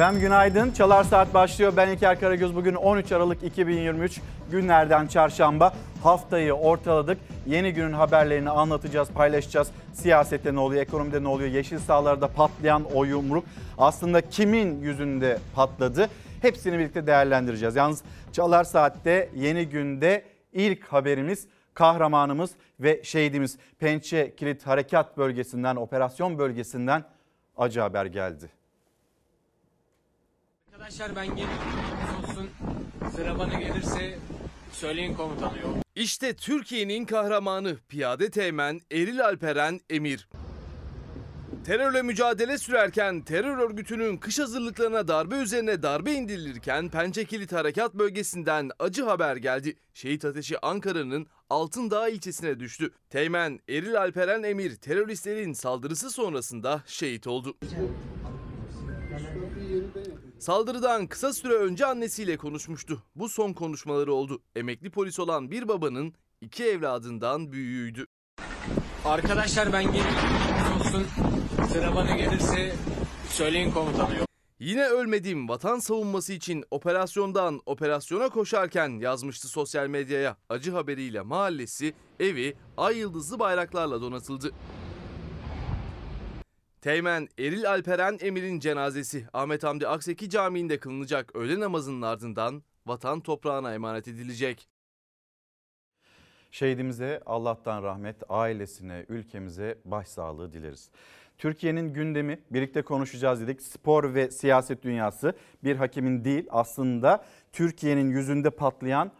Efendim günaydın. Çalar Saat başlıyor. Ben İlker Karagöz. Bugün 13 Aralık 2023 günlerden çarşamba. Haftayı ortaladık. Yeni günün haberlerini anlatacağız, paylaşacağız. Siyasette ne oluyor, ekonomide ne oluyor, yeşil sahalarda patlayan o yumruk aslında kimin yüzünde patladı? Hepsini birlikte değerlendireceğiz. Yalnız Çalar Saat'te yeni günde ilk haberimiz kahramanımız ve şehidimiz Pençe Kilit Harekat Bölgesi'nden, operasyon bölgesinden acı haber geldi. Arkadaşlar ben geliyorum. olsun. Sıra bana gelirse söyleyin komutanı yok. İşte Türkiye'nin kahramanı Piyade Teğmen Eril Alperen Emir. Terörle mücadele sürerken terör örgütünün kış hazırlıklarına darbe üzerine darbe indirilirken Pençekilit Harekat Bölgesi'nden acı haber geldi. Şehit ateşi Ankara'nın Altındağ ilçesine düştü. Teğmen Eril Alperen Emir teröristlerin saldırısı sonrasında şehit oldu. Saldırıdan kısa süre önce annesiyle konuşmuştu. Bu son konuşmaları oldu. Emekli polis olan bir babanın iki evladından büyüğüydü. Arkadaşlar ben geliyorum. olsun. Sıra bana gelirse söyleyin komutanı. Yine ölmedim vatan savunması için operasyondan operasyona koşarken yazmıştı sosyal medyaya. Acı haberiyle mahallesi, evi ay yıldızlı bayraklarla donatıldı. Teğmen Eril Alperen Emir'in cenazesi Ahmet Hamdi Akseki Camii'nde kılınacak öğle namazının ardından vatan toprağına emanet edilecek. Şehidimize Allah'tan rahmet, ailesine, ülkemize başsağlığı dileriz. Türkiye'nin gündemi birlikte konuşacağız dedik. Spor ve siyaset dünyası bir hakimin değil aslında Türkiye'nin yüzünde patlayan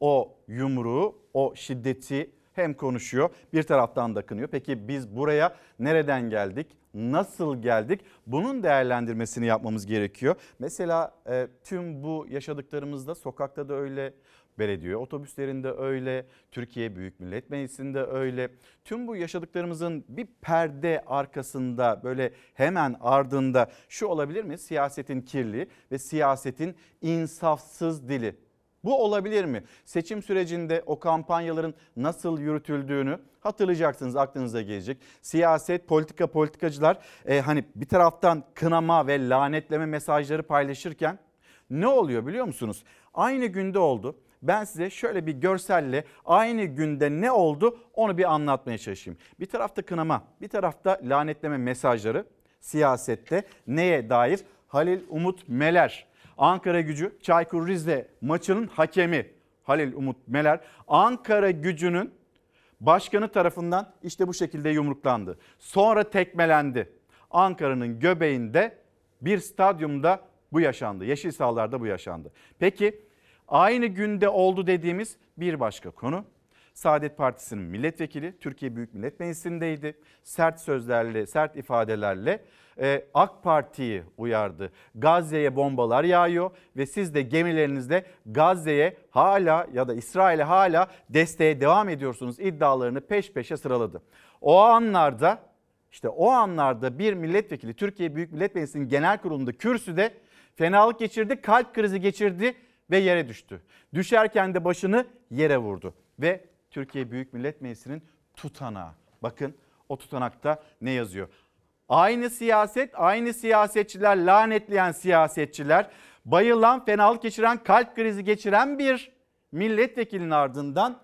o yumruğu, o şiddeti hem konuşuyor bir taraftan da kınıyor. Peki biz buraya nereden geldik? Nasıl geldik? Bunun değerlendirmesini yapmamız gerekiyor. Mesela e, tüm bu yaşadıklarımızda sokakta da öyle, belediye otobüslerinde öyle, Türkiye Büyük Millet Meclisi'nde öyle. Tüm bu yaşadıklarımızın bir perde arkasında böyle hemen ardında şu olabilir mi? Siyasetin kirli ve siyasetin insafsız dili. Bu olabilir mi? Seçim sürecinde o kampanyaların nasıl yürütüldüğünü hatırlayacaksınız aklınıza gelecek. Siyaset, politika, politikacılar e, hani bir taraftan kınama ve lanetleme mesajları paylaşırken ne oluyor biliyor musunuz? Aynı günde oldu. Ben size şöyle bir görselle aynı günde ne oldu onu bir anlatmaya çalışayım. Bir tarafta kınama, bir tarafta lanetleme mesajları siyasette neye dair? Halil Umut Meler, Ankara gücü Çaykur Rize maçının hakemi Halil Umut Meler Ankara gücünün başkanı tarafından işte bu şekilde yumruklandı. Sonra tekmelendi. Ankara'nın göbeğinde bir stadyumda bu yaşandı. Yeşil sahalarda bu yaşandı. Peki Aynı günde oldu dediğimiz bir başka konu. Saadet Partisi'nin milletvekili Türkiye Büyük Millet Meclisi'ndeydi. Sert sözlerle, sert ifadelerle e, AK Parti'yi uyardı. Gazze'ye bombalar yağıyor ve siz de gemilerinizle Gazze'ye hala ya da İsrail'e hala desteğe devam ediyorsunuz iddialarını peş peşe sıraladı. O anlarda işte o anlarda bir milletvekili Türkiye Büyük Millet Meclisi'nin genel kurulunda kürsüde fenalık geçirdi, kalp krizi geçirdi ve yere düştü. Düşerken de başını yere vurdu ve Türkiye Büyük Millet Meclisi'nin tutanağı. Bakın o tutanakta ne yazıyor? Aynı siyaset, aynı siyasetçiler, lanetleyen siyasetçiler, bayılan, fenalık geçiren, kalp krizi geçiren bir milletvekilinin ardından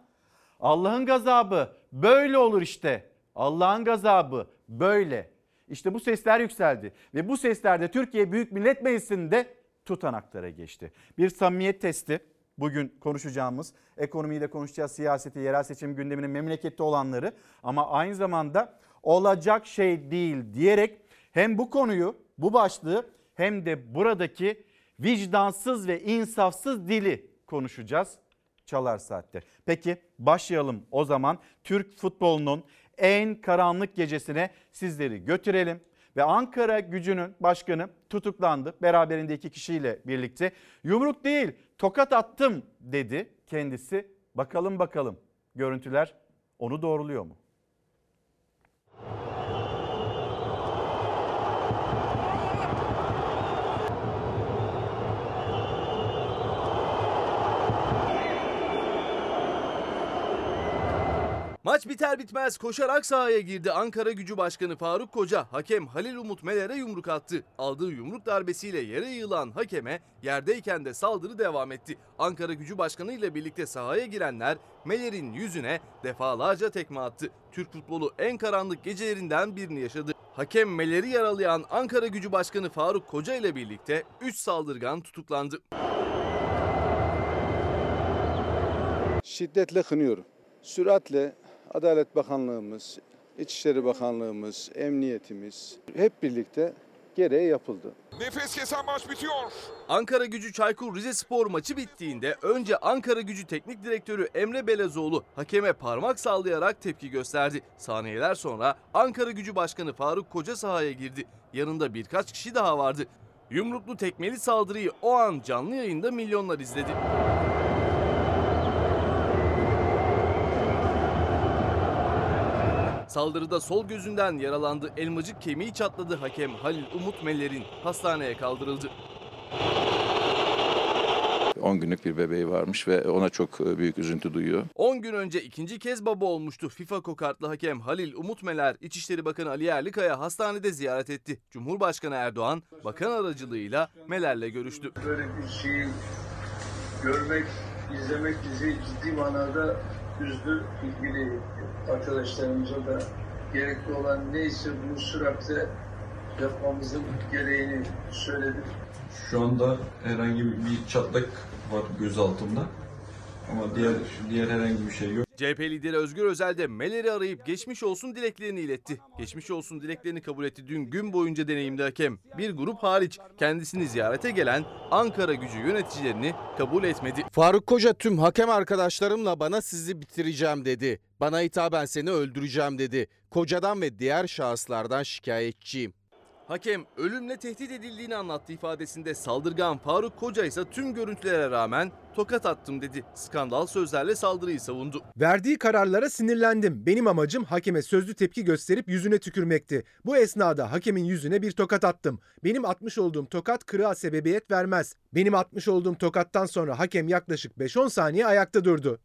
Allah'ın gazabı böyle olur işte. Allah'ın gazabı böyle. İşte bu sesler yükseldi ve bu sesler de Türkiye Büyük Millet Meclisi'nde tutanaklara geçti. Bir samimiyet testi bugün konuşacağımız ekonomiyi de konuşacağız, siyaseti, yerel seçim gündeminin memlekette olanları ama aynı zamanda olacak şey değil diyerek hem bu konuyu, bu başlığı hem de buradaki vicdansız ve insafsız dili konuşacağız Çalar Saat'te. Peki başlayalım o zaman Türk futbolunun en karanlık gecesine sizleri götürelim ve Ankara gücünün başkanı tutuklandı. Beraberinde iki kişiyle birlikte. Yumruk değil tokat attım dedi kendisi. Bakalım bakalım görüntüler onu doğruluyor mu? Maç biter bitmez koşarak sahaya girdi Ankara Gücü Başkanı Faruk Koca. Hakem Halil Umut Meler'e yumruk attı. Aldığı yumruk darbesiyle yere yığılan hakeme yerdeyken de saldırı devam etti. Ankara Gücü Başkanı ile birlikte sahaya girenler Meler'in yüzüne defalarca tekme attı. Türk futbolu en karanlık gecelerinden birini yaşadı. Hakem Meler'i yaralayan Ankara Gücü Başkanı Faruk Koca ile birlikte 3 saldırgan tutuklandı. şiddetle kınıyorum. Süratle Adalet Bakanlığımız, İçişleri Bakanlığımız, Emniyetimiz hep birlikte gereği yapıldı. Nefes kesen maç bitiyor. Ankara Gücü Çaykur Rizespor maçı bittiğinde önce Ankara Gücü Teknik Direktörü Emre Belezoğlu hakeme parmak sallayarak tepki gösterdi. Saniyeler sonra Ankara Gücü Başkanı Faruk Koca sahaya girdi. Yanında birkaç kişi daha vardı. Yumruklu tekmeli saldırıyı o an canlı yayında milyonlar izledi. Saldırıda sol gözünden yaralandı. Elmacık kemiği çatladı hakem Halil Umut Meller'in hastaneye kaldırıldı. 10 günlük bir bebeği varmış ve ona çok e, büyük üzüntü duyuyor. 10 gün önce ikinci kez baba olmuştu. FIFA kokartlı hakem Halil Umut Meler, İçişleri Bakanı Ali Yerlikaya hastanede ziyaret etti. Cumhurbaşkanı Erdoğan, bakan aracılığıyla Meler'le görüştü. böyle bir şeyi görmek, izlemek bizi ciddi manada üzdü. İlgili arkadaşlarımıza da gerekli olan neyse bunu süratle yapmamızın gereğini söyledim. Şu anda herhangi bir çatlak var göz altında. Ama diğer diğer herhangi bir şey yok. CHP lideri Özgür Özel de Meler'i arayıp geçmiş olsun dileklerini iletti. Geçmiş olsun dileklerini kabul etti dün gün boyunca deneyimli hakem. Bir grup hariç kendisini ziyarete gelen Ankara gücü yöneticilerini kabul etmedi. Faruk Koca tüm hakem arkadaşlarımla bana sizi bitireceğim dedi. Bana hitaben seni öldüreceğim dedi. Kocadan ve diğer şahıslardan şikayetçiyim. Hakem ölümle tehdit edildiğini anlattı ifadesinde saldırgan Faruk Koca ise tüm görüntülere rağmen tokat attım dedi. Skandal sözlerle saldırıyı savundu. Verdiği kararlara sinirlendim. Benim amacım hakeme sözlü tepki gösterip yüzüne tükürmekti. Bu esnada hakemin yüzüne bir tokat attım. Benim atmış olduğum tokat kırığa sebebiyet vermez. Benim atmış olduğum tokattan sonra hakem yaklaşık 5-10 saniye ayakta durdu.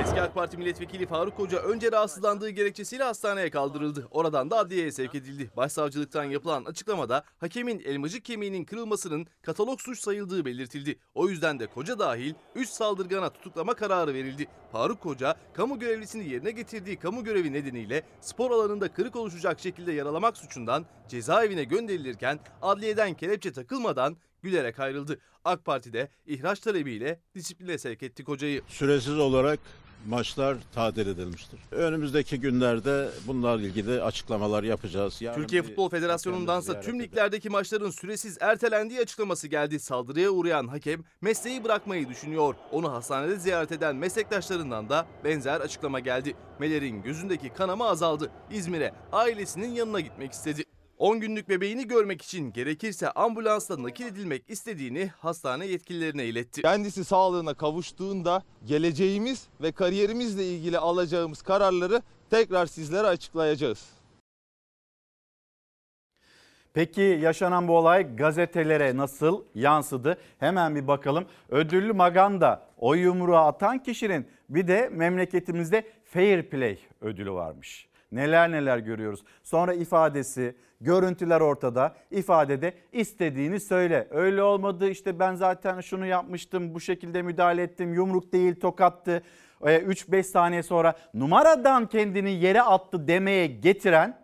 Eski Parti milletvekili Faruk Koca önce rahatsızlandığı gerekçesiyle hastaneye kaldırıldı. Oradan da adliyeye sevk edildi. Başsavcılıktan yapılan açıklamada hakemin elmacık kemiğinin kırılmasının katalog suç sayıldığı belirtildi. O yüzden de Koca dahil 3 saldırgana tutuklama kararı verildi. Faruk Koca, kamu görevlisini yerine getirdiği kamu görevi nedeniyle spor alanında kırık oluşacak şekilde yaralamak suçundan cezaevine gönderilirken adliyeden kelepçe takılmadan gülerek ayrıldı. AK Parti de ihraç talebiyle disipline sevk etti Koca'yı. Süresiz olarak maçlar tadil edilmiştir. Önümüzdeki günlerde bunlarla ilgili açıklamalar yapacağız. Yarın Türkiye Futbol Federasyonu'ndansa tüm liglerdeki maçların süresiz ertelendiği açıklaması geldi. Saldırıya uğrayan hakem mesleği bırakmayı düşünüyor. Onu hastanede ziyaret eden meslektaşlarından da benzer açıklama geldi. Meler'in gözündeki kanama azaldı. İzmir'e ailesinin yanına gitmek istedi. 10 günlük bebeğini görmek için gerekirse ambulansla nakil edilmek istediğini hastane yetkililerine iletti. Kendisi sağlığına kavuştuğunda geleceğimiz ve kariyerimizle ilgili alacağımız kararları tekrar sizlere açıklayacağız. Peki yaşanan bu olay gazetelere nasıl yansıdı? Hemen bir bakalım. Ödüllü Maganda o yumruğu atan kişinin bir de memleketimizde Fair Play ödülü varmış. Neler neler görüyoruz. Sonra ifadesi, görüntüler ortada. İfadede istediğini söyle. Öyle olmadı işte ben zaten şunu yapmıştım, bu şekilde müdahale ettim. Yumruk değil tokattı. 3-5 saniye sonra numaradan kendini yere attı demeye getiren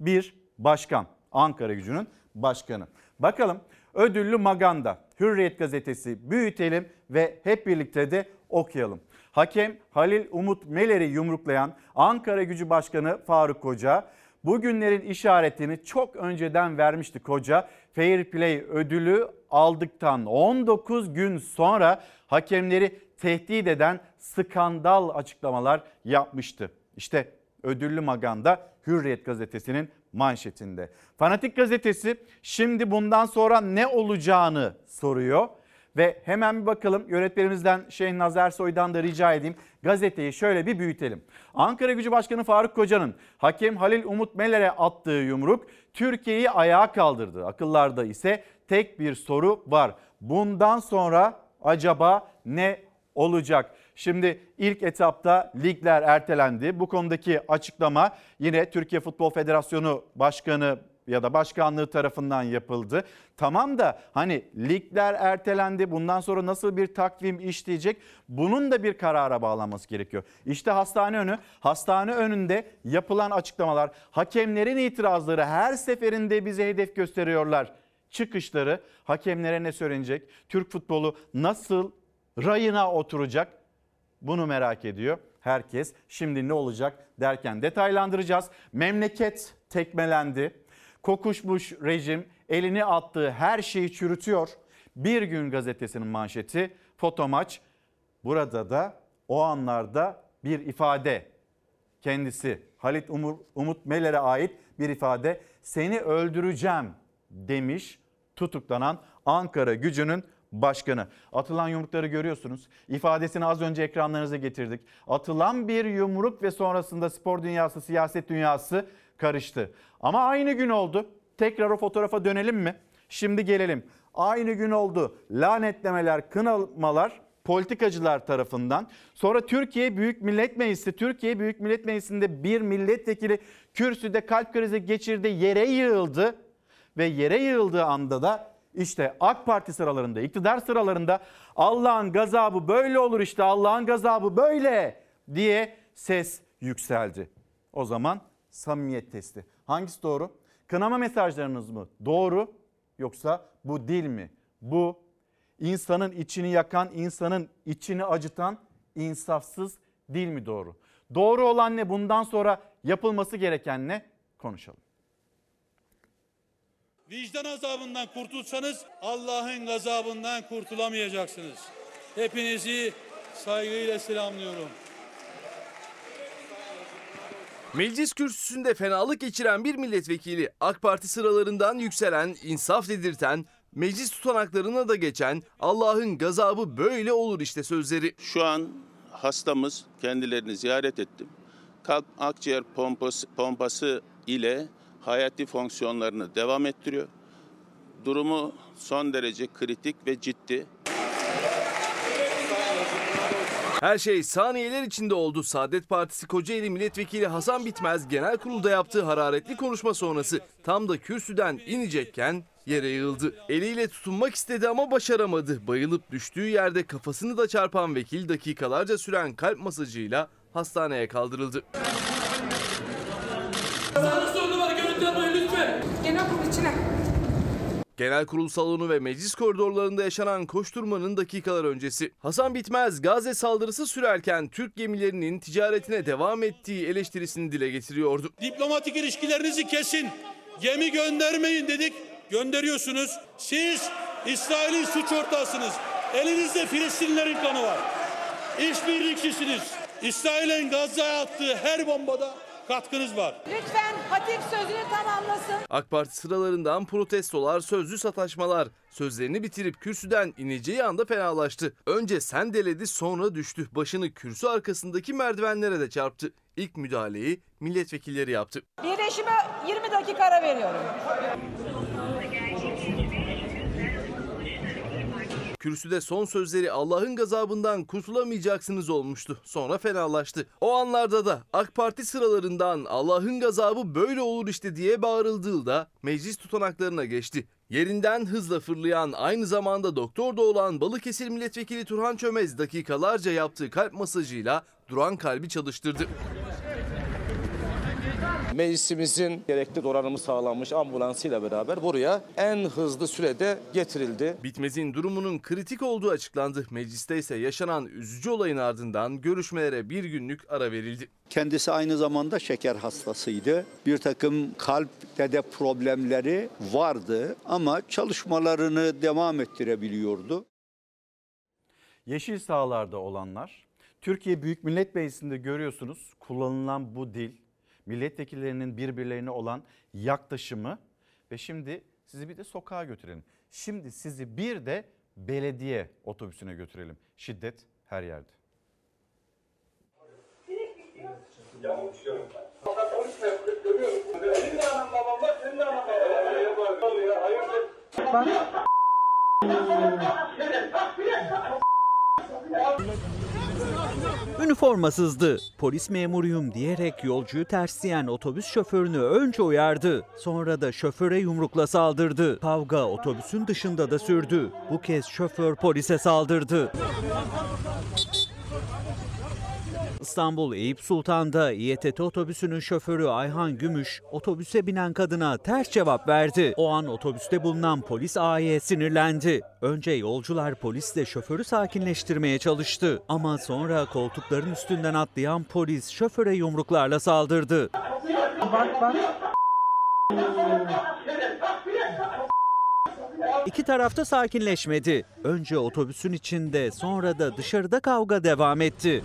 bir başkan. Ankara gücünün başkanı. Bakalım ödüllü Maganda Hürriyet gazetesi büyütelim ve hep birlikte de okuyalım. Hakem Halil Umut Meler'i yumruklayan Ankara Gücü Başkanı Faruk Koca bugünlerin işaretini çok önceden vermişti Koca. Fair Play ödülü aldıktan 19 gün sonra hakemleri tehdit eden skandal açıklamalar yapmıştı. İşte ödüllü maganda Hürriyet gazetesinin manşetinde. Fanatik gazetesi şimdi bundan sonra ne olacağını soruyor. Ve hemen bir bakalım yönetmenimizden Şeyh Nazer Soy'dan da rica edeyim. Gazeteyi şöyle bir büyütelim. Ankara Gücü Başkanı Faruk Koca'nın hakem Halil Umut Meler'e attığı yumruk Türkiye'yi ayağa kaldırdı. Akıllarda ise tek bir soru var. Bundan sonra acaba ne olacak. Şimdi ilk etapta ligler ertelendi. Bu konudaki açıklama yine Türkiye Futbol Federasyonu Başkanı ya da başkanlığı tarafından yapıldı. Tamam da hani ligler ertelendi. Bundan sonra nasıl bir takvim işleyecek? Bunun da bir karara bağlanması gerekiyor. İşte hastane önü. Hastane önünde yapılan açıklamalar, hakemlerin itirazları her seferinde bize hedef gösteriyorlar. Çıkışları hakemlere ne söylenecek? Türk futbolu nasıl rayına oturacak? Bunu merak ediyor herkes. Şimdi ne olacak derken detaylandıracağız. Memleket tekmelendi. Kokuşmuş rejim elini attığı her şeyi çürütüyor. Bir gün gazetesinin manşeti foto maç. Burada da o anlarda bir ifade kendisi Halit Umur, Umut Meler'e ait bir ifade. Seni öldüreceğim demiş tutuklanan Ankara gücünün başkanı. Atılan yumrukları görüyorsunuz. İfadesini az önce ekranlarınıza getirdik. Atılan bir yumruk ve sonrasında spor dünyası, siyaset dünyası karıştı. Ama aynı gün oldu. Tekrar o fotoğrafa dönelim mi? Şimdi gelelim. Aynı gün oldu. Lanetlemeler, kınamalar politikacılar tarafından. Sonra Türkiye Büyük Millet Meclisi, Türkiye Büyük Millet Meclisi'nde bir milletvekili kürsüde kalp krizi geçirdi, yere yığıldı ve yere yığıldığı anda da işte AK Parti sıralarında, iktidar sıralarında Allah'ın gazabı böyle olur işte Allah'ın gazabı böyle diye ses yükseldi. O zaman samimiyet testi. Hangisi doğru? Kınama mesajlarınız mı? Doğru yoksa bu dil mi? Bu insanın içini yakan, insanın içini acıtan insafsız dil mi doğru? Doğru olan ne? Bundan sonra yapılması gereken ne? Konuşalım. Vicdan azabından kurtulsanız Allah'ın gazabından kurtulamayacaksınız. Hepinizi saygıyla selamlıyorum. Meclis kürsüsünde fenalık geçiren bir milletvekili AK Parti sıralarından yükselen, insaf dedirten, meclis tutanaklarına da geçen Allah'ın gazabı böyle olur işte sözleri. Şu an hastamız kendilerini ziyaret ettim. Kalp akciğer pompası, pompası ile hayati fonksiyonlarını devam ettiriyor. Durumu son derece kritik ve ciddi. Her şey saniyeler içinde oldu. Saadet Partisi Kocaeli Milletvekili Hasan Bitmez genel kurulda yaptığı hararetli konuşma sonrası tam da kürsüden inecekken yere yığıldı. Eliyle tutunmak istedi ama başaramadı. Bayılıp düştüğü yerde kafasını da çarpan vekil dakikalarca süren kalp masajıyla hastaneye kaldırıldı. Genel kurul içine. Genel kurul salonu ve meclis koridorlarında yaşanan koşturmanın dakikalar öncesi. Hasan Bitmez Gazze saldırısı sürerken Türk gemilerinin ticaretine devam ettiği eleştirisini dile getiriyordu. Diplomatik ilişkilerinizi kesin. Gemi göndermeyin dedik. Gönderiyorsunuz. Siz İsrail'in suç ortağısınız. Elinizde Filistinlilerin kanı var. İşbirlikçisiniz. İsrail'in Gazze'ye attığı her bombada katkınız var. Lütfen hatip sözünü tamamlasın. AK Parti sıralarından protestolar, sözlü sataşmalar. Sözlerini bitirip kürsüden ineceği anda fenalaştı. Önce sendeledi sonra düştü. Başını kürsü arkasındaki merdivenlere de çarptı. İlk müdahaleyi milletvekilleri yaptı. Birleşime 20 dakika ara veriyorum. Kürsüde son sözleri Allah'ın gazabından kurtulamayacaksınız olmuştu. Sonra fenalaştı. O anlarda da AK Parti sıralarından Allah'ın gazabı böyle olur işte diye bağırıldığında meclis tutanaklarına geçti. Yerinden hızla fırlayan aynı zamanda doktor da olan Balıkesir Milletvekili Turhan Çömez dakikalarca yaptığı kalp masajıyla duran kalbi çalıştırdı. Meclisimizin gerekli donanımı sağlanmış ambulansıyla beraber buraya en hızlı sürede getirildi. Bitmez'in durumunun kritik olduğu açıklandı. Mecliste ise yaşanan üzücü olayın ardından görüşmelere bir günlük ara verildi. Kendisi aynı zamanda şeker hastasıydı. Bir takım kalpte de problemleri vardı ama çalışmalarını devam ettirebiliyordu. Yeşil sahalarda olanlar, Türkiye Büyük Millet Meclisi'nde görüyorsunuz kullanılan bu dil, milletvekillerinin birbirlerine olan yaklaşımı ve şimdi sizi bir de sokağa götürelim. Şimdi sizi bir de belediye otobüsüne götürelim. Şiddet her yerde. Üniformasızdı. Polis memuruyum diyerek yolcuyu tersleyen otobüs şoförünü önce uyardı. Sonra da şoföre yumrukla saldırdı. Kavga otobüsün dışında da sürdü. Bu kez şoför polise saldırdı. İstanbul Eyüp Sultan'da İETT otobüsünün şoförü Ayhan Gümüş otobüse binen kadına ters cevap verdi. O an otobüste bulunan polis A'ya sinirlendi. Önce yolcular polisle şoförü sakinleştirmeye çalıştı. Ama sonra koltukların üstünden atlayan polis şoföre yumruklarla saldırdı. Bak bak. İki tarafta sakinleşmedi. Önce otobüsün içinde sonra da dışarıda kavga devam etti.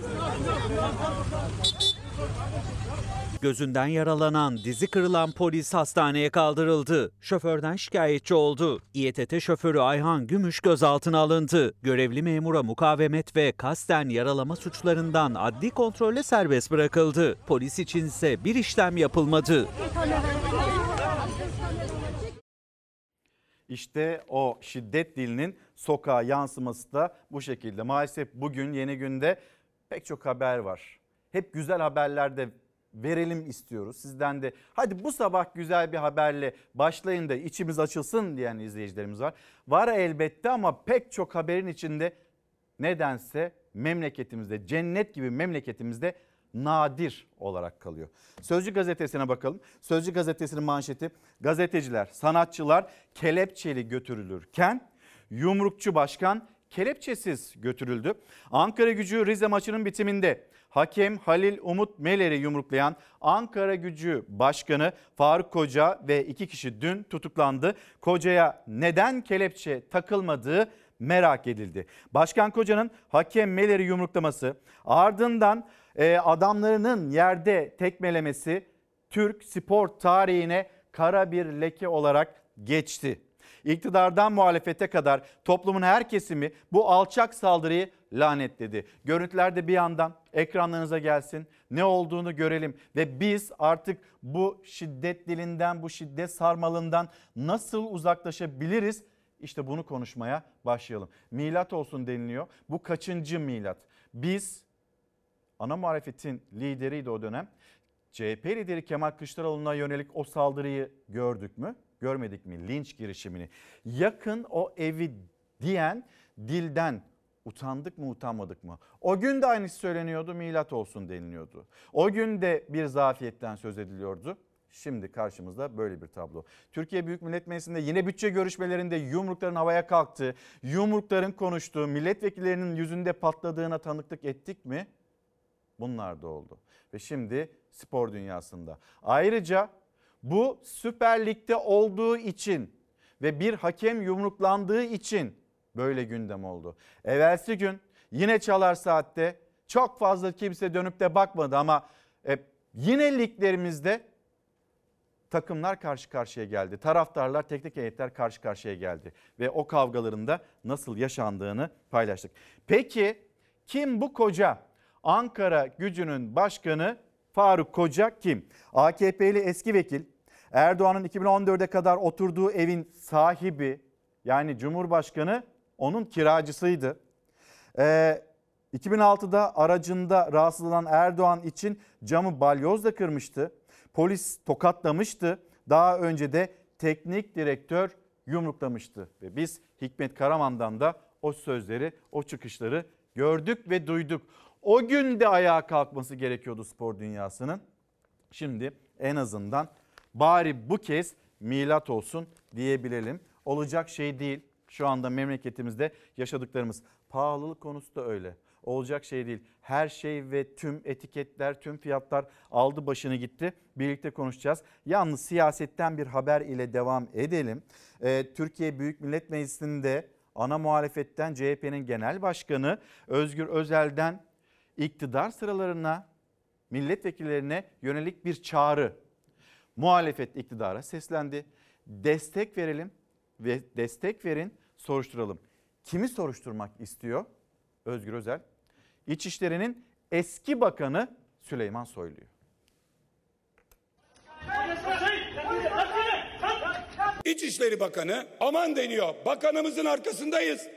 Gözünden yaralanan, dizi kırılan polis hastaneye kaldırıldı. Şoförden şikayetçi oldu. İETT şoförü Ayhan Gümüş gözaltına alındı. Görevli memura mukavemet ve kasten yaralama suçlarından adli kontrolle serbest bırakıldı. Polis içinse bir işlem yapılmadı. İşte o şiddet dilinin sokağa yansıması da bu şekilde. Maalesef bugün yeni günde pek çok haber var. Hep güzel haberler de verelim istiyoruz. Sizden de hadi bu sabah güzel bir haberle başlayın da içimiz açılsın diyen izleyicilerimiz var. Var elbette ama pek çok haberin içinde nedense memleketimizde cennet gibi memleketimizde nadir olarak kalıyor. Sözcü gazetesine bakalım. Sözcü gazetesinin manşeti gazeteciler, sanatçılar kelepçeli götürülürken yumrukçu başkan kelepçesiz götürüldü. Ankara gücü Rize maçının bitiminde hakem Halil Umut Meler'i yumruklayan Ankara gücü başkanı Faruk Koca ve iki kişi dün tutuklandı. Koca'ya neden kelepçe takılmadığı merak edildi. Başkan Koca'nın hakem Meler'i yumruklaması ardından adamlarının yerde tekmelemesi Türk spor tarihine kara bir leke olarak geçti. İktidardan muhalefete kadar toplumun her kesimi bu alçak saldırıyı lanetledi. Görüntüler de bir yandan ekranlarınıza gelsin. Ne olduğunu görelim ve biz artık bu şiddet dilinden, bu şiddet sarmalından nasıl uzaklaşabiliriz? İşte bunu konuşmaya başlayalım. Milat olsun deniliyor. Bu kaçıncı milat? Biz ana muhalefetin lideriydi o dönem. CHP lideri Kemal Kılıçdaroğlu'na yönelik o saldırıyı gördük mü? Görmedik mi? Linç girişimini. Yakın o evi diyen dilden utandık mı utanmadık mı? O gün de aynısı söyleniyordu milat olsun deniliyordu. O gün de bir zafiyetten söz ediliyordu. Şimdi karşımızda böyle bir tablo. Türkiye Büyük Millet Meclisi'nde yine bütçe görüşmelerinde yumrukların havaya kalktığı, yumrukların konuştuğu, milletvekillerinin yüzünde patladığına tanıklık ettik mi? Bunlar da oldu. Ve şimdi spor dünyasında. Ayrıca bu Süper Lig'de olduğu için ve bir hakem yumruklandığı için böyle gündem oldu. Evvelsi gün yine çalar saatte çok fazla kimse dönüp de bakmadı ama e, yine liglerimizde takımlar karşı karşıya geldi. Taraftarlar, teknik heyetler karşı karşıya geldi. Ve o kavgalarında nasıl yaşandığını paylaştık. Peki kim bu koca? Ankara gücünün başkanı Faruk Koca kim? AKP'li eski vekil, Erdoğan'ın 2014'e kadar oturduğu evin sahibi yani Cumhurbaşkanı onun kiracısıydı. Ee, 2006'da aracında rahatsızlanan Erdoğan için camı balyozla kırmıştı. Polis tokatlamıştı. Daha önce de teknik direktör yumruklamıştı. Ve biz Hikmet Karaman'dan da o sözleri, o çıkışları gördük ve duyduk. O gün de ayağa kalkması gerekiyordu spor dünyasının. Şimdi en azından bari bu kez milat olsun diyebilelim. Olacak şey değil şu anda memleketimizde yaşadıklarımız. Pahalılık konusu da öyle. Olacak şey değil. Her şey ve tüm etiketler, tüm fiyatlar aldı başını gitti. Birlikte konuşacağız. Yalnız siyasetten bir haber ile devam edelim. Ee, Türkiye Büyük Millet Meclisi'nde ana muhalefetten CHP'nin genel başkanı Özgür Özel'den iktidar sıralarına, milletvekillerine yönelik bir çağrı. Muhalefet iktidara seslendi. Destek verelim ve destek verin, soruşturalım. Kimi soruşturmak istiyor Özgür Özel? İçişleri'nin eski bakanı Süleyman Soylu'yu. İçişleri Bakanı aman deniyor. Bakanımızın arkasındayız.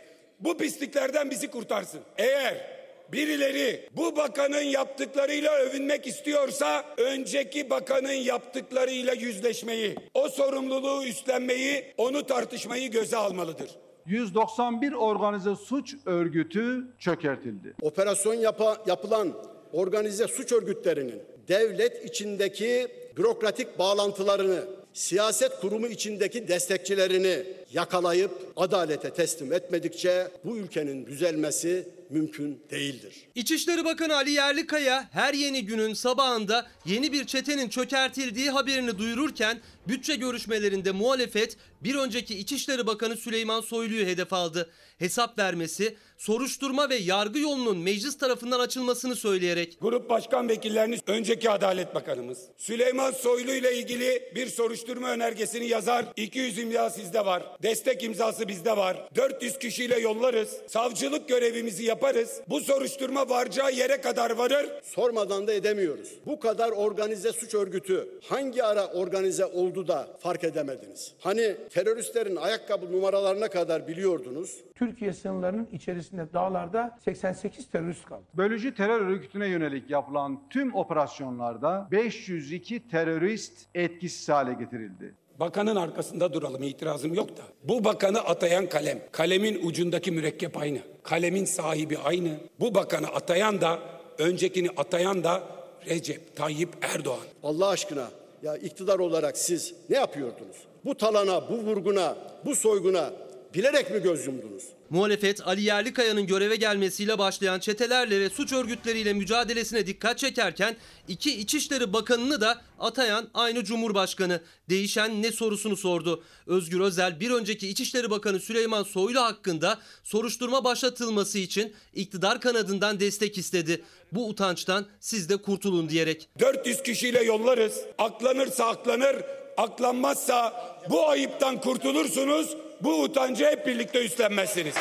bu pisliklerden bizi kurtarsın. Eğer birileri bu bakanın yaptıklarıyla övünmek istiyorsa önceki bakanın yaptıklarıyla yüzleşmeyi, o sorumluluğu üstlenmeyi, onu tartışmayı göze almalıdır. 191 organize suç örgütü çökertildi. Operasyon yapa, yapılan organize suç örgütlerinin devlet içindeki bürokratik bağlantılarını, siyaset kurumu içindeki destekçilerini yakalayıp adalete teslim etmedikçe bu ülkenin düzelmesi mümkün değildir. İçişleri Bakanı Ali Yerlikaya her yeni günün sabahında yeni bir çetenin çökertildiği haberini duyururken bütçe görüşmelerinde muhalefet bir önceki İçişleri Bakanı Süleyman Soylu'yu hedef aldı. Hesap vermesi, soruşturma ve yargı yolunun meclis tarafından açılmasını söyleyerek Grup başkan vekilleriniz önceki Adalet Bakanımız Süleyman Soylu ile ilgili bir soruşturma önergesini yazar. 200 imza sizde var. Destek imzası bizde var. 400 kişiyle yollarız. Savcılık görevimizi yaparız. Bu soruşturma varacağı yere kadar varır. Sormadan da edemiyoruz. Bu kadar organize suç örgütü hangi ara organize oldu da fark edemediniz? Hani teröristlerin ayakkabı numaralarına kadar biliyordunuz. Türkiye sınırlarının içerisinde dağlarda 88 terörist kaldı. Bölücü terör örgütüne yönelik yapılan tüm operasyonlarda 502 terörist etkisiz hale getirildi. Bakanın arkasında duralım itirazım yok da. Bu bakanı atayan kalem. Kalemin ucundaki mürekkep aynı. Kalemin sahibi aynı. Bu bakanı atayan da öncekini atayan da Recep Tayyip Erdoğan. Allah aşkına ya iktidar olarak siz ne yapıyordunuz? Bu talana, bu vurguna, bu soyguna bilerek mi göz yumdunuz? Muhalefet Ali Yerlikaya'nın göreve gelmesiyle başlayan çetelerle ve suç örgütleriyle mücadelesine dikkat çekerken iki İçişleri Bakanını da atayan aynı Cumhurbaşkanı. Değişen ne sorusunu sordu. Özgür Özel bir önceki İçişleri Bakanı Süleyman Soylu hakkında soruşturma başlatılması için iktidar kanadından destek istedi. Bu utançtan siz de kurtulun diyerek. 400 kişiyle yollarız. Aklanırsa aklanır, aklanmazsa bu ayıptan kurtulursunuz. Bu utancı hep birlikte üstlenmezsiniz.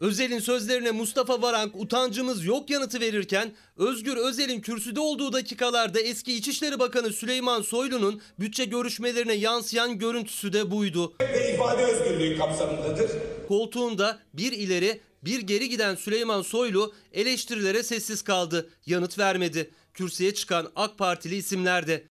Özel'in sözlerine Mustafa Varank utancımız yok yanıtı verirken Özgür Özel'in kürsüde olduğu dakikalarda eski İçişleri Bakanı Süleyman Soylu'nun bütçe görüşmelerine yansıyan görüntüsü de buydu. Ve ifade özgürlüğü kapsamındadır. Koltuğunda bir ileri bir geri giden Süleyman Soylu eleştirilere sessiz kaldı. Yanıt vermedi. Kürsüye çıkan AK Partili isimler de.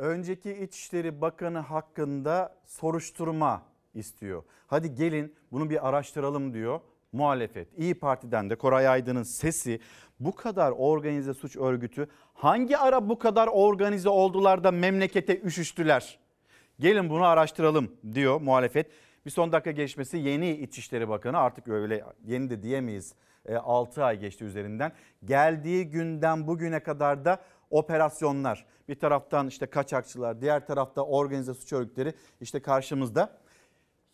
Önceki İçişleri Bakanı hakkında soruşturma istiyor. Hadi gelin bunu bir araştıralım diyor muhalefet. İyi Parti'den de Koray Aydın'ın sesi bu kadar organize suç örgütü hangi ara bu kadar organize oldular da memlekete üşüştüler? Gelin bunu araştıralım diyor muhalefet. Bir son dakika gelişmesi yeni İçişleri Bakanı artık öyle yeni de diyemeyiz. 6 ay geçti üzerinden. Geldiği günden bugüne kadar da operasyonlar. Bir taraftan işte kaçakçılar, diğer tarafta organize suç örgütleri işte karşımızda.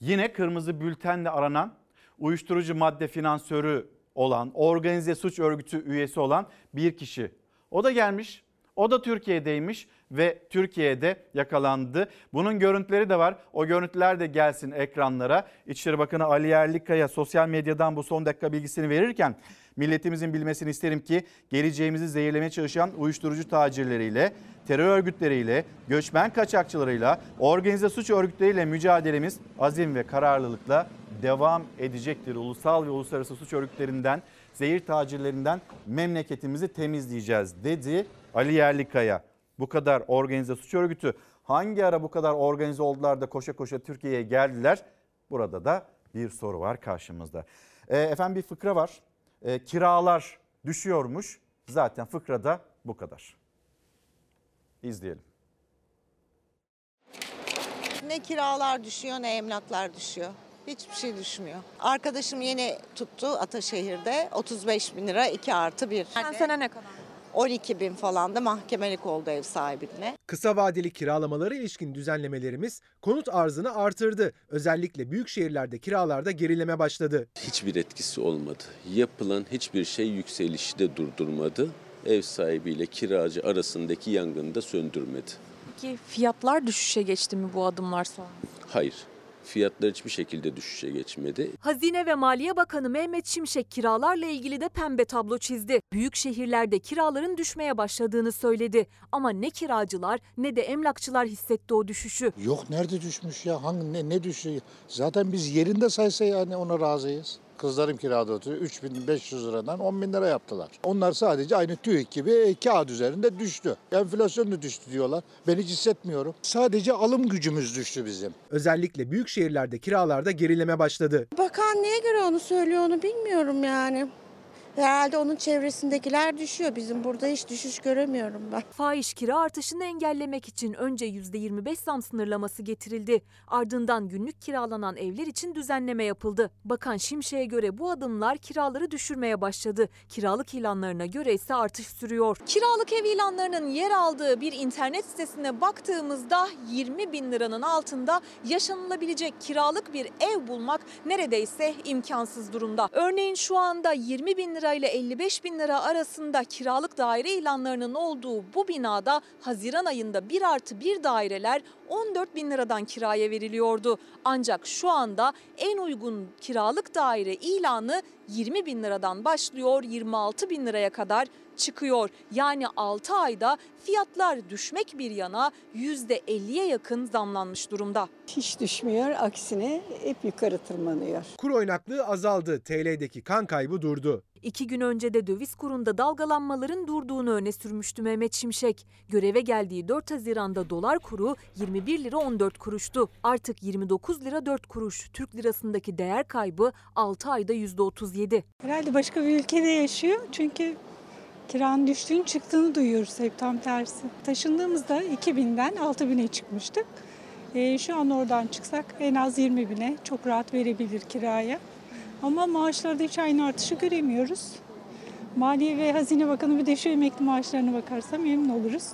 Yine kırmızı bültenle aranan uyuşturucu madde finansörü olan, organize suç örgütü üyesi olan bir kişi. O da gelmiş, o da Türkiye'deymiş ve Türkiye'de yakalandı. Bunun görüntüleri de var. O görüntüler de gelsin ekranlara. İçişleri Bakanı Ali Yerlikaya sosyal medyadan bu son dakika bilgisini verirken milletimizin bilmesini isterim ki geleceğimizi zehirlemeye çalışan uyuşturucu tacirleriyle, terör örgütleriyle, göçmen kaçakçılarıyla, organize suç örgütleriyle mücadelemiz azim ve kararlılıkla devam edecektir. Ulusal ve uluslararası suç örgütlerinden, zehir tacirlerinden memleketimizi temizleyeceğiz dedi Ali Yerlikaya. Bu kadar organize suç örgütü hangi ara bu kadar organize oldular da koşa koşa Türkiye'ye geldiler? Burada da bir soru var karşımızda. E, efendim bir fıkra var. E, kiralar düşüyormuş. Zaten fıkrada bu kadar. İzleyelim. Ne kiralar düşüyor ne emlaklar düşüyor. Hiçbir şey düşmüyor. Arkadaşım yeni tuttu Ataşehir'de 35 bin lira 2 artı 1. Sen sene ne kadar? 12 bin falan da mahkemelik oldu ev sahibine. Kısa vadeli kiralamalara ilişkin düzenlemelerimiz konut arzını artırdı. Özellikle büyük şehirlerde kiralarda gerileme başladı. Hiçbir etkisi olmadı. Yapılan hiçbir şey yükselişi de durdurmadı. Ev sahibiyle kiracı arasındaki yangını da söndürmedi. Peki fiyatlar düşüşe geçti mi bu adımlar sonra? Hayır. Fiyatlar hiçbir şekilde düşüşe geçmedi. Hazine ve Maliye Bakanı Mehmet Şimşek kiralarla ilgili de pembe tablo çizdi. Büyük şehirlerde kiraların düşmeye başladığını söyledi. Ama ne kiracılar ne de emlakçılar hissetti o düşüşü. Yok nerede düşmüş ya? Hangi ne, ne düşüyor? Zaten biz yerinde saysa yani ona razıyız. Kızlarım kirada oturuyor. 3500 liradan 10 bin lira yaptılar. Onlar sadece aynı TÜİK gibi kağıt üzerinde düştü. Enflasyon da düştü diyorlar. Ben hiç hissetmiyorum. Sadece alım gücümüz düştü bizim. Özellikle büyük şehirlerde kiralarda gerileme başladı. Bakan neye göre onu söylüyor onu bilmiyorum yani. Herhalde onun çevresindekiler düşüyor. Bizim burada hiç düşüş göremiyorum ben. Fahiş kira artışını engellemek için önce %25 zam sınırlaması getirildi. Ardından günlük kiralanan evler için düzenleme yapıldı. Bakan Şimşek'e göre bu adımlar kiraları düşürmeye başladı. Kiralık ilanlarına göre ise artış sürüyor. Kiralık ev ilanlarının yer aldığı bir internet sitesine baktığımızda 20 bin liranın altında yaşanılabilecek kiralık bir ev bulmak neredeyse imkansız durumda. Örneğin şu anda 20 bin lira ile 55 bin lira arasında kiralık daire ilanlarının olduğu bu binada Haziran ayında 1 artı 1 daireler 14 bin liradan kiraya veriliyordu. Ancak şu anda en uygun kiralık daire ilanı 20 bin liradan başlıyor 26 bin liraya kadar çıkıyor. Yani 6 ayda fiyatlar düşmek bir yana %50'ye yakın zamlanmış durumda. Hiç düşmüyor, aksine hep yukarı tırmanıyor. Kur oynaklığı azaldı. TL'deki kan kaybı durdu. İki gün önce de döviz kurunda dalgalanmaların durduğunu öne sürmüştü Mehmet Şimşek. Göreve geldiği 4 Haziran'da dolar kuru 21 lira 14 kuruştu. Artık 29 lira 4 kuruş. Türk lirasındaki değer kaybı 6 ayda %37. Herhalde başka bir ülkede yaşıyor çünkü kiranın düştüğünü çıktığını duyuyoruz hep tam tersi. Taşındığımızda 2000'den 6000'e çıkmıştık. Ee, şu an oradan çıksak en az 20 bine çok rahat verebilir kiraya. Ama maaşlarda hiç aynı artışı göremiyoruz. Maliye ve Hazine Bakanı bir de şu emekli maaşlarına bakarsa memnun oluruz.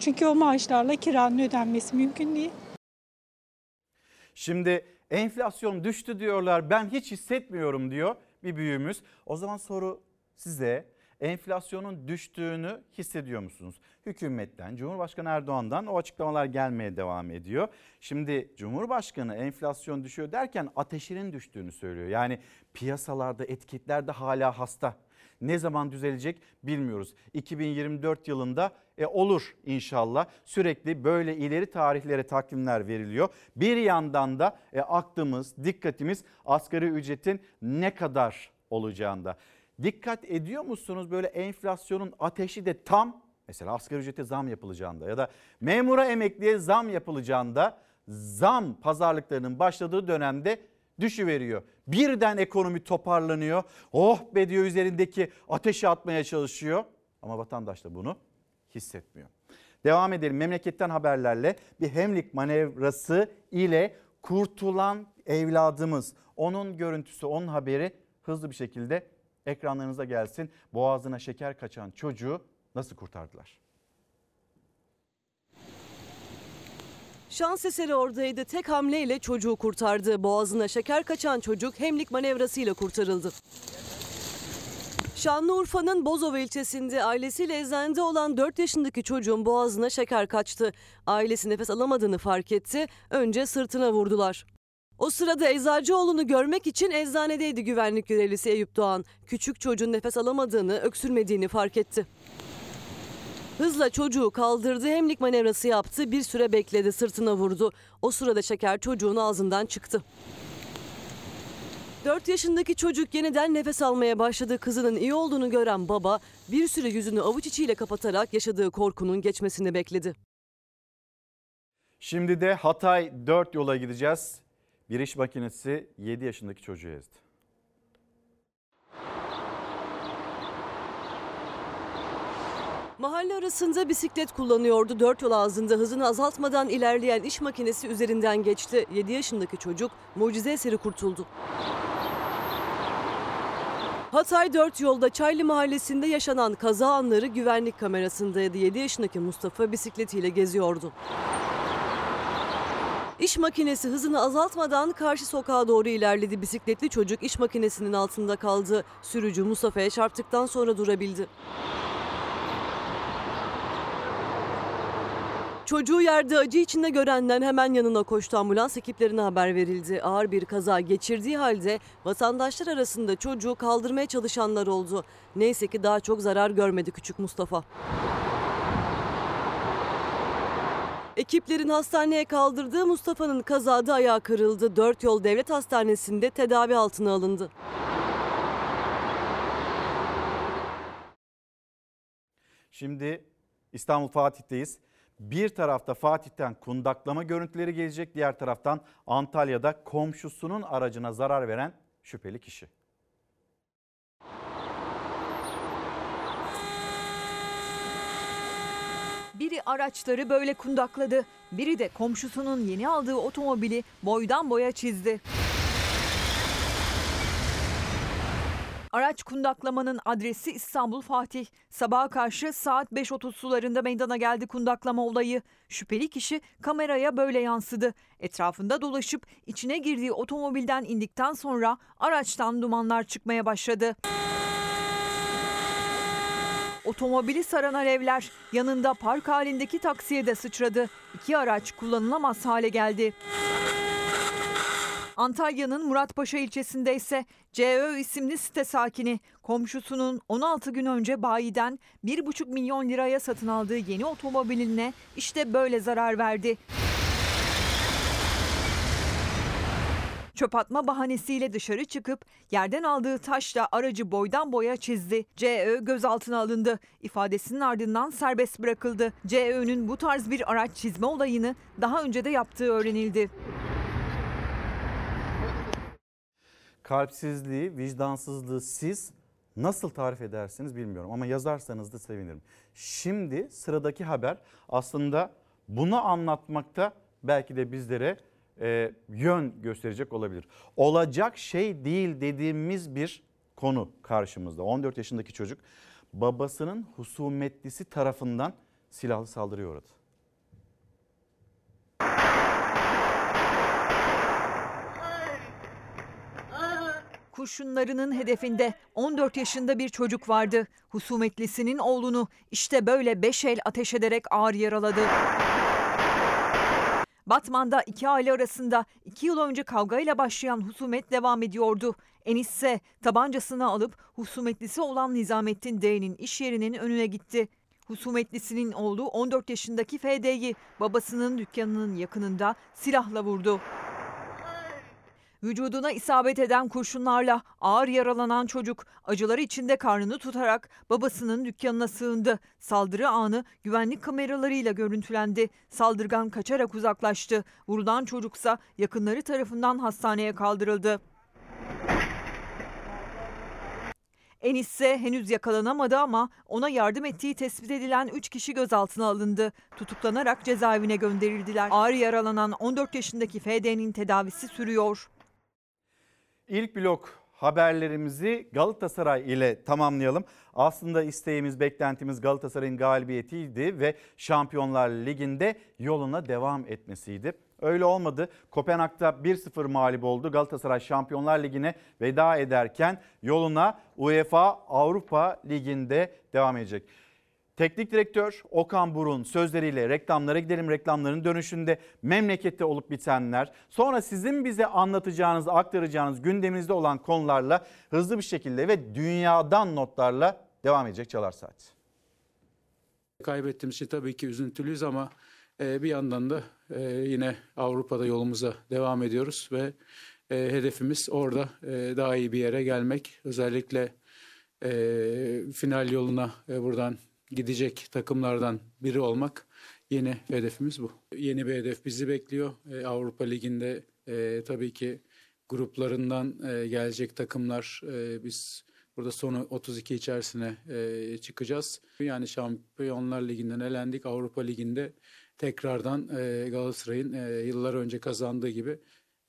Çünkü o maaşlarla kiranın ödenmesi mümkün değil. Şimdi enflasyon düştü diyorlar ben hiç hissetmiyorum diyor bir büyüğümüz. O zaman soru size enflasyonun düştüğünü hissediyor musunuz? Hükümetten, Cumhurbaşkanı Erdoğan'dan o açıklamalar gelmeye devam ediyor. Şimdi Cumhurbaşkanı enflasyon düşüyor derken ateşinin düştüğünü söylüyor. Yani piyasalarda etiketler de hala hasta. Ne zaman düzelecek bilmiyoruz. 2024 yılında e, olur inşallah. Sürekli böyle ileri tarihlere takvimler veriliyor. Bir yandan da e, aklımız, dikkatimiz asgari ücretin ne kadar olacağında. Dikkat ediyor musunuz böyle enflasyonun ateşi de tam mesela asgari ücrete zam yapılacağında ya da memura emekliye zam yapılacağında zam pazarlıklarının başladığı dönemde düşüveriyor. Birden ekonomi toparlanıyor. Oh be diyor üzerindeki ateşi atmaya çalışıyor. Ama vatandaş da bunu hissetmiyor. Devam edelim memleketten haberlerle bir hemlik manevrası ile kurtulan evladımız. Onun görüntüsü, onun haberi hızlı bir şekilde ekranlarınıza gelsin. Boğazına şeker kaçan çocuğu nasıl kurtardılar? Şans eseri oradaydı. Tek hamleyle çocuğu kurtardı. Boğazına şeker kaçan çocuk hemlik manevrasıyla kurtarıldı. Şanlıurfa'nın Bozova ilçesinde ailesiyle eczanede olan 4 yaşındaki çocuğun boğazına şeker kaçtı. Ailesi nefes alamadığını fark etti. Önce sırtına vurdular. O sırada Eczacıoğlu'nu görmek için eczanedeydi güvenlik görevlisi Eyüp Doğan. Küçük çocuğun nefes alamadığını, öksürmediğini fark etti. Hızla çocuğu kaldırdı, hemlik manevrası yaptı, bir süre bekledi, sırtına vurdu. O sırada şeker çocuğun ağzından çıktı. 4 yaşındaki çocuk yeniden nefes almaya başladı. Kızının iyi olduğunu gören baba bir süre yüzünü avuç içiyle kapatarak yaşadığı korkunun geçmesini bekledi. Şimdi de Hatay 4 yola gideceğiz. Bir iş makinesi 7 yaşındaki çocuğu ezdi. Mahalle arasında bisiklet kullanıyordu. Dört yol ağzında hızını azaltmadan ilerleyen iş makinesi üzerinden geçti. 7 yaşındaki çocuk mucize eseri kurtuldu. Hatay 4 yolda Çaylı mahallesinde yaşanan kaza anları güvenlik kamerasındaydı. 7 yaşındaki Mustafa bisikletiyle geziyordu. İş makinesi hızını azaltmadan karşı sokağa doğru ilerledi. Bisikletli çocuk iş makinesinin altında kaldı. Sürücü Mustafa'ya çarptıktan sonra durabildi. Çocuğu yerde acı içinde görenden hemen yanına koştu ambulans ekiplerine haber verildi. Ağır bir kaza geçirdiği halde vatandaşlar arasında çocuğu kaldırmaya çalışanlar oldu. Neyse ki daha çok zarar görmedi küçük Mustafa. Ekiplerin hastaneye kaldırdığı Mustafa'nın kazada ayağı kırıldı. Dört yol devlet hastanesinde tedavi altına alındı. Şimdi İstanbul Fatih'teyiz. Bir tarafta Fatih'ten kundaklama görüntüleri gelecek, diğer taraftan Antalya'da komşusunun aracına zarar veren şüpheli kişi. Biri araçları böyle kundakladı, biri de komşusunun yeni aldığı otomobili boydan boya çizdi. Araç kundaklamanın adresi İstanbul Fatih. Sabaha karşı saat 5.30 sularında meydana geldi kundaklama olayı. Şüpheli kişi kameraya böyle yansıdı. Etrafında dolaşıp içine girdiği otomobilden indikten sonra araçtan dumanlar çıkmaya başladı. Otomobili saran alevler yanında park halindeki taksiye de sıçradı. İki araç kullanılamaz hale geldi. Antalya'nın Muratpaşa ilçesinde ise CÖ isimli site sakini komşusunun 16 gün önce bayiden 1,5 milyon liraya satın aldığı yeni otomobiline işte böyle zarar verdi. Çöp atma bahanesiyle dışarı çıkıp yerden aldığı taşla aracı boydan boya çizdi. CÖ gözaltına alındı. İfadesinin ardından serbest bırakıldı. CÖ'nün bu tarz bir araç çizme olayını daha önce de yaptığı öğrenildi. Kalpsizliği, vicdansızlığı siz nasıl tarif edersiniz bilmiyorum ama yazarsanız da sevinirim. Şimdi sıradaki haber aslında bunu anlatmakta belki de bizlere e, yön gösterecek olabilir. Olacak şey değil dediğimiz bir konu karşımızda. 14 yaşındaki çocuk babasının husumetlisi tarafından silahlı saldırıya uğradı. Kurşunlarının hedefinde 14 yaşında bir çocuk vardı. Husumetlisinin oğlunu işte böyle beş el ateş ederek ağır yaraladı. Batman'da iki aile arasında iki yıl önce kavgayla başlayan husumet devam ediyordu. Enis ise tabancasını alıp husumetlisi olan Nizamettin D'nin iş yerinin önüne gitti. Husumetlisinin oğlu 14 yaşındaki FD'yi babasının dükkanının yakınında silahla vurdu. Vücuduna isabet eden kurşunlarla ağır yaralanan çocuk acıları içinde karnını tutarak babasının dükkanına sığındı. Saldırı anı güvenlik kameralarıyla görüntülendi. Saldırgan kaçarak uzaklaştı. Vurulan çocuksa yakınları tarafından hastaneye kaldırıldı. Enis ise henüz yakalanamadı ama ona yardım ettiği tespit edilen 3 kişi gözaltına alındı. Tutuklanarak cezaevine gönderildiler. Ağır yaralanan 14 yaşındaki FD'nin tedavisi sürüyor. İlk blok haberlerimizi Galatasaray ile tamamlayalım. Aslında isteğimiz, beklentimiz Galatasaray'ın galibiyetiydi ve Şampiyonlar Ligi'nde yoluna devam etmesiydi. Öyle olmadı. Kopenhag'da 1-0 mağlup oldu. Galatasaray Şampiyonlar Ligi'ne veda ederken yoluna UEFA Avrupa Ligi'nde devam edecek. Teknik direktör Okan Burun sözleriyle reklamlara gidelim. Reklamların dönüşünde memlekette olup bitenler, sonra sizin bize anlatacağınız, aktaracağınız gündeminizde olan konularla hızlı bir şekilde ve dünyadan notlarla devam edecek Çalar Saat. Kaybettiğimiz için tabii ki üzüntülüyüz ama e, bir yandan da e, yine Avrupa'da yolumuza devam ediyoruz ve e, hedefimiz orada daha iyi bir yere gelmek. Özellikle final yoluna buradan gidecek takımlardan biri olmak yeni hedefimiz bu. Yeni bir hedef bizi bekliyor. E, Avrupa Ligi'nde e, tabii ki gruplarından e, gelecek takımlar e, biz burada sonu 32 içerisine e, çıkacağız. Yani Şampiyonlar Ligi'nden elendik. Avrupa Ligi'nde tekrardan e, Galatasaray'ın e, yıllar önce kazandığı gibi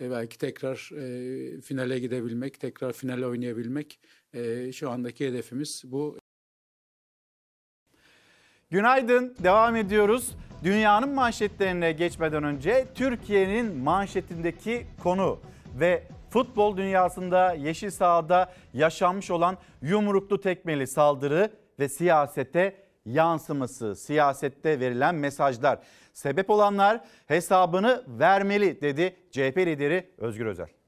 e, belki tekrar e, finale gidebilmek, tekrar finale oynayabilmek e, şu andaki hedefimiz bu. Günaydın, devam ediyoruz. Dünyanın manşetlerine geçmeden önce Türkiye'nin manşetindeki konu ve futbol dünyasında yeşil sahada yaşanmış olan yumruklu tekmeli saldırı ve siyasete yansıması, siyasette verilen mesajlar. Sebep olanlar hesabını vermeli dedi CHP lideri Özgür Özel.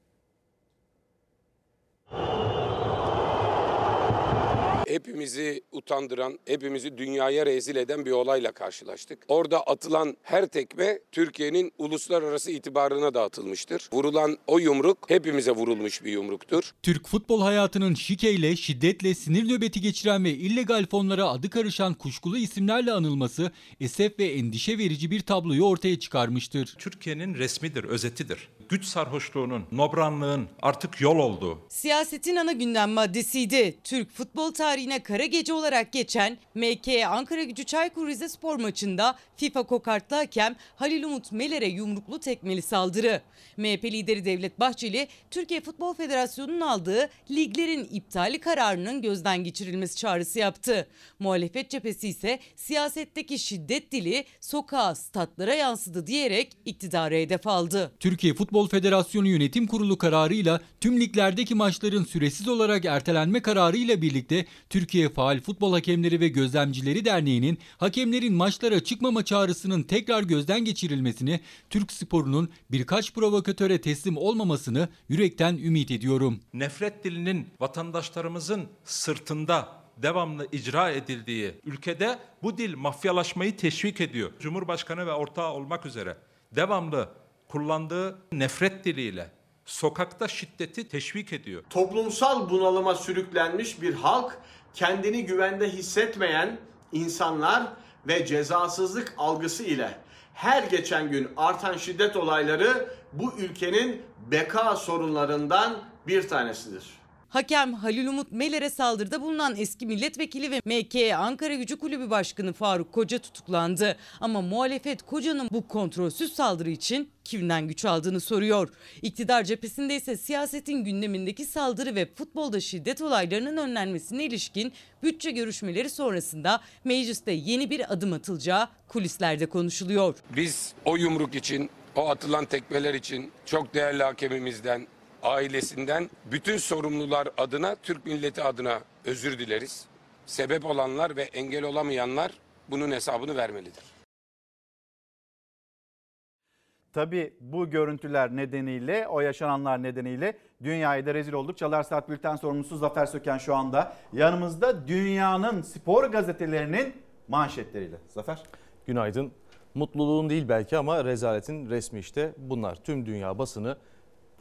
Hepimizi utandıran, hepimizi dünyaya rezil eden bir olayla karşılaştık. Orada atılan her tekme Türkiye'nin uluslararası itibarına da atılmıştır. Vurulan o yumruk hepimize vurulmuş bir yumruktur. Türk futbol hayatının şikeyle, şiddetle, sinir nöbeti geçiren ve illegal fonlara adı karışan kuşkulu isimlerle anılması esef ve endişe verici bir tabloyu ortaya çıkarmıştır. Türkiye'nin resmidir, özetidir. Güç sarhoşluğunun, nobranlığın artık yol olduğu. Siyasetin ana gündem maddesiydi. Türk futbol tarihine kara gece olarak geçen MK Ankara Gücü Çaykur Rizespor maçında FIFA kokartlı hakem Halil Umut Meler'e yumruklu tekmeli saldırı. MHP lideri Devlet Bahçeli, Türkiye Futbol Federasyonu'nun aldığı liglerin iptali kararının gözden geçirilmesi çağrısı yaptı. Muhalefet cephesi ise siyasetteki şiddet dili sokağa, statlara yansıdı diyerek iktidarı hedef aldı. Türkiye Futbol Federasyonu Yönetim Kurulu kararıyla tüm liglerdeki maçların süresiz olarak ertelenme kararıyla birlikte Türkiye Faal Futbol Hakemleri ve Gözlemcileri Derneği'nin hakemlerin maçlara çıkmama çağrısının tekrar gözden geçirilmesini, Türk sporunun birkaç provokatöre teslim olmamasını yürekten ümit ediyorum. Nefret dilinin vatandaşlarımızın sırtında devamlı icra edildiği ülkede bu dil mafyalaşmayı teşvik ediyor. Cumhurbaşkanı ve ortağı olmak üzere devamlı kullandığı nefret diliyle sokakta şiddeti teşvik ediyor. Toplumsal bunalıma sürüklenmiş bir halk, kendini güvende hissetmeyen insanlar ve cezasızlık algısı ile her geçen gün artan şiddet olayları bu ülkenin beka sorunlarından bir tanesidir. Hakem Halil Umut Meler'e saldırıda bulunan eski milletvekili ve MK Ankara Gücü Kulübü Başkanı Faruk Koca tutuklandı. Ama muhalefet Koca'nın bu kontrolsüz saldırı için kimden güç aldığını soruyor. İktidar cephesinde ise siyasetin gündemindeki saldırı ve futbolda şiddet olaylarının önlenmesine ilişkin bütçe görüşmeleri sonrasında mecliste yeni bir adım atılacağı kulislerde konuşuluyor. Biz o yumruk için, o atılan tekmeler için çok değerli hakemimizden, ailesinden bütün sorumlular adına, Türk milleti adına özür dileriz. Sebep olanlar ve engel olamayanlar bunun hesabını vermelidir. Tabii bu görüntüler nedeniyle, o yaşananlar nedeniyle dünyaya da rezil olduk. Çalar Saat Bülten sorumlusu Zafer Söken şu anda yanımızda dünyanın spor gazetelerinin manşetleriyle. Zafer. Günaydın. Mutluluğun değil belki ama rezaletin resmi işte bunlar. Tüm dünya basını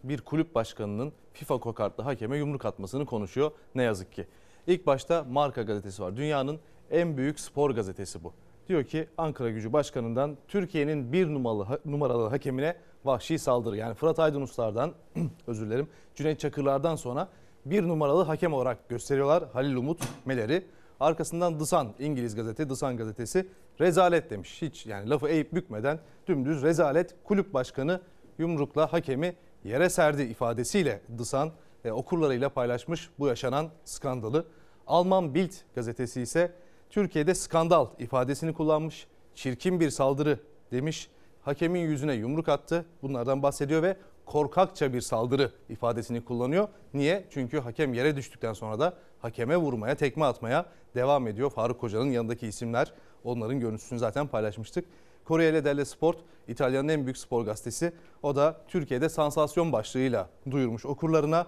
bir kulüp başkanının FIFA kokartlı hakeme yumruk atmasını konuşuyor ne yazık ki. İlk başta Marka gazetesi var. Dünyanın en büyük spor gazetesi bu. Diyor ki Ankara Gücü Başkanı'ndan Türkiye'nin bir numaralı, numaralı hakemine vahşi saldırı. Yani Fırat Aydınuslar'dan özür dilerim Cüneyt Çakırlar'dan sonra bir numaralı hakem olarak gösteriyorlar Halil Umut Meler'i. Arkasından Sun, İngiliz gazete Sun gazetesi rezalet demiş. Hiç yani lafı eğip bükmeden dümdüz rezalet kulüp başkanı yumrukla hakemi yere serdi ifadesiyle Sun e, okurlarıyla paylaşmış bu yaşanan skandalı. Alman Bild gazetesi ise Türkiye'de skandal ifadesini kullanmış. Çirkin bir saldırı demiş. Hakemin yüzüne yumruk attı. Bunlardan bahsediyor ve korkakça bir saldırı ifadesini kullanıyor. Niye? Çünkü hakem yere düştükten sonra da hakeme vurmaya, tekme atmaya devam ediyor. Faruk Hoca'nın yanındaki isimler onların görüntüsünü zaten paylaşmıştık. Corriere dello Sport İtalya'nın en büyük spor gazetesi. O da Türkiye'de sansasyon başlığıyla duyurmuş okurlarına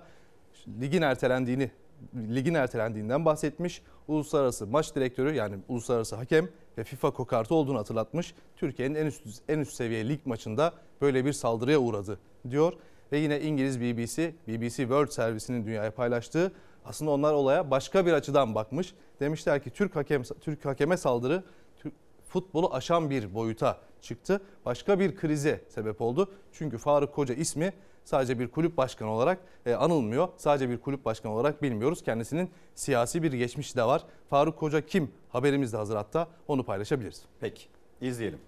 ligin ertelendiğini ligin ertelendiğinden bahsetmiş. Uluslararası maç direktörü yani uluslararası hakem ve FIFA kokartı olduğunu hatırlatmış. Türkiye'nin en üst en üst seviye lig maçında böyle bir saldırıya uğradı diyor. Ve yine İngiliz BBC, BBC World Service'inin dünyaya paylaştığı aslında onlar olaya başka bir açıdan bakmış. Demişler ki Türk hakem Türk hakeme saldırı futbolu aşan bir boyuta çıktı. Başka bir krize sebep oldu. Çünkü Faruk Koca ismi sadece bir kulüp başkanı olarak e, anılmıyor. Sadece bir kulüp başkanı olarak bilmiyoruz. Kendisinin siyasi bir geçmişi de var. Faruk Koca kim? Haberimiz de hazır hatta onu paylaşabiliriz. Peki izleyelim.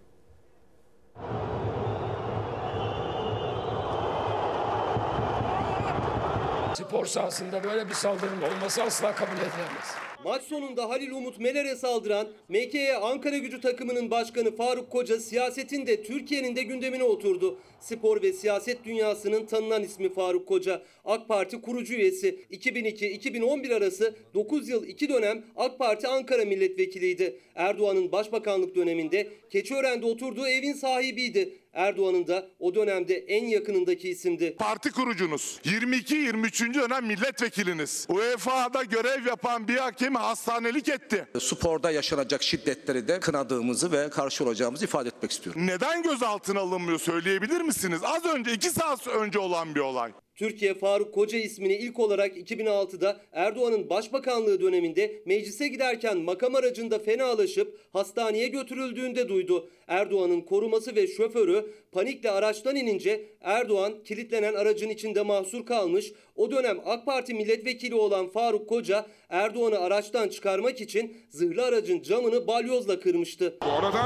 Spor sahasında böyle bir saldırının olması asla kabul edilemez. Maç sonunda Halil Umut Meler'e saldıran MKE Ankara gücü takımının başkanı Faruk Koca siyasetin de Türkiye'nin de gündemine oturdu. Spor ve siyaset dünyasının tanınan ismi Faruk Koca. AK Parti kurucu üyesi 2002-2011 arası 9 yıl 2 dönem AK Parti Ankara milletvekiliydi. Erdoğan'ın başbakanlık döneminde Keçiören'de oturduğu evin sahibiydi. Erdoğan'ın da o dönemde en yakınındaki isimdi. Parti kurucunuz. 22-23. dönem milletvekiliniz. UEFA'da görev yapan bir hakemi hastanelik etti. Sporda yaşanacak şiddetleri de kınadığımızı ve karşı olacağımızı ifade etmek istiyorum. Neden gözaltına alınmıyor söyleyebilir misiniz? Az önce 2 saat önce olan bir olay. Türkiye Faruk Koca ismini ilk olarak 2006'da Erdoğan'ın başbakanlığı döneminde meclise giderken makam aracında fenalaşıp hastaneye götürüldüğünde duydu. Erdoğan'ın koruması ve şoförü panikle araçtan inince Erdoğan kilitlenen aracın içinde mahsur kalmış. O dönem AK Parti milletvekili olan Faruk Koca Erdoğan'ı araçtan çıkarmak için zırhlı aracın camını balyozla kırmıştı. Bu arada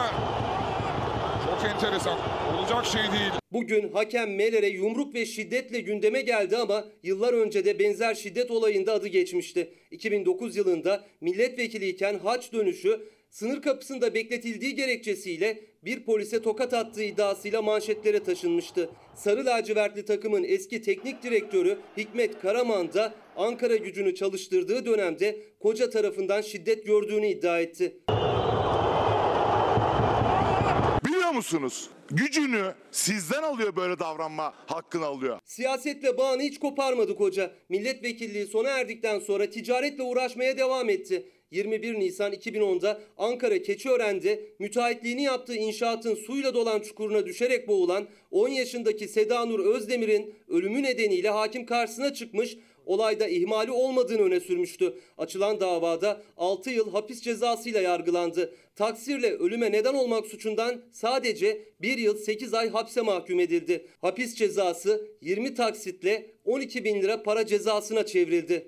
enteresan. Olacak şey değil. Bugün hakem Meler'e yumruk ve şiddetle gündeme geldi ama yıllar önce de benzer şiddet olayında adı geçmişti. 2009 yılında milletvekiliyken haç dönüşü sınır kapısında bekletildiği gerekçesiyle bir polise tokat attığı iddiasıyla manşetlere taşınmıştı. Sarı lacivertli takımın eski teknik direktörü Hikmet Karaman da Ankara gücünü çalıştırdığı dönemde koca tarafından şiddet gördüğünü iddia etti. Biliyor musunuz? Gücünü sizden alıyor böyle davranma hakkını alıyor. Siyasetle bağını hiç koparmadı koca. Milletvekilliği sona erdikten sonra ticaretle uğraşmaya devam etti. 21 Nisan 2010'da Ankara Keçiören'de müteahhitliğini yaptığı inşaatın suyla dolan çukuruna düşerek boğulan 10 yaşındaki Seda Nur Özdemir'in ölümü nedeniyle hakim karşısına çıkmış olayda ihmali olmadığını öne sürmüştü. Açılan davada 6 yıl hapis cezasıyla yargılandı. Taksirle ölüme neden olmak suçundan sadece 1 yıl 8 ay hapse mahkum edildi. Hapis cezası 20 taksitle 12 bin lira para cezasına çevrildi.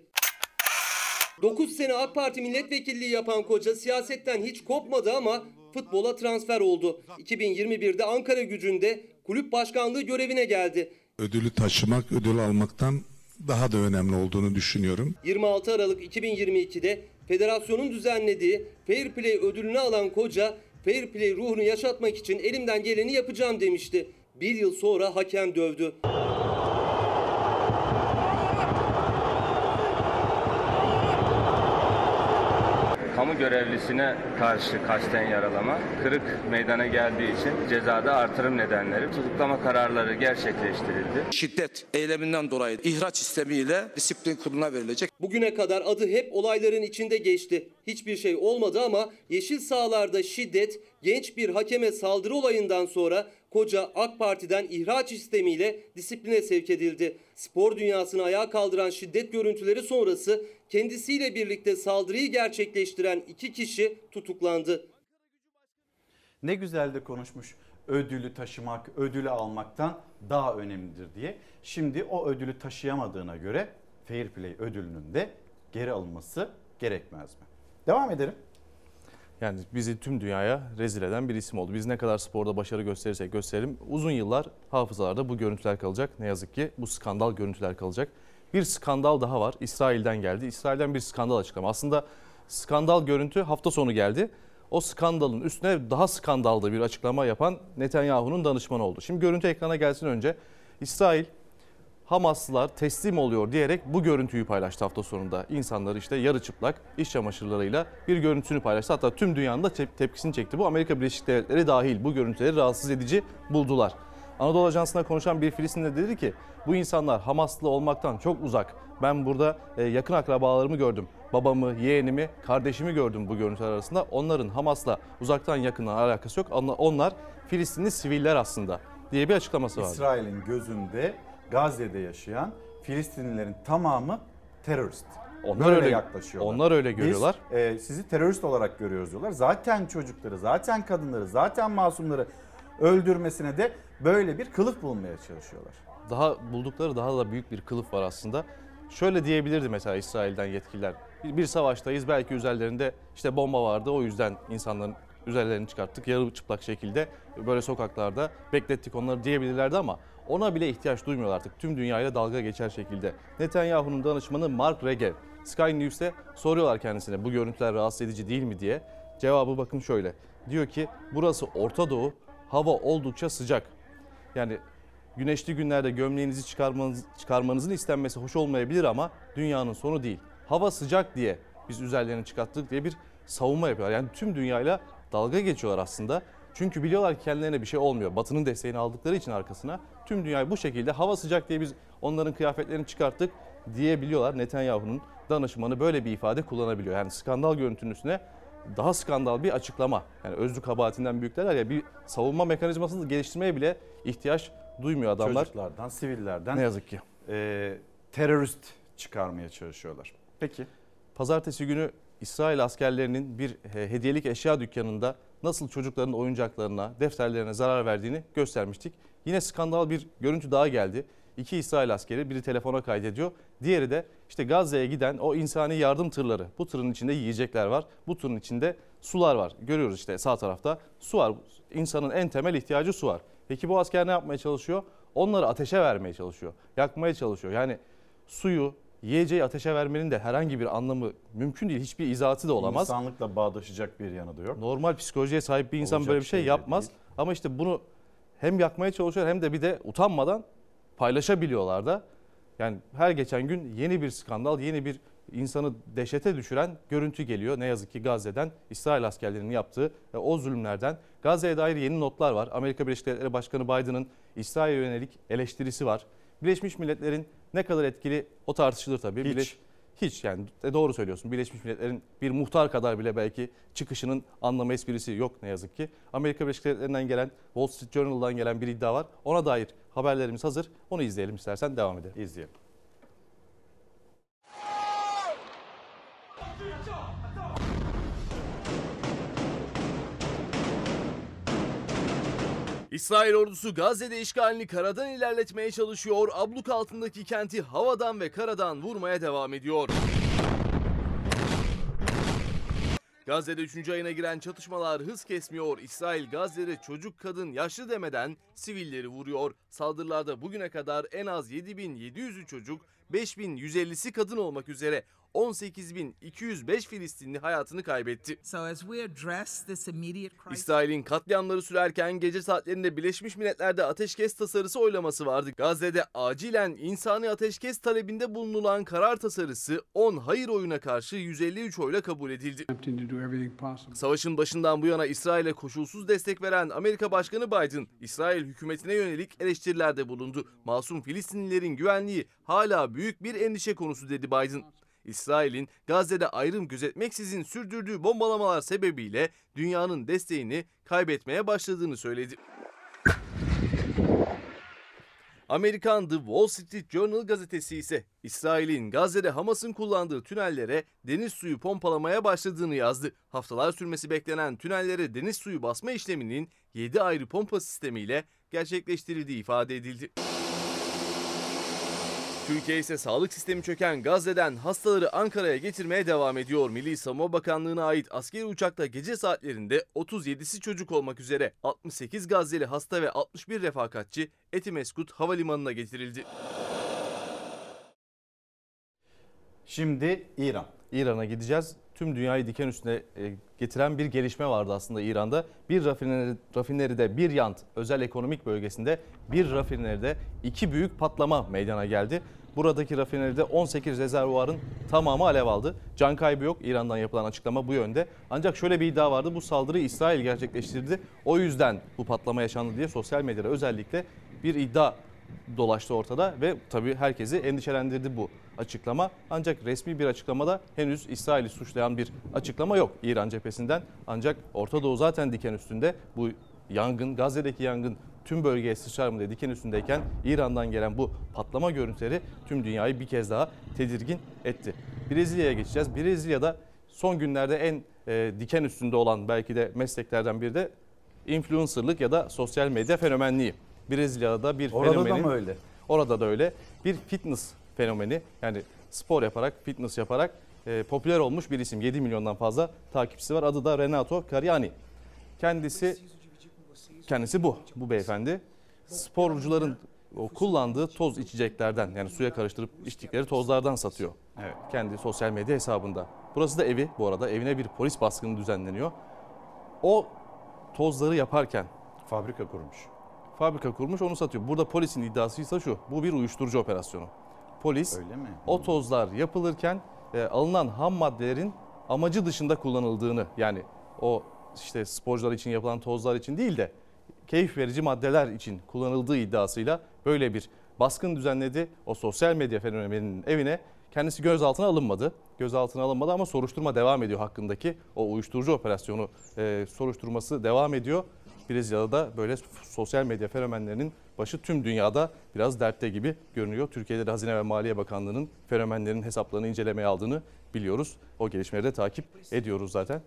9 sene AK Parti milletvekilliği yapan koca siyasetten hiç kopmadı ama futbola transfer oldu. 2021'de Ankara gücünde kulüp başkanlığı görevine geldi. Ödülü taşımak, ödül almaktan daha da önemli olduğunu düşünüyorum. 26 Aralık 2022'de federasyonun düzenlediği Fair Play ödülünü alan koca Fair Play ruhunu yaşatmak için elimden geleni yapacağım demişti. Bir yıl sonra hakem dövdü. Kamu görevlisine karşı kasten yaralama, kırık meydana geldiği için cezada artırım nedenleri tutuklama kararları gerçekleştirildi. Şiddet eyleminden dolayı ihraç sistemiyle disiplin kuruluna verilecek. Bugüne kadar adı hep olayların içinde geçti. Hiçbir şey olmadı ama yeşil sahalarda şiddet, genç bir hakeme saldırı olayından sonra koca AK Parti'den ihraç sistemiyle disipline sevk edildi. Spor dünyasını ayağa kaldıran şiddet görüntüleri sonrası kendisiyle birlikte saldırıyı gerçekleştiren iki kişi tutuklandı. Ne güzel de konuşmuş. Ödülü taşımak, ödülü almaktan daha önemlidir diye. Şimdi o ödülü taşıyamadığına göre Fair Play ödülünün de geri alınması gerekmez mi? Devam edelim. Yani bizi tüm dünyaya rezil eden bir isim oldu. Biz ne kadar sporda başarı gösterirsek gösterelim uzun yıllar hafızalarda bu görüntüler kalacak. Ne yazık ki bu skandal görüntüler kalacak. Bir skandal daha var. İsrail'den geldi. İsrail'den bir skandal açıklama. Aslında skandal görüntü hafta sonu geldi. O skandalın üstüne daha skandalda bir açıklama yapan Netanyahu'nun danışmanı oldu. Şimdi görüntü ekrana gelsin önce. İsrail Hamaslılar teslim oluyor diyerek bu görüntüyü paylaştı hafta sonunda. İnsanlar işte yarı çıplak iş çamaşırlarıyla bir görüntüsünü paylaştı. Hatta tüm dünyanın da tep- tepkisini çekti. Bu Amerika Birleşik Devletleri dahil bu görüntüleri rahatsız edici buldular. Anadolu Ajansı'na konuşan bir Filistinli dedi ki bu insanlar Hamaslı olmaktan çok uzak. Ben burada e, yakın akrabalarımı gördüm. Babamı, yeğenimi, kardeşimi gördüm bu görüntüler arasında. Onların Hamas'la uzaktan yakından alakası yok. Onlar Filistinli siviller aslında diye bir açıklaması var. İsrail'in gözünde Gazze'de yaşayan Filistinlilerin tamamı terörist. Onlar Böyle öyle- yaklaşıyorlar. onlar öyle görüyorlar. Biz e, sizi terörist olarak görüyoruz diyorlar. Zaten çocukları, zaten kadınları, zaten masumları öldürmesine de böyle bir kılıf bulmaya çalışıyorlar. daha buldukları daha da büyük bir kılıf var aslında. Şöyle diyebilirdi mesela İsrail'den yetkililer. Bir, bir savaştayız belki üzerlerinde işte bomba vardı o yüzden insanların üzerlerini çıkarttık yarı çıplak şekilde böyle sokaklarda beklettik onları diyebilirlerdi ama ona bile ihtiyaç duymuyorlar artık tüm dünyayla dalga geçer şekilde. Netanyahu'nun danışmanı Mark Regev Sky News'te soruyorlar kendisine bu görüntüler rahatsız edici değil mi diye. Cevabı bakın şöyle. Diyor ki burası Orta Doğu, hava oldukça sıcak. Yani güneşli günlerde gömleğinizi çıkarmanız, çıkarmanızın istenmesi hoş olmayabilir ama dünyanın sonu değil. Hava sıcak diye biz üzerlerini çıkarttık diye bir savunma yapıyorlar. Yani tüm dünyayla dalga geçiyorlar aslında. Çünkü biliyorlar ki kendilerine bir şey olmuyor. Batı'nın desteğini aldıkları için arkasına tüm dünyayı bu şekilde hava sıcak diye biz onların kıyafetlerini çıkarttık diyebiliyorlar. Netanyahu'nun danışmanı böyle bir ifade kullanabiliyor. Yani skandal görüntünün üstüne daha skandal bir açıklama. Yani özlü kabahatinden büyük derler ya bir savunma mekanizmasını geliştirmeye bile ihtiyaç duymuyor adamlar. Çocuklardan, sivillerden Ne yazık ki. e, terörist çıkarmaya çalışıyorlar. Peki. Pazartesi günü İsrail askerlerinin bir e, hediyelik eşya dükkanında nasıl çocukların oyuncaklarına, defterlerine zarar verdiğini göstermiştik. Yine skandal bir görüntü daha geldi. İki İsrail askeri biri telefona kaydediyor. Diğeri de işte Gazze'ye giden o insani yardım tırları. Bu tırın içinde yiyecekler var. Bu tırın içinde sular var. Görüyoruz işte sağ tarafta su var. İnsanın en temel ihtiyacı su var. Peki bu asker ne yapmaya çalışıyor? Onları ateşe vermeye çalışıyor. Yakmaya çalışıyor. Yani suyu, yiyeceği ateşe vermenin de herhangi bir anlamı mümkün değil. Hiçbir izahatı da olamaz. İnsanlıkla bağdaşacak bir yanı da yok. Normal psikolojiye sahip bir insan Olacak böyle bir şey şey de yapmaz. değil. Ama işte bunu hem yakmaya çalışıyor hem de bir de utanmadan paylaşabiliyorlar da. Yani her geçen gün yeni bir skandal, yeni bir insanı dehşete düşüren görüntü geliyor. Ne yazık ki Gazze'den İsrail askerlerinin yaptığı ve o zulümlerden. Gazze'ye dair yeni notlar var. Amerika Birleşik Devletleri Başkanı Biden'ın İsrail'e yönelik eleştirisi var. Birleşmiş Milletler'in ne kadar etkili o tartışılır tabii. Hiç. Hiç yani e, doğru söylüyorsun. Birleşmiş Milletler'in bir muhtar kadar bile belki çıkışının anlamı esprisi yok ne yazık ki. Amerika Birleşik Devletleri'nden gelen Wall Street Journal'dan gelen bir iddia var. Ona dair haberlerimiz hazır. Onu izleyelim istersen devam edelim. İzleyelim. İsrail ordusu Gazze'de işgalini karadan ilerletmeye çalışıyor. Abluk altındaki kenti havadan ve karadan vurmaya devam ediyor. Gazze'de 3. ayına giren çatışmalar hız kesmiyor. İsrail Gazze'de çocuk, kadın, yaşlı demeden sivilleri vuruyor. Saldırılarda bugüne kadar en az 7700'ü çocuk, 5150'si kadın olmak üzere 18.205 Filistinli hayatını kaybetti. İsrail'in katliamları sürerken gece saatlerinde Birleşmiş Milletler'de ateşkes tasarısı oylaması vardı. Gazze'de acilen insani ateşkes talebinde bulunulan karar tasarısı 10 hayır oyuna karşı 153 oyla kabul edildi. Savaşın başından bu yana İsrail'e koşulsuz destek veren Amerika Başkanı Biden, İsrail hükümetine yönelik eleştirilerde bulundu. Masum Filistinlilerin güvenliği hala büyük bir endişe konusu dedi Biden. İsrail'in Gazze'de ayrım gözetmeksizin sürdürdüğü bombalamalar sebebiyle dünyanın desteğini kaybetmeye başladığını söyledi. Amerikan The Wall Street Journal gazetesi ise İsrail'in Gazze'de Hamas'ın kullandığı tünellere deniz suyu pompalamaya başladığını yazdı. Haftalar sürmesi beklenen tünellere deniz suyu basma işleminin 7 ayrı pompa sistemiyle gerçekleştirildiği ifade edildi. Türkiye ise sağlık sistemi çöken Gazze'den hastaları Ankara'ya getirmeye devam ediyor. Milli Savunma Bakanlığı'na ait askeri uçakta gece saatlerinde 37'si çocuk olmak üzere 68 Gazze'li hasta ve 61 refakatçi Etimeskut Havalimanı'na getirildi. Şimdi İran. İran'a gideceğiz. Tüm dünyayı diken üstüne e, getiren bir gelişme vardı aslında İran'da. Bir rafineri, rafineride bir yant özel ekonomik bölgesinde bir rafineride iki büyük patlama meydana geldi. Buradaki rafineride 18 rezervuarın tamamı alev aldı. Can kaybı yok. İran'dan yapılan açıklama bu yönde. Ancak şöyle bir iddia vardı. Bu saldırıyı İsrail gerçekleştirdi. O yüzden bu patlama yaşandı diye sosyal medyada özellikle bir iddia dolaştı ortada ve tabii herkesi endişelendirdi bu açıklama. Ancak resmi bir açıklamada henüz İsrail'i suçlayan bir açıklama yok İran cephesinden. Ancak Orta Doğu zaten diken üstünde. Bu yangın, Gazze'deki yangın tüm bölgeye sıçrar mı diye diken üstündeyken İran'dan gelen bu patlama görüntüleri tüm dünyayı bir kez daha tedirgin etti. Brezilya'ya geçeceğiz. Brezilya'da son günlerde en e, diken üstünde olan belki de mesleklerden biri de influencerlık ya da sosyal medya fenomenliği. Brezilya'da bir Orada da fenomenin, mı öyle? Orada da öyle. Bir fitness fenomeni yani spor yaparak, fitness yaparak e, popüler olmuş bir isim. 7 milyondan fazla takipçisi var. Adı da Renato Cariani. Kendisi kendisi bu, bu beyefendi. Sporcuların o kullandığı toz içeceklerden yani suya karıştırıp içtikleri tozlardan satıyor. Evet. Kendi sosyal medya hesabında. Burası da evi bu arada. Evine bir polis baskını düzenleniyor. O tozları yaparken Fabrika kurmuş. Fabrika kurmuş onu satıyor. Burada polisin iddiası ise şu. Bu bir uyuşturucu operasyonu. Polis Öyle mi? o tozlar yapılırken e, alınan ham maddelerin amacı dışında kullanıldığını yani o işte sporcular için yapılan tozlar için değil de keyif verici maddeler için kullanıldığı iddiasıyla böyle bir baskın düzenledi. O sosyal medya fenomeninin evine kendisi gözaltına alınmadı. Gözaltına alınmadı ama soruşturma devam ediyor hakkındaki o uyuşturucu operasyonu e, soruşturması devam ediyor. Brezilya'da da böyle sosyal medya fenomenlerinin başı tüm dünyada biraz dertte gibi görünüyor. Türkiye'de de Hazine ve Maliye Bakanlığı'nın fenomenlerin hesaplarını incelemeye aldığını biliyoruz. O gelişmeleri de takip ediyoruz zaten.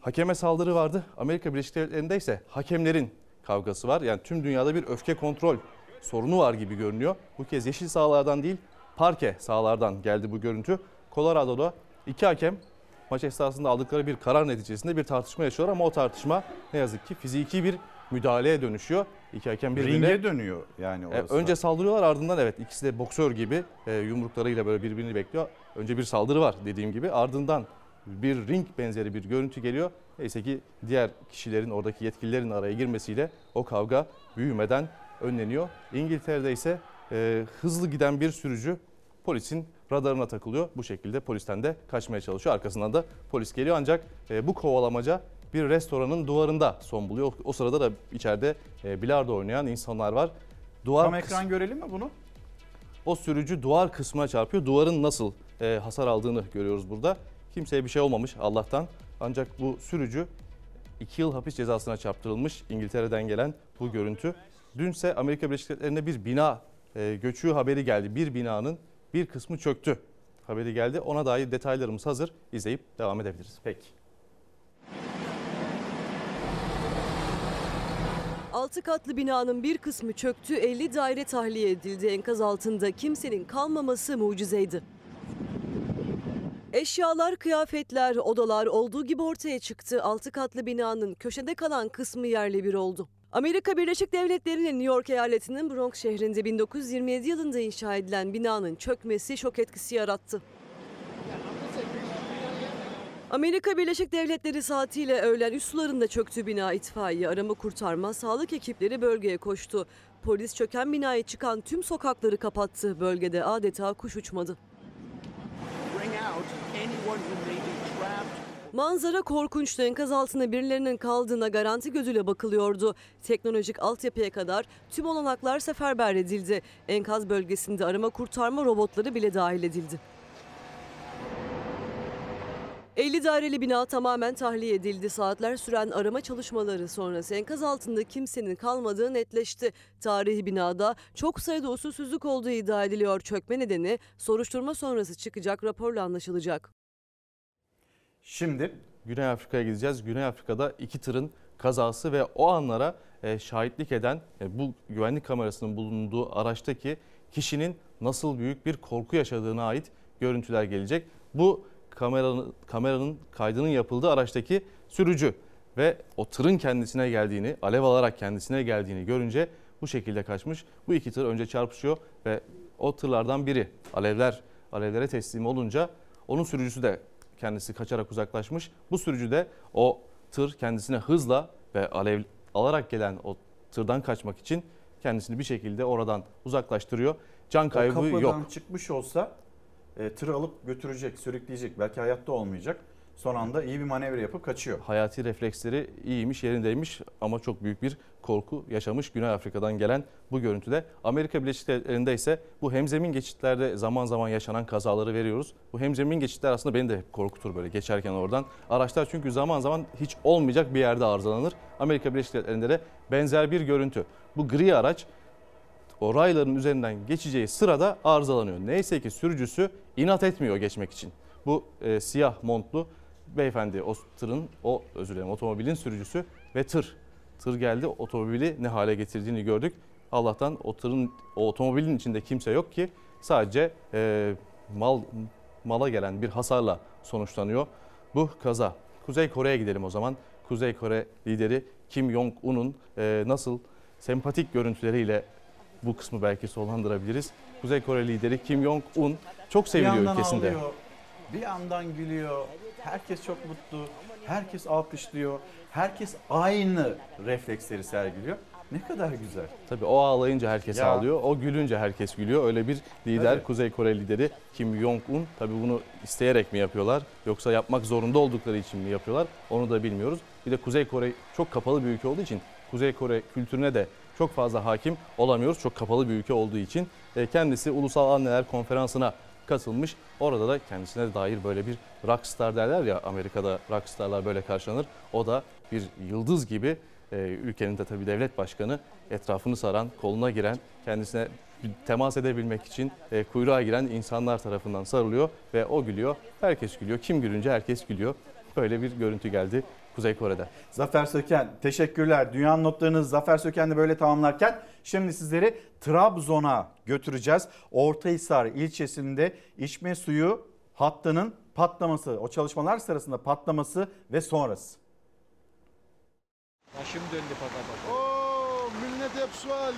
Hakeme saldırı vardı. Amerika Birleşik Devletleri'nde ise hakemlerin kavgası var. Yani tüm dünyada bir öfke kontrol sorunu var gibi görünüyor. Bu kez yeşil sahalardan değil parke sahalardan geldi bu görüntü. Colorado'da iki hakem maç esnasında aldıkları bir karar neticesinde bir tartışma yaşıyor ama o tartışma ne yazık ki fiziki bir müdahaleye dönüşüyor. İki hakem birbirine Ringe dönüyor yani e, önce saldırıyorlar ardından evet ikisi de boksör gibi e, yumruklarıyla böyle birbirini bekliyor. Önce bir saldırı var dediğim gibi ardından bir ring benzeri bir görüntü geliyor. Neyse ki diğer kişilerin oradaki yetkililerin araya girmesiyle o kavga büyümeden önleniyor. İngiltere'de ise e, hızlı giden bir sürücü polisin radarına takılıyor. Bu şekilde polisten de kaçmaya çalışıyor. Arkasından da polis geliyor ancak e, bu kovalamaca bir restoranın duvarında son buluyor. O, sırada da içeride e, bilardo oynayan insanlar var. Duvar Tam ekran görelim mi bunu? o sürücü duvar kısmına çarpıyor. Duvarın nasıl e, hasar aldığını görüyoruz burada. Kimseye bir şey olmamış Allah'tan. Ancak bu sürücü 2 yıl hapis cezasına çarptırılmış İngiltere'den gelen bu görüntü. Dünse Amerika Birleşik Devletleri'nde bir bina e, göçüğü haberi geldi. Bir binanın bir kısmı çöktü haberi geldi. Ona dair detaylarımız hazır. İzleyip devam edebiliriz. Peki. 6 katlı binanın bir kısmı çöktü, 50 daire tahliye edildi. Enkaz altında kimsenin kalmaması mucizeydi. Eşyalar, kıyafetler, odalar olduğu gibi ortaya çıktı. 6 katlı binanın köşede kalan kısmı yerle bir oldu. Amerika Birleşik Devletleri'nin New York eyaletinin Bronx şehrinde 1927 yılında inşa edilen binanın çökmesi şok etkisi yarattı. Amerika Birleşik Devletleri saatiyle öğlen üst sularında çöktü bina itfaiye, arama kurtarma, sağlık ekipleri bölgeye koştu. Polis çöken binaya çıkan tüm sokakları kapattı. Bölgede adeta kuş uçmadı. Manzara korkunçtu. Enkaz altında birilerinin kaldığına garanti gözüyle bakılıyordu. Teknolojik altyapıya kadar tüm olanaklar seferber edildi. Enkaz bölgesinde arama kurtarma robotları bile dahil edildi. 50 daireli bina tamamen tahliye edildi. Saatler süren arama çalışmaları sonrası enkaz altında kimsenin kalmadığı netleşti. Tarihi binada çok sayıda usulsüzlük olduğu iddia ediliyor. Çökme nedeni soruşturma sonrası çıkacak raporla anlaşılacak. Şimdi Güney Afrika'ya gideceğiz. Güney Afrika'da iki tırın kazası ve o anlara e, şahitlik eden e, bu güvenlik kamerasının bulunduğu araçtaki kişinin nasıl büyük bir korku yaşadığına ait görüntüler gelecek. Bu kameranın, kameranın kaydının yapıldığı araçtaki sürücü ve o tırın kendisine geldiğini, alev alarak kendisine geldiğini görünce bu şekilde kaçmış. Bu iki tır önce çarpışıyor ve o tırlardan biri alevler alevlere teslim olunca onun sürücüsü de kendisi kaçarak uzaklaşmış. Bu sürücü de o tır kendisine hızla ve alev alarak gelen o tırdan kaçmak için kendisini bir şekilde oradan uzaklaştırıyor. Can o kaybı kapıdan yok. çıkmış olsa e, tırı alıp götürecek, sürükleyecek. Belki hayatta olmayacak. Son anda iyi bir manevra yapıp kaçıyor. Hayati refleksleri iyiymiş, yerindeymiş ama çok büyük bir korku yaşamış Güney Afrika'dan gelen bu görüntüde. Amerika Birleşik Devletleri'nde ise bu hemzemin geçitlerde zaman zaman yaşanan kazaları veriyoruz. Bu hemzemin geçitler aslında beni de hep korkutur böyle geçerken oradan. Araçlar çünkü zaman zaman hiç olmayacak bir yerde arızalanır. Amerika Birleşik Devletleri'nde de benzer bir görüntü. Bu gri araç o rayların üzerinden geçeceği sırada arızalanıyor. Neyse ki sürücüsü inat etmiyor geçmek için. Bu e, siyah montlu beyefendi o tırın, o özür dilerim otomobilin sürücüsü ve tır. Tır geldi otomobili ne hale getirdiğini gördük. Allah'tan o tırın, o otomobilin içinde kimse yok ki sadece e, mal mala gelen bir hasarla sonuçlanıyor bu kaza. Kuzey Kore'ye gidelim o zaman. Kuzey Kore lideri Kim Jong-un'un e, nasıl sempatik görüntüleriyle bu kısmı belki sonlandırabiliriz. Kuzey Kore lideri Kim Jong-un çok Bir seviliyor yandan ülkesinde. ağlıyor, bir yandan gülüyor. Herkes çok mutlu. Herkes alkışlıyor. Herkes aynı refleksleri sergiliyor. Ne kadar güzel. Tabii o ağlayınca herkes Ya. ağlıyor, o gülünce herkes gülüyor. Öyle bir lider Tabii. Kuzey Kore lideri Kim Jong-un. Tabii bunu isteyerek mi yapıyorlar yoksa yapmak zorunda oldukları için mi yapıyorlar onu da bilmiyoruz. Bir de Kuzey Kore çok kapalı bir ülke olduğu için Kuzey Kore kültürüne de çok fazla hakim olamıyoruz. Çok kapalı bir ülke olduğu için E, kendisi Ulusal Anneler Konferansı'na katılmış. Orada da kendisine dair böyle bir rockstar derler ya Amerika'da rockstarlar böyle karşılanır. O da bir yıldız gibi e, ülkenin de tabii devlet başkanı etrafını saran, koluna giren, kendisine temas edebilmek için e, kuyruğa giren insanlar tarafından sarılıyor ve o gülüyor. Herkes gülüyor. Kim gülünce herkes gülüyor. Böyle bir görüntü geldi Kuzey Kore'den. Zafer Söken teşekkürler. Dünyanın notlarını Zafer Söken'de böyle tamamlarken şimdi sizleri Trabzon'a götüreceğiz. Ortahisar ilçesinde içme suyu hattının patlaması, o çalışmalar sırasında patlaması ve sonrası. Başım döndü pata Oo, millet hep su aldı.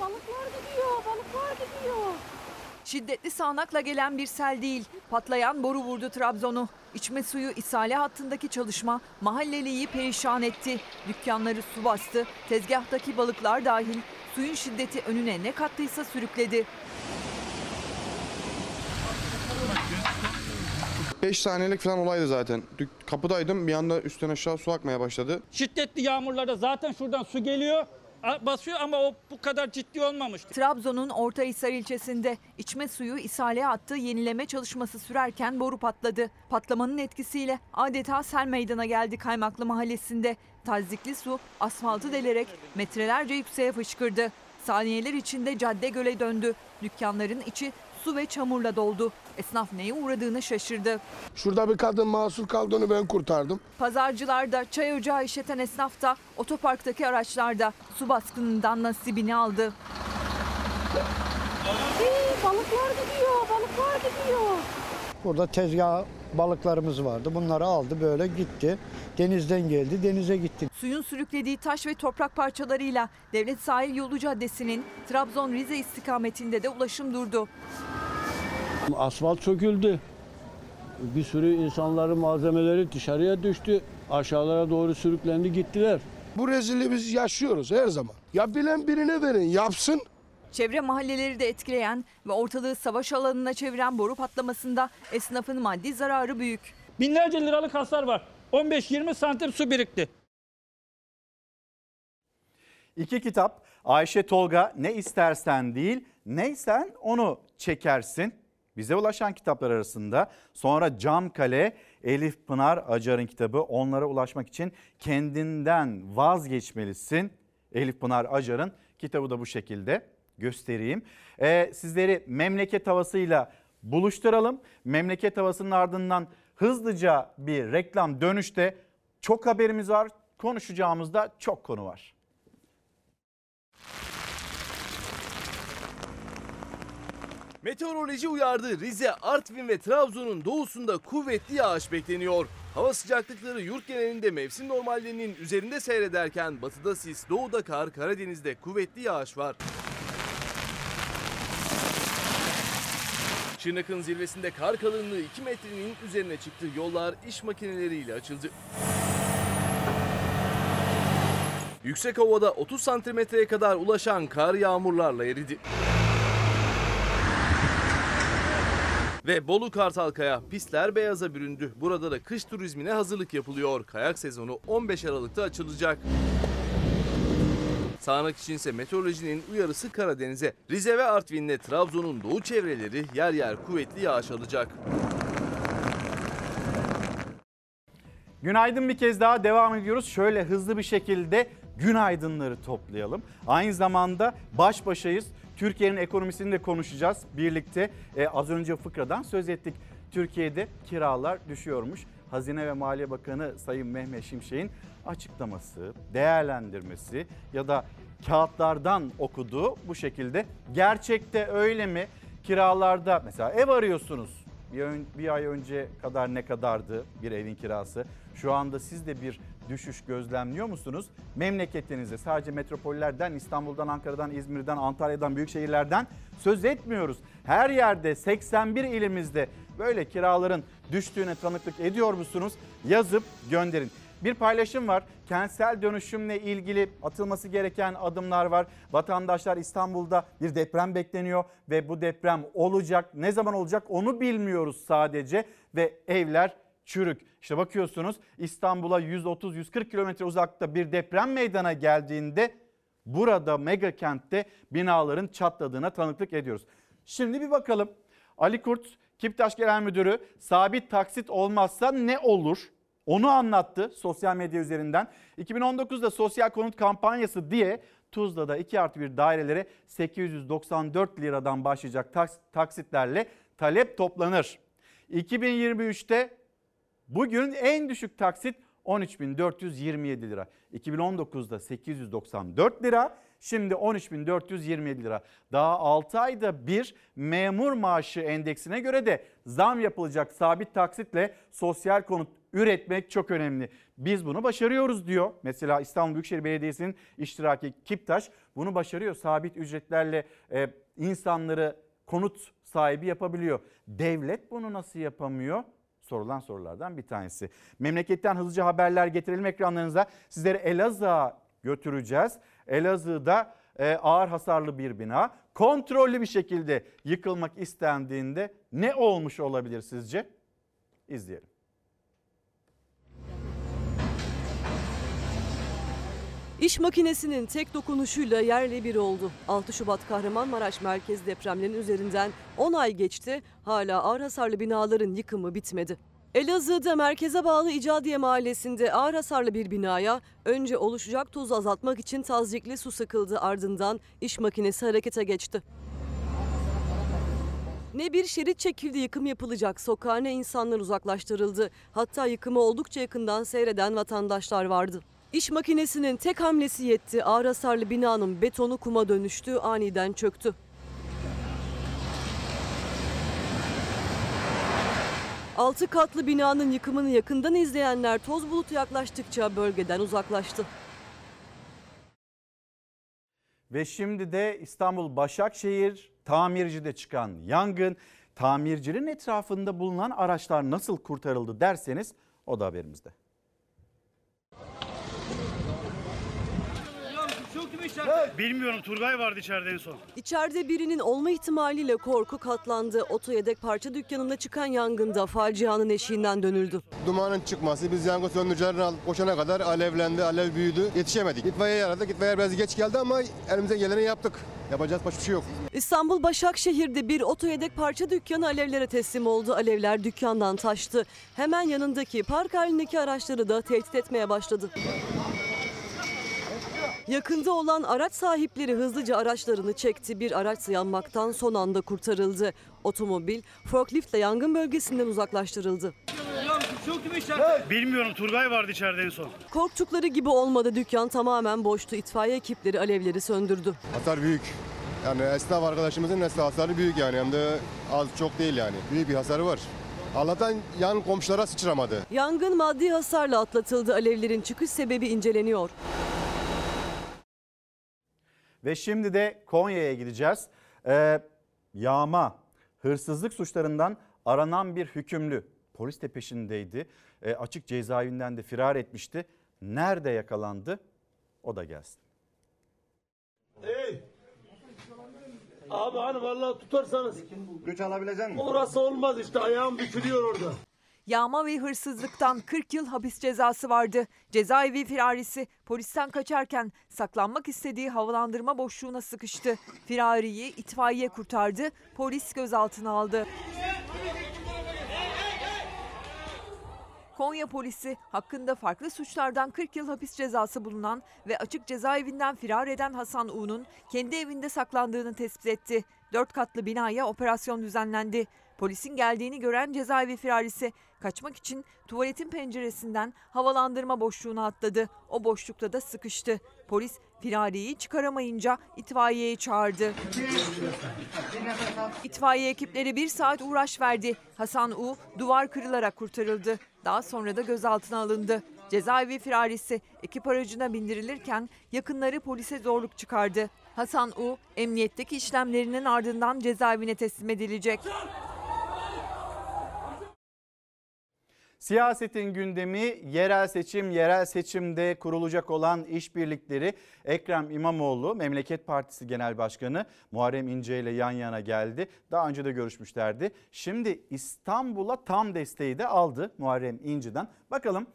balıklar gidiyor, balıklar gidiyor. Şiddetli sağanakla gelen bir sel değil, patlayan boru vurdu Trabzon'u. İçme suyu ishale hattındaki çalışma mahalleliyi perişan etti. Dükkanları su bastı, tezgahtaki balıklar dahil suyun şiddeti önüne ne kattıysa sürükledi. 5 saniyelik falan olaydı zaten. Kapıdaydım bir anda üstten aşağı su akmaya başladı. Şiddetli yağmurlarda zaten şuradan su geliyor, basıyor ama o bu kadar ciddi olmamıştı. Trabzon'un Ortahisar ilçesinde içme suyu ishale hattı yenileme çalışması sürerken boru patladı. Patlamanın etkisiyle adeta sel meydana geldi Kaymaklı mahallesinde. Tazikli su asfaltı delerek metrelerce yükseğe fışkırdı. Saniyeler içinde cadde göle döndü. Dükkanların içi su ve çamurla doldu. Esnaf neye uğradığını şaşırdı. Şurada bir kadın mahsur kaldı onu ben kurtardım. Pazarcılar da çay ocağı işleten esnaf da otoparktaki araçlarda su baskınından nasibini aldı. balıklar gidiyor, balıklar gidiyor. Burada tezgah balıklarımız vardı. Bunları aldı böyle gitti. Denizden geldi, denize gitti. Suyun sürüklediği taş ve toprak parçalarıyla Devlet Sahil Yolu Caddesi'nin Trabzon-Rize istikametinde de ulaşım durdu. Asfalt söküldü. Bir sürü insanların malzemeleri dışarıya düştü. Aşağılara doğru sürüklendi gittiler. Bu rezilliği biz yaşıyoruz her zaman. Ya bilen birine verin yapsın. Çevre mahalleleri de etkileyen ve ortalığı savaş alanına çeviren boru patlamasında esnafın maddi zararı büyük. Binlerce liralık hasar var. 15-20 santim su birikti. İki kitap Ayşe Tolga ne istersen değil neysen onu çekersin. Bize ulaşan kitaplar arasında sonra Cam Kale Elif Pınar Acar'ın kitabı onlara ulaşmak için kendinden vazgeçmelisin. Elif Pınar Acar'ın kitabı da bu şekilde göstereyim. Ee, sizleri memleket havasıyla buluşturalım. Memleket havasının ardından hızlıca bir reklam dönüşte çok haberimiz var. Konuşacağımız da çok konu var. Meteoroloji uyardı. Rize, Artvin ve Trabzon'un doğusunda kuvvetli yağış bekleniyor. Hava sıcaklıkları yurt genelinde mevsim normallerinin üzerinde seyrederken batıda sis, doğuda kar, Karadeniz'de kuvvetli yağış var. Şırnak'ın zirvesinde kar kalınlığı 2 metrenin üzerine çıktı. Yollar iş makineleriyle açıldı. Yüksek havada 30 santimetreye kadar ulaşan kar yağmurlarla eridi. Ve Bolu Kartalkaya pistler beyaza büründü. Burada da kış turizmine hazırlık yapılıyor. Kayak sezonu 15 Aralık'ta açılacak. Sağanak içinse meteorolojinin uyarısı Karadeniz'e. Rize ve Artvin'le Trabzon'un doğu çevreleri yer yer kuvvetli yağış alacak. Günaydın bir kez daha devam ediyoruz. Şöyle hızlı bir şekilde günaydınları toplayalım. Aynı zamanda baş başayız. Türkiye'nin ekonomisini de konuşacağız birlikte. Ee, az önce fıkradan söz ettik. Türkiye'de kiralar düşüyormuş. Hazine ve Maliye Bakanı Sayın Mehmet Şimşek'in açıklaması, değerlendirmesi ya da kağıtlardan okuduğu bu şekilde. Gerçekte öyle mi? Kiralarda mesela ev arıyorsunuz. Bir, ön- bir ay önce kadar ne kadardı bir evin kirası? Şu anda siz de bir düşüş gözlemliyor musunuz? Memleketinizde sadece metropollerden, İstanbul'dan, Ankara'dan, İzmir'den, Antalya'dan, büyük şehirlerden söz etmiyoruz. Her yerde 81 ilimizde böyle kiraların düştüğüne tanıklık ediyor musunuz? Yazıp gönderin. Bir paylaşım var. Kentsel dönüşümle ilgili atılması gereken adımlar var. Vatandaşlar İstanbul'da bir deprem bekleniyor ve bu deprem olacak. Ne zaman olacak onu bilmiyoruz sadece ve evler çürük. İşte bakıyorsunuz İstanbul'a 130-140 kilometre uzakta bir deprem meydana geldiğinde burada mega kentte binaların çatladığına tanıklık ediyoruz. Şimdi bir bakalım. Ali Kurt, Kiptaş Genel Müdürü sabit taksit olmazsa ne olur? Onu anlattı sosyal medya üzerinden. 2019'da sosyal konut kampanyası diye Tuzla'da 2 artı 1 dairelere 894 liradan başlayacak taks- taksitlerle talep toplanır. 2023'te bugün en düşük taksit 13.427 lira. 2019'da 894 lira, şimdi 13.427 lira. Daha 6 ayda bir memur maaşı endeksine göre de zam yapılacak sabit taksitle sosyal konut üretmek çok önemli. Biz bunu başarıyoruz diyor. Mesela İstanbul Büyükşehir Belediyesi'nin iştiraki Kiptaş bunu başarıyor. Sabit ücretlerle e, insanları konut sahibi yapabiliyor. Devlet bunu nasıl yapamıyor? Sorulan sorulardan bir tanesi. Memleketten hızlıca haberler getirelim ekranlarınıza. Sizleri Elazığ'a götüreceğiz. Elazığ'da e, ağır hasarlı bir bina kontrollü bir şekilde yıkılmak istendiğinde ne olmuş olabilir sizce? İzleyelim. İş makinesinin tek dokunuşuyla yerle bir oldu. 6 Şubat Kahramanmaraş merkez depremlerinin üzerinden 10 ay geçti. Hala ağır hasarlı binaların yıkımı bitmedi. Elazığ'da merkeze bağlı İcadiye Mahallesi'nde ağır hasarlı bir binaya önce oluşacak tozu azaltmak için tazikli su sıkıldı ardından iş makinesi harekete geçti. Ne bir şerit çekildi yıkım yapılacak sokağa ne insanlar uzaklaştırıldı. Hatta yıkımı oldukça yakından seyreden vatandaşlar vardı. İş makinesinin tek hamlesi yetti. Ağır hasarlı binanın betonu kuma dönüştü, aniden çöktü. Altı katlı binanın yıkımını yakından izleyenler toz bulutu yaklaştıkça bölgeden uzaklaştı. Ve şimdi de İstanbul Başakşehir tamircide çıkan yangın, tamircinin etrafında bulunan araçlar nasıl kurtarıldı derseniz o da haberimizde. Bilmiyorum Turgay vardı içeride en son. İçeride birinin olma ihtimaliyle korku katlandı. Oto yedek parça dükkanında çıkan yangında facianın eşiğinden dönüldü. Dumanın çıkması, biz yangın söndürücülerini alıp koşana kadar alevlendi, alev büyüdü. Yetişemedik. İtfaiye aradık, itfaiye biraz geç geldi ama elimizden geleni yaptık. Yapacağız başka bir şey yok. İstanbul Başakşehir'de bir oto yedek parça dükkanı alevlere teslim oldu. Alevler dükkandan taştı. Hemen yanındaki park halindeki araçları da tehdit etmeye başladı. Yakında olan araç sahipleri hızlıca araçlarını çekti. Bir araç yanmaktan son anda kurtarıldı. Otomobil forkliftle yangın bölgesinden uzaklaştırıldı. Bilmiyorum Turgay vardı içeride en son. Korktukları gibi olmadı. Dükkan tamamen boştu. İtfaiye ekipleri alevleri söndürdü. Hasar büyük. Yani esnaf arkadaşımızın esnaf hasarı büyük yani. Hem de az çok değil yani. Büyük bir hasarı var. Allah'tan yan komşulara sıçramadı. Yangın maddi hasarla atlatıldı. Alevlerin çıkış sebebi inceleniyor. Ve şimdi de Konya'ya gideceğiz. Ee, yağma, hırsızlık suçlarından aranan bir hükümlü polis de peşindeydi. Ee, açık cezaevinden de firar etmişti. Nerede yakalandı? O da gelsin. Hey! Abi hani vallahi tutarsanız. Güç alabilecek misin? Orası olmaz işte ayağım bükülüyor orada. Yağma ve hırsızlıktan 40 yıl hapis cezası vardı. Cezaevi firarisi polisten kaçarken saklanmak istediği havalandırma boşluğuna sıkıştı. Firariyi itfaiye kurtardı, polis gözaltına aldı. Konya polisi hakkında farklı suçlardan 40 yıl hapis cezası bulunan ve açık cezaevinden firar eden Hasan U'nun kendi evinde saklandığını tespit etti. Dört katlı binaya operasyon düzenlendi. Polisin geldiğini gören cezaevi firarisi kaçmak için tuvaletin penceresinden havalandırma boşluğuna atladı. O boşlukta da sıkıştı. Polis firariyi çıkaramayınca itfaiyeyi çağırdı. İtfaiye ekipleri bir saat uğraş verdi. Hasan U duvar kırılarak kurtarıldı. Daha sonra da gözaltına alındı. Cezaevi firarisi ekip aracına bindirilirken yakınları polise zorluk çıkardı. Hasan U emniyetteki işlemlerinin ardından cezaevine teslim edilecek. Siyasetin gündemi yerel seçim, yerel seçimde kurulacak olan işbirlikleri Ekrem İmamoğlu Memleket Partisi Genel Başkanı Muharrem İnce ile yan yana geldi. Daha önce de görüşmüşlerdi. Şimdi İstanbul'a tam desteği de aldı Muharrem İnce'den. Bakalım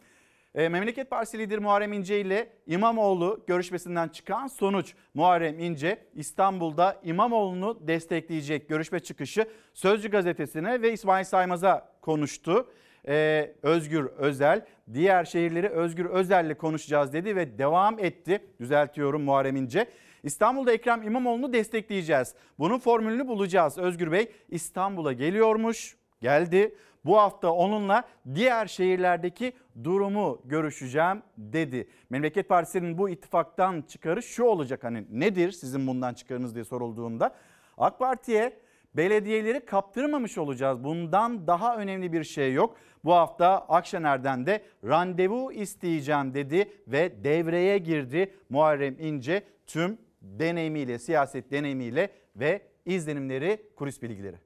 e, Memleket Partisi lideri Muharrem İnce ile İmamoğlu görüşmesinden çıkan sonuç Muharrem İnce İstanbul'da İmamoğlu'nu destekleyecek görüşme çıkışı Sözcü gazetesine ve İsmail Saymaz'a konuştu. Ee, Özgür Özel diğer şehirleri Özgür Özel'le konuşacağız dedi ve devam etti. Düzeltiyorum Muharrem İnce. İstanbul'da Ekrem İmamoğlu'nu destekleyeceğiz. Bunun formülünü bulacağız. Özgür Bey İstanbul'a geliyormuş, geldi. Bu hafta onunla diğer şehirlerdeki durumu görüşeceğim dedi. Memleket Partisi'nin bu ittifaktan çıkarı şu olacak hani nedir sizin bundan çıkarınız diye sorulduğunda AK Parti'ye belediyeleri kaptırmamış olacağız. Bundan daha önemli bir şey yok. Bu hafta Akşener'den de randevu isteyeceğim dedi ve devreye girdi Muharrem İnce tüm deneyimiyle, siyaset deneyimiyle ve izlenimleri, kulis bilgileri.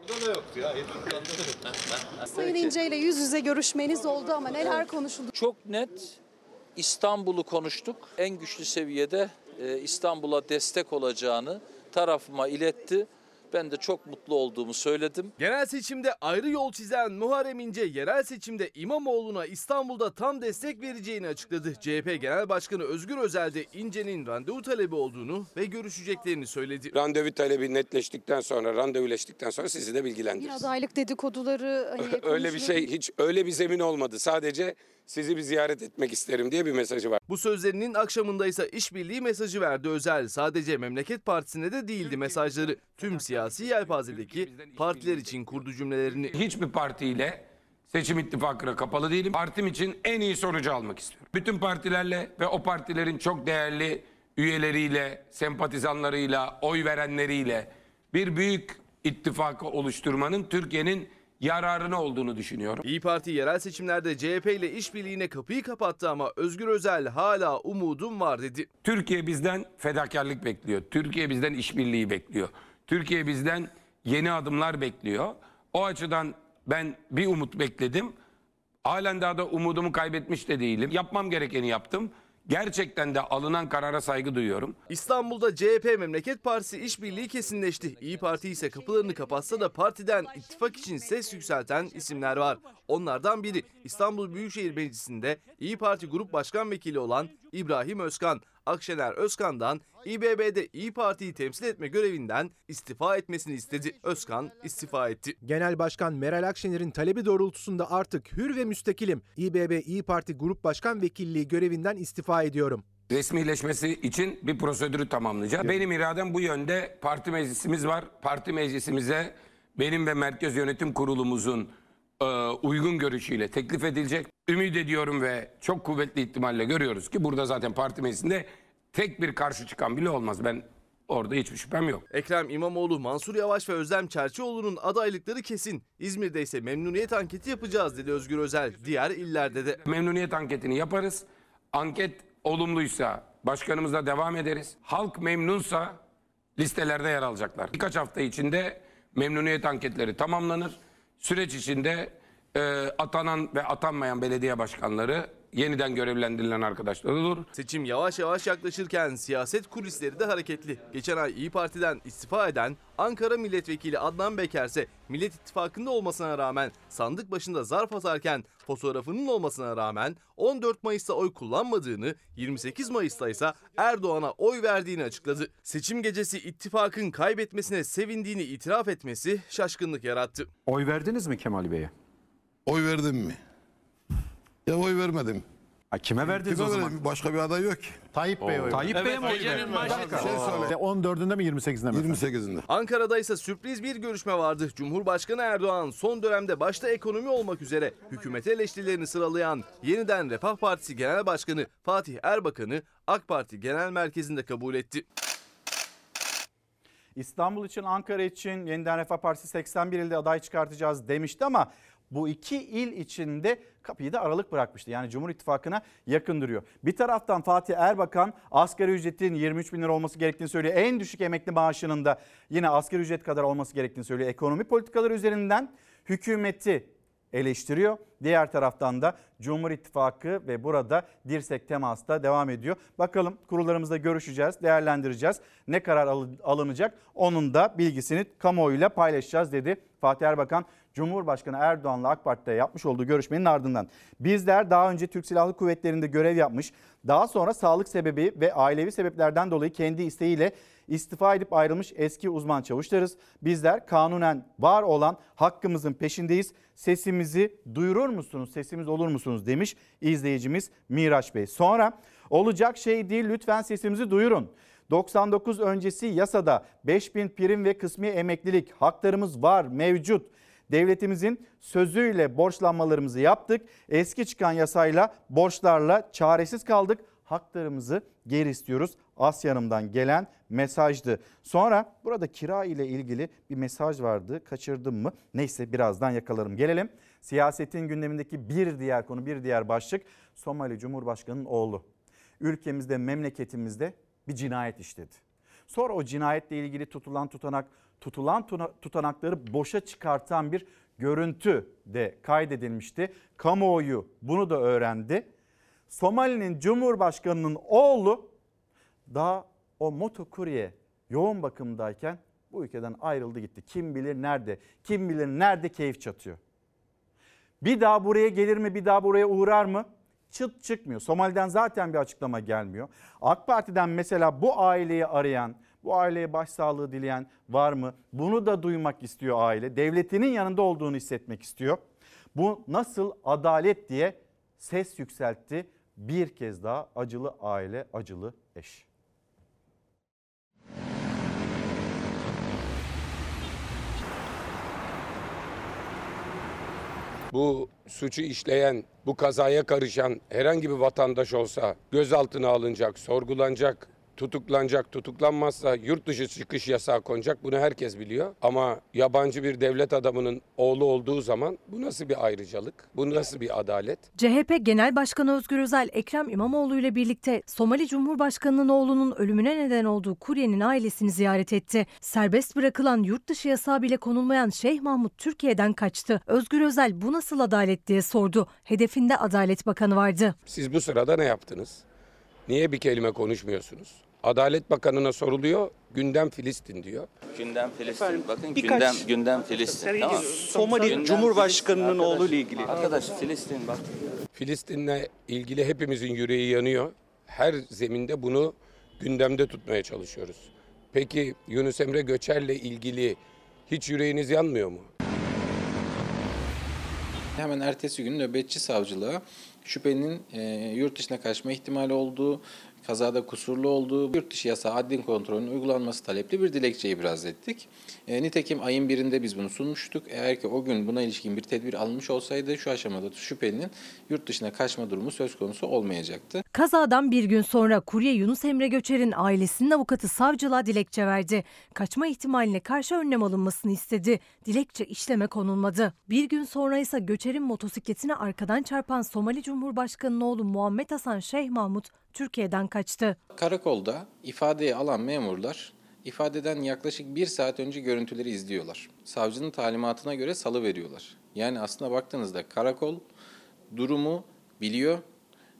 Orada da yoktu ya. Sayın İnce ile yüz yüze görüşmeniz oldu ama neler konuşuldu? Çok net İstanbul'u konuştuk. En güçlü seviyede e, İstanbul'a destek olacağını tarafıma iletti. Ben de çok mutlu olduğumu söyledim. Genel seçimde ayrı yol çizen Muharrem İnce yerel seçimde İmamoğlu'na İstanbul'da tam destek vereceğini açıkladı. CHP Genel Başkanı Özgür Özel de İnce'nin randevu talebi olduğunu ve görüşeceklerini söyledi. Randevu talebi netleştikten sonra, randevuleştikten sonra sizi de Bir bilgilendiririz. adaylık dedikoduları hani öyle bir şey hiç öyle bir zemin olmadı. Sadece sizi bir ziyaret etmek isterim diye bir mesajı var. Bu sözlerinin akşamında ise işbirliği mesajı verdi Özel. Sadece Memleket Partisi'ne de değildi mesajları. Tüm siyasi yelpazedeki partiler için kurdu cümlelerini. Hiçbir partiyle seçim ittifakına kapalı değilim. Partim için en iyi sonucu almak istiyorum. Bütün partilerle ve o partilerin çok değerli üyeleriyle, sempatizanlarıyla, oy verenleriyle bir büyük ittifakı oluşturmanın Türkiye'nin yararına olduğunu düşünüyorum. İyi Parti yerel seçimlerde CHP ile işbirliğine kapıyı kapattı ama Özgür Özel hala umudum var dedi. Türkiye bizden fedakarlık bekliyor. Türkiye bizden işbirliği bekliyor. Türkiye bizden yeni adımlar bekliyor. O açıdan ben bir umut bekledim. Halen daha da umudumu kaybetmiş de değilim. Yapmam gerekeni yaptım. Gerçekten de alınan karara saygı duyuyorum. İstanbul'da CHP Memleket Partisi işbirliği kesinleşti. İyi Parti ise kapılarını kapatsa da partiden ittifak için ses yükselten isimler var. Onlardan biri İstanbul Büyükşehir Meclisi'nde İyi Parti Grup Başkan Vekili olan İbrahim Özkan. Akşener Özkan'dan İBB'de İyi Parti'yi temsil etme görevinden istifa etmesini istedi. Özkan istifa etti. Genel Başkan Meral Akşener'in talebi doğrultusunda artık hür ve müstakilim. İBB İyi Parti Grup Başkan Vekilliği görevinden istifa ediyorum. Resmileşmesi için bir prosedürü tamamlayacağız. Benim iradem bu yönde. Parti meclisimiz var. Parti meclisimize benim ve Merkez Yönetim Kurulumuzun uygun görüşüyle teklif edilecek. Ümit ediyorum ve çok kuvvetli ihtimalle görüyoruz ki burada zaten parti meclisinde tek bir karşı çıkan bile olmaz. Ben orada hiçbir şüphem yok. Ekrem İmamoğlu, Mansur Yavaş ve Özlem Çerçioğlu'nun adaylıkları kesin. İzmir'de ise memnuniyet anketi yapacağız dedi Özgür Özel. Diğer illerde de. Memnuniyet anketini yaparız. Anket olumluysa başkanımızla devam ederiz. Halk memnunsa listelerde yer alacaklar. Birkaç hafta içinde memnuniyet anketleri tamamlanır. Süreç içinde e, atanan ve atanmayan belediye başkanları yeniden görevlendirilen arkadaşlar olur. Seçim yavaş yavaş yaklaşırken siyaset kulisleri de hareketli. Geçen ay İyi Parti'den istifa eden Ankara Milletvekili Adnan Beker ise Millet İttifakı'nda olmasına rağmen sandık başında zarf atarken fotoğrafının olmasına rağmen 14 Mayıs'ta oy kullanmadığını, 28 Mayıs'ta ise Erdoğan'a oy verdiğini açıkladı. Seçim gecesi ittifakın kaybetmesine sevindiğini itiraf etmesi şaşkınlık yarattı. Oy verdiniz mi Kemal Bey'e? Oy verdim mi? Ya oy vermedim. kime verdiniz o zaman? Başka bir aday yok ki. Tayyip Bey oy. Tayyip Bey'e mi oy verdiniz? Şey 14'ünde mi 28'inde mi? 28'inde. Ankara'da ise sürpriz bir görüşme vardı. Cumhurbaşkanı Erdoğan son dönemde başta ekonomi olmak üzere hükümete eleştirilerini sıralayan yeniden Refah Partisi Genel Başkanı Fatih Erbakan'ı AK Parti Genel Merkezi'nde kabul etti. İstanbul için, Ankara için Yeniden Refah Partisi 81 ilde aday çıkartacağız demişti ama bu iki il içinde kapıyı da aralık bırakmıştı. Yani Cumhur İttifakı'na yakın duruyor. Bir taraftan Fatih Erbakan asgari ücretin 23 bin lira olması gerektiğini söylüyor. En düşük emekli maaşının da yine asgari ücret kadar olması gerektiğini söylüyor. Ekonomi politikaları üzerinden hükümeti eleştiriyor. Diğer taraftan da Cumhur İttifakı ve burada dirsek temasta devam ediyor. Bakalım kurullarımızda görüşeceğiz, değerlendireceğiz. Ne karar alınacak onun da bilgisini kamuoyuyla paylaşacağız dedi Fatih Erbakan. Cumhurbaşkanı Erdoğan'la AK Parti'de yapmış olduğu görüşmenin ardından bizler daha önce Türk Silahlı Kuvvetleri'nde görev yapmış, daha sonra sağlık sebebi ve ailevi sebeplerden dolayı kendi isteğiyle istifa edip ayrılmış eski uzman çavuşlarız. Bizler kanunen var olan hakkımızın peşindeyiz. Sesimizi duyurur musunuz? Sesimiz olur musunuz demiş izleyicimiz Miraç Bey. Sonra olacak şey değil lütfen sesimizi duyurun. 99 öncesi yasada 5000 prim ve kısmi emeklilik haklarımız var mevcut. Devletimizin sözüyle borçlanmalarımızı yaptık. Eski çıkan yasayla borçlarla çaresiz kaldık. Haklarımızı geri istiyoruz. Asya'nımdan gelen mesajdı. Sonra burada kira ile ilgili bir mesaj vardı. Kaçırdım mı? Neyse birazdan yakalarım. Gelelim siyasetin gündemindeki bir diğer konu, bir diğer başlık Somali Cumhurbaşkanı'nın oğlu. Ülkemizde, memleketimizde bir cinayet işledi. Sonra o cinayetle ilgili tutulan tutanak, tutulan tutanakları boşa çıkartan bir görüntü de kaydedilmişti. Kamuoyu bunu da öğrendi. Somali'nin Cumhurbaşkanı'nın oğlu daha o motokurye yoğun bakımdayken bu ülkeden ayrıldı gitti. Kim bilir nerede, kim bilir nerede keyif çatıyor. Bir daha buraya gelir mi, bir daha buraya uğrar mı? Çıt çıkmıyor. Somali'den zaten bir açıklama gelmiyor. AK Parti'den mesela bu aileyi arayan, bu aileye başsağlığı dileyen var mı? Bunu da duymak istiyor aile. Devletinin yanında olduğunu hissetmek istiyor. Bu nasıl adalet diye ses yükseltti. Bir kez daha acılı aile, acılı eş. Bu suçu işleyen, bu kazaya karışan herhangi bir vatandaş olsa gözaltına alınacak, sorgulanacak, tutuklanacak, tutuklanmazsa yurt dışı çıkış yasağı konacak. Bunu herkes biliyor. Ama yabancı bir devlet adamının oğlu olduğu zaman bu nasıl bir ayrıcalık? Bu nasıl bir adalet? CHP Genel Başkanı Özgür Özel, Ekrem İmamoğlu ile birlikte Somali Cumhurbaşkanı'nın oğlunun ölümüne neden olduğu kuryenin ailesini ziyaret etti. Serbest bırakılan yurt dışı yasağı bile konulmayan Şeyh Mahmut Türkiye'den kaçtı. Özgür Özel bu nasıl adalet diye sordu. Hedefinde Adalet Bakanı vardı. Siz bu sırada ne yaptınız? Niye bir kelime konuşmuyorsunuz? Adalet Bakanı'na soruluyor. Gündem Filistin diyor. Gündem Filistin. Efendim, Bakın birkaç- gündem gündem Filistin. Tamam. Somali Gündem Cumhurbaşkanı'nın Filistin. oğlu ile ilgili. Arkadaş Filistin bak. Filistin'le ilgili hepimizin yüreği yanıyor. Her zeminde bunu gündemde tutmaya çalışıyoruz. Peki Yunus Emre Göçer'le ilgili hiç yüreğiniz yanmıyor mu? Hemen ertesi gün nöbetçi savcılığa şüphenin e, yurt dışına kaçma ihtimali olduğu, kazada kusurlu olduğu, yurt dışı yasağı adlin kontrolünün uygulanması talepli bir dilekçe ibraz ettik. E, nitekim ayın birinde biz bunu sunmuştuk. Eğer ki o gün buna ilişkin bir tedbir alınmış olsaydı şu aşamada şüphelinin yurt dışına kaçma durumu söz konusu olmayacaktı. Kazadan bir gün sonra kurye Yunus Emre Göçer'in ailesinin avukatı savcılığa dilekçe verdi. Kaçma ihtimaline karşı önlem alınmasını istedi. Dilekçe işleme konulmadı. Bir gün sonra ise Göçer'in motosikletine arkadan çarpan Somali Cumhurbaşkanı'nın oğlu Muhammed Hasan Şeyh Mahmut Türkiye'den kaçtı. Karakolda ifadeyi alan memurlar ifadeden yaklaşık bir saat önce görüntüleri izliyorlar. Savcının talimatına göre salı veriyorlar. Yani aslında baktığınızda karakol durumu biliyor,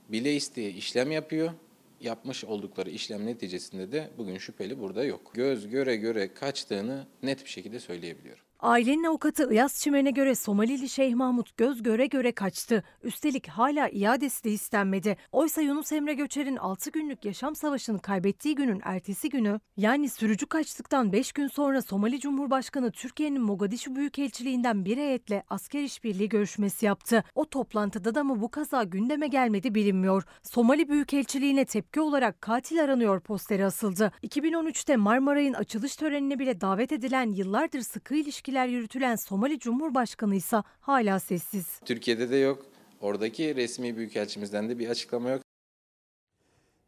bile isteye işlem yapıyor. Yapmış oldukları işlem neticesinde de bugün şüpheli burada yok. Göz göre göre kaçtığını net bir şekilde söyleyebiliyorum. Ailenin avukatı İyaz Çimen'e göre Somalili Şeyh Mahmut göz göre göre kaçtı. Üstelik hala iadesi de istenmedi. Oysa Yunus Emre Göçer'in 6 günlük yaşam savaşını kaybettiği günün ertesi günü yani sürücü kaçtıktan 5 gün sonra Somali Cumhurbaşkanı Türkiye'nin Mogadişu Büyükelçiliğinden bir heyetle asker işbirliği görüşmesi yaptı. O toplantıda da mı bu kaza gündeme gelmedi bilinmiyor. Somali Büyükelçiliğine tepki olarak katil aranıyor posteri asıldı. 2013'te Marmaray'ın açılış törenine bile davet edilen yıllardır sıkı ilişkiler yürütülen Somali Cumhurbaşkanı ise hala sessiz. Türkiye'de de yok. Oradaki resmi büyükelçimizden de bir açıklama yok.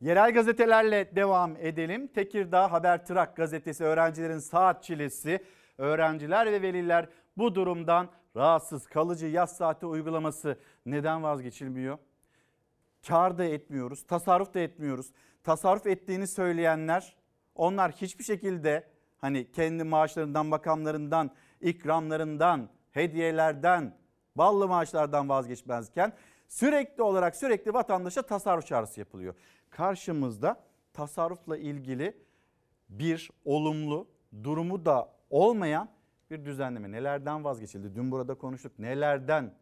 Yerel gazetelerle devam edelim. Tekirdağ Habertrak gazetesi öğrencilerin saat çilesi. Öğrenciler ve veliler bu durumdan rahatsız. Kalıcı yaz saati uygulaması neden vazgeçilmiyor? Kar da etmiyoruz, tasarruf da etmiyoruz. Tasarruf ettiğini söyleyenler onlar hiçbir şekilde hani kendi maaşlarından, makamlarından, ikramlarından, hediyelerden, ballı maaşlardan vazgeçmezken sürekli olarak sürekli vatandaşa tasarruf çağrısı yapılıyor. Karşımızda tasarrufla ilgili bir olumlu durumu da olmayan bir düzenleme. Nelerden vazgeçildi? Dün burada konuştuk. Nelerden?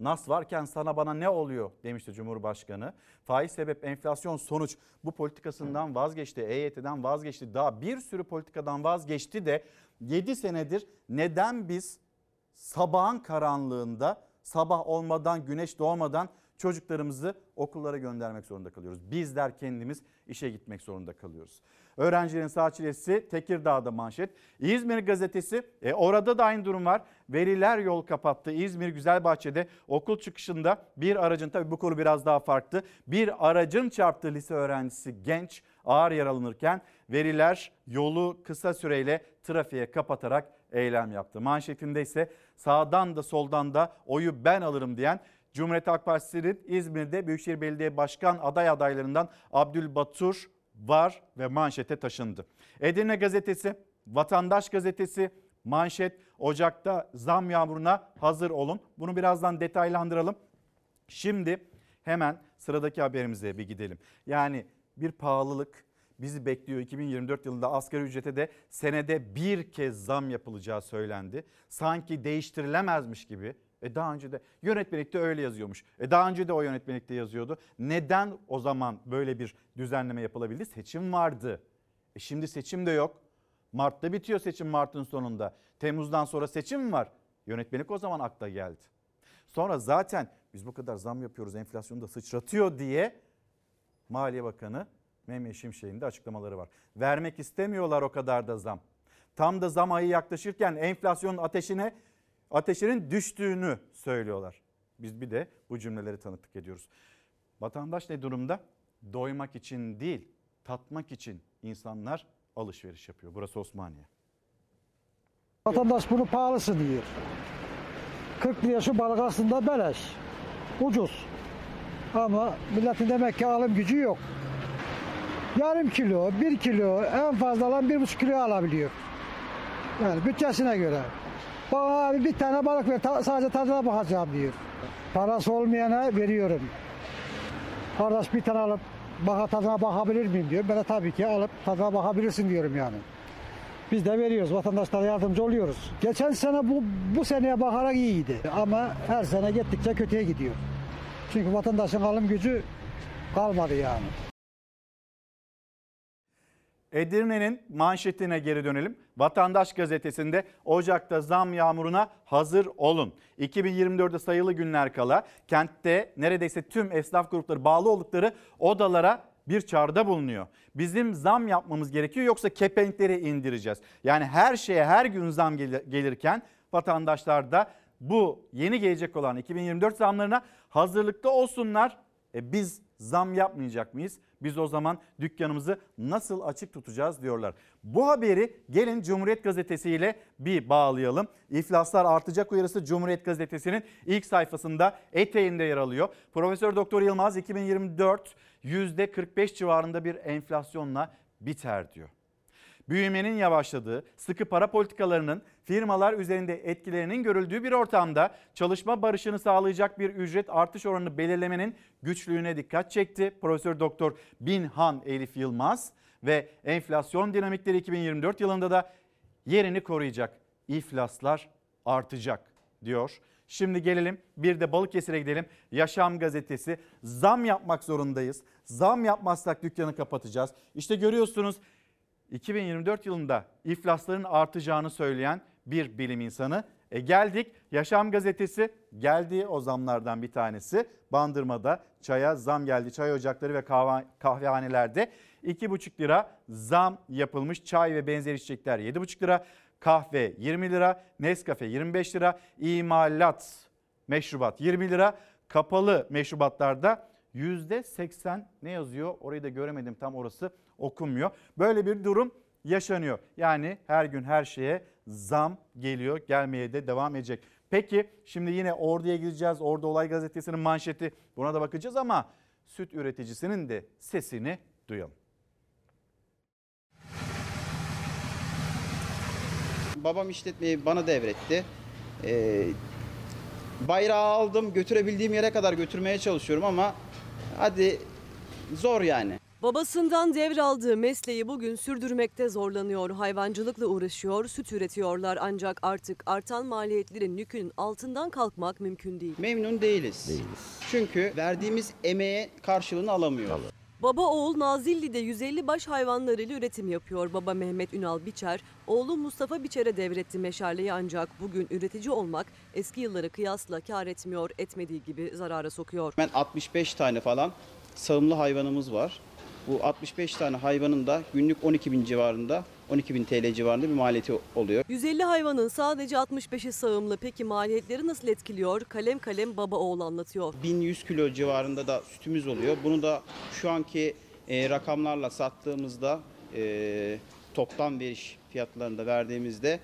Nas varken sana bana ne oluyor demişti Cumhurbaşkanı. Faiz sebep enflasyon sonuç bu politikasından vazgeçti. EYT'den vazgeçti. Daha bir sürü politikadan vazgeçti de 7 senedir neden biz sabahın karanlığında sabah olmadan güneş doğmadan çocuklarımızı okullara göndermek zorunda kalıyoruz. Bizler kendimiz işe gitmek zorunda kalıyoruz. Öğrencilerin sağ çilesi Tekirdağ'da manşet. İzmir gazetesi e, orada da aynı durum var. Veliler yol kapattı. İzmir Güzelbahçe'de okul çıkışında bir aracın tabii bu konu biraz daha farklı. Bir aracın çarptığı lise öğrencisi genç ağır yaralanırken veliler yolu kısa süreyle trafiğe kapatarak eylem yaptı. Manşetinde ise sağdan da soldan da oyu ben alırım diyen Cumhuriyet Halk Partisi'nin İzmir'de Büyükşehir Belediye Başkan aday adaylarından Abdülbatur var ve manşete taşındı. Edirne gazetesi, Vatandaş gazetesi manşet Ocak'ta zam yağmuruna hazır olun. Bunu birazdan detaylandıralım. Şimdi hemen sıradaki haberimize bir gidelim. Yani bir pahalılık bizi bekliyor. 2024 yılında asgari ücrete de senede bir kez zam yapılacağı söylendi. Sanki değiştirilemezmiş gibi e daha önce de yönetmelikte öyle yazıyormuş. E daha önce de o yönetmelikte yazıyordu. Neden o zaman böyle bir düzenleme yapılabildi? Seçim vardı. E şimdi seçim de yok. Mart'ta bitiyor seçim Mart'ın sonunda. Temmuz'dan sonra seçim var. Yönetmelik o zaman akla geldi. Sonra zaten biz bu kadar zam yapıyoruz enflasyonu da sıçratıyor diye Maliye Bakanı Mehmet Şimşek'in de açıklamaları var. Vermek istemiyorlar o kadar da zam. Tam da zam ayı yaklaşırken enflasyonun ateşine ateşinin düştüğünü söylüyorlar. Biz bir de bu cümleleri tanıklık ediyoruz. Vatandaş ne durumda? Doymak için değil, tatmak için insanlar alışveriş yapıyor. Burası Osmaniye. Vatandaş bunu pahalısı diyor. 40 liraya şu balık aslında beleş. Ucuz. Ama milletin demek ki alım gücü yok. Yarım kilo, bir kilo, en fazla alan bir buçuk kilo alabiliyor. Yani bütçesine göre. Bana abi bir tane balık ver, ta- sadece tadına bakacağım diyor. Parası olmayana veriyorum. Kardeş bir tane alıp baka tadına bakabilir miyim diyor. Ben de tabii ki alıp tadına bakabilirsin diyorum yani. Biz de veriyoruz, vatandaşlara yardımcı oluyoruz. Geçen sene bu, bu seneye bakarak iyiydi. Ama her sene gittikçe kötüye gidiyor. Çünkü vatandaşın alım gücü kalmadı yani. Edirne'nin manşetine geri dönelim. Vatandaş gazetesinde Ocak'ta zam yağmuruna hazır olun. 2024'de sayılı günler kala kentte neredeyse tüm esnaf grupları bağlı oldukları odalara bir çağrıda bulunuyor. Bizim zam yapmamız gerekiyor yoksa kepenkleri indireceğiz. Yani her şeye her gün zam gel- gelirken vatandaşlar da bu yeni gelecek olan 2024 zamlarına hazırlıklı olsunlar. E biz zam yapmayacak mıyız? Biz o zaman dükkanımızı nasıl açık tutacağız diyorlar. Bu haberi gelin Cumhuriyet Gazetesi ile bir bağlayalım. İflaslar artacak uyarısı Cumhuriyet Gazetesi'nin ilk sayfasında eteğinde yer alıyor. Profesör Doktor Yılmaz 2024 %45 civarında bir enflasyonla biter diyor. Büyümenin yavaşladığı, sıkı para politikalarının firmalar üzerinde etkilerinin görüldüğü bir ortamda çalışma barışını sağlayacak bir ücret artış oranını belirlemenin güçlüğüne dikkat çekti. Profesör Doktor Binhan Elif Yılmaz ve enflasyon dinamikleri 2024 yılında da yerini koruyacak. İflaslar artacak diyor. Şimdi gelelim bir de Balıkesir'e gidelim. Yaşam gazetesi zam yapmak zorundayız. Zam yapmazsak dükkanı kapatacağız. İşte görüyorsunuz 2024 yılında iflasların artacağını söyleyen bir bilim insanı. E geldik Yaşam gazetesi geldi o zamlardan bir tanesi. Bandırmada çaya zam geldi. Çay ocakları ve kahve, kahvehanelerde 2,5 lira zam yapılmış. Çay ve benzeri içecekler 7,5 lira. Kahve 20 lira, Nescafe 25 lira, imalat meşrubat 20 lira, kapalı meşrubatlarda %80 ne yazıyor? Orayı da göremedim tam orası okunmuyor. Böyle bir durum yaşanıyor. Yani her gün her şeye zam geliyor, gelmeye de devam edecek. Peki şimdi yine Ordu'ya gideceğiz. Ordu Olay Gazetesi'nin manşeti buna da bakacağız ama süt üreticisinin de sesini duyalım. Babam işletmeyi bana devretti. Ee, bayrağı aldım, götürebildiğim yere kadar götürmeye çalışıyorum ama hadi zor yani. Babasından devraldığı mesleği bugün sürdürmekte zorlanıyor. Hayvancılıkla uğraşıyor, süt üretiyorlar ancak artık artan maliyetlerin yükünün altından kalkmak mümkün değil. Memnun değiliz. Çünkü verdiğimiz emeğe karşılığını alamıyoruz. Baba oğul Nazilli'de 150 baş hayvanlarıyla üretim yapıyor. Baba Mehmet Ünal Biçer, oğlu Mustafa Biçer'e devretti meşaleyi ancak bugün üretici olmak eski yılları kıyasla kar etmiyor, etmediği gibi zarara sokuyor. Ben 65 tane falan sağımlı hayvanımız var. Bu 65 tane hayvanın da günlük 12 bin civarında, 12 bin TL civarında bir maliyeti oluyor. 150 hayvanın sadece 65'i sağımlı. Peki maliyetleri nasıl etkiliyor? Kalem kalem baba oğul anlatıyor. 1100 kilo civarında da sütümüz oluyor. Bunu da şu anki e, rakamlarla sattığımızda e, toptan veriş fiyatlarında verdiğimizde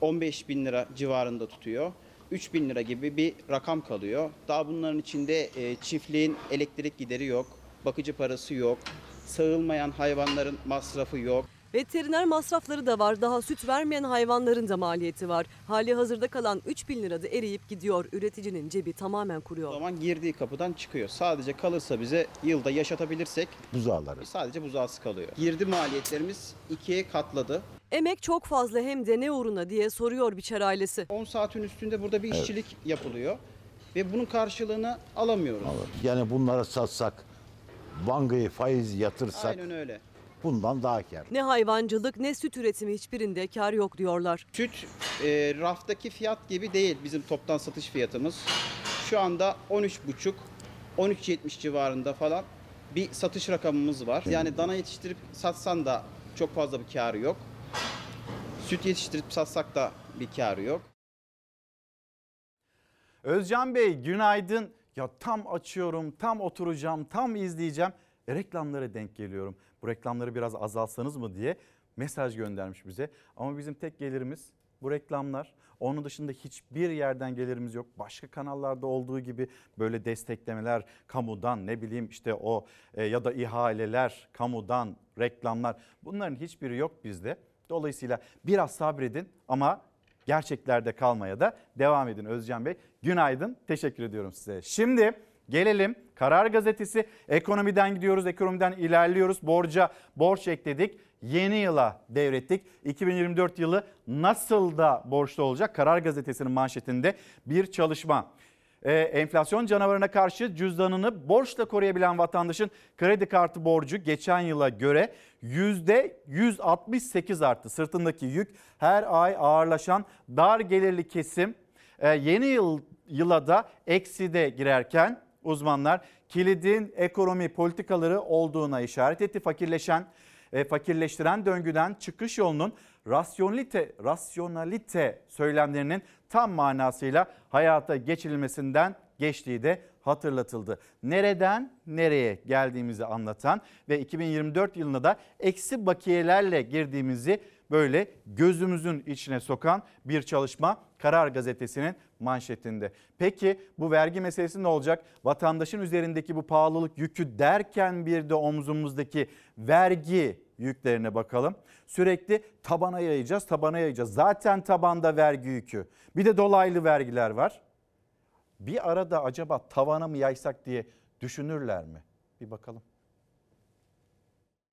15 bin lira civarında tutuyor. 3 bin lira gibi bir rakam kalıyor. Daha bunların içinde e, çiftliğin elektrik gideri yok, bakıcı parası yok, sağılmayan hayvanların masrafı yok. Veteriner masrafları da var. Daha süt vermeyen hayvanların da maliyeti var. Hali hazırda kalan 3 bin lirada eriyip gidiyor. Üreticinin cebi tamamen kuruyor. O zaman girdiği kapıdan çıkıyor. Sadece kalırsa bize yılda yaşatabilirsek buzağları. Sadece buzağısı kalıyor. Girdi maliyetlerimiz ikiye katladı. Emek çok fazla hem de ne uğruna diye soruyor biçer ailesi. 10 saatin üstünde burada bir işçilik yapılıyor ve bunun karşılığını alamıyoruz. Yani bunları satsak, bankayı faiz yatırsak Aynen öyle. bundan daha kar. Ne hayvancılık ne süt üretimi hiçbirinde kar yok diyorlar. Süt e, raftaki fiyat gibi değil bizim toptan satış fiyatımız. Şu anda 13,5 13.70 civarında falan bir satış rakamımız var. Yani dana yetiştirip satsan da çok fazla bir karı yok. Süt yetiştirip satsak da bir karı yok. Özcan Bey günaydın. Ya tam açıyorum, tam oturacağım, tam izleyeceğim. E, reklamlara denk geliyorum. Bu reklamları biraz azaltsanız mı diye mesaj göndermiş bize. Ama bizim tek gelirimiz bu reklamlar. Onun dışında hiçbir yerden gelirimiz yok. Başka kanallarda olduğu gibi böyle desteklemeler kamudan ne bileyim işte o e, ya da ihaleler kamudan reklamlar bunların hiçbiri yok bizde. Dolayısıyla biraz sabredin ama gerçeklerde kalmaya da devam edin Özcan Bey. Günaydın, teşekkür ediyorum size. Şimdi gelelim Karar Gazetesi. Ekonomiden gidiyoruz, ekonomiden ilerliyoruz. Borca borç ekledik. Yeni yıla devrettik. 2024 yılı nasıl da borçlu olacak? Karar Gazetesi'nin manşetinde bir çalışma. Ee, enflasyon canavarına karşı cüzdanını borçla koruyabilen vatandaşın kredi kartı borcu geçen yıla göre %168 arttı. Sırtındaki yük her ay ağırlaşan dar gelirli kesim e, yeni yıl yıla da ekside girerken uzmanlar kilidin ekonomi politikaları olduğuna işaret etti. Fakirleşen e, fakirleştiren döngüden çıkış yolunun rasyonalite, rasyonalite söylemlerinin tam manasıyla hayata geçirilmesinden geçtiği de hatırlatıldı. Nereden nereye geldiğimizi anlatan ve 2024 yılına da eksi bakiyelerle girdiğimizi böyle gözümüzün içine sokan bir çalışma Karar Gazetesi'nin manşetinde. Peki bu vergi meselesi ne olacak? Vatandaşın üzerindeki bu pahalılık yükü derken bir de omzumuzdaki vergi yüklerine bakalım. Sürekli tabana yayacağız, tabana yayacağız. Zaten tabanda vergi yükü. Bir de dolaylı vergiler var. Bir arada acaba tavana mı yaysak diye düşünürler mi? Bir bakalım.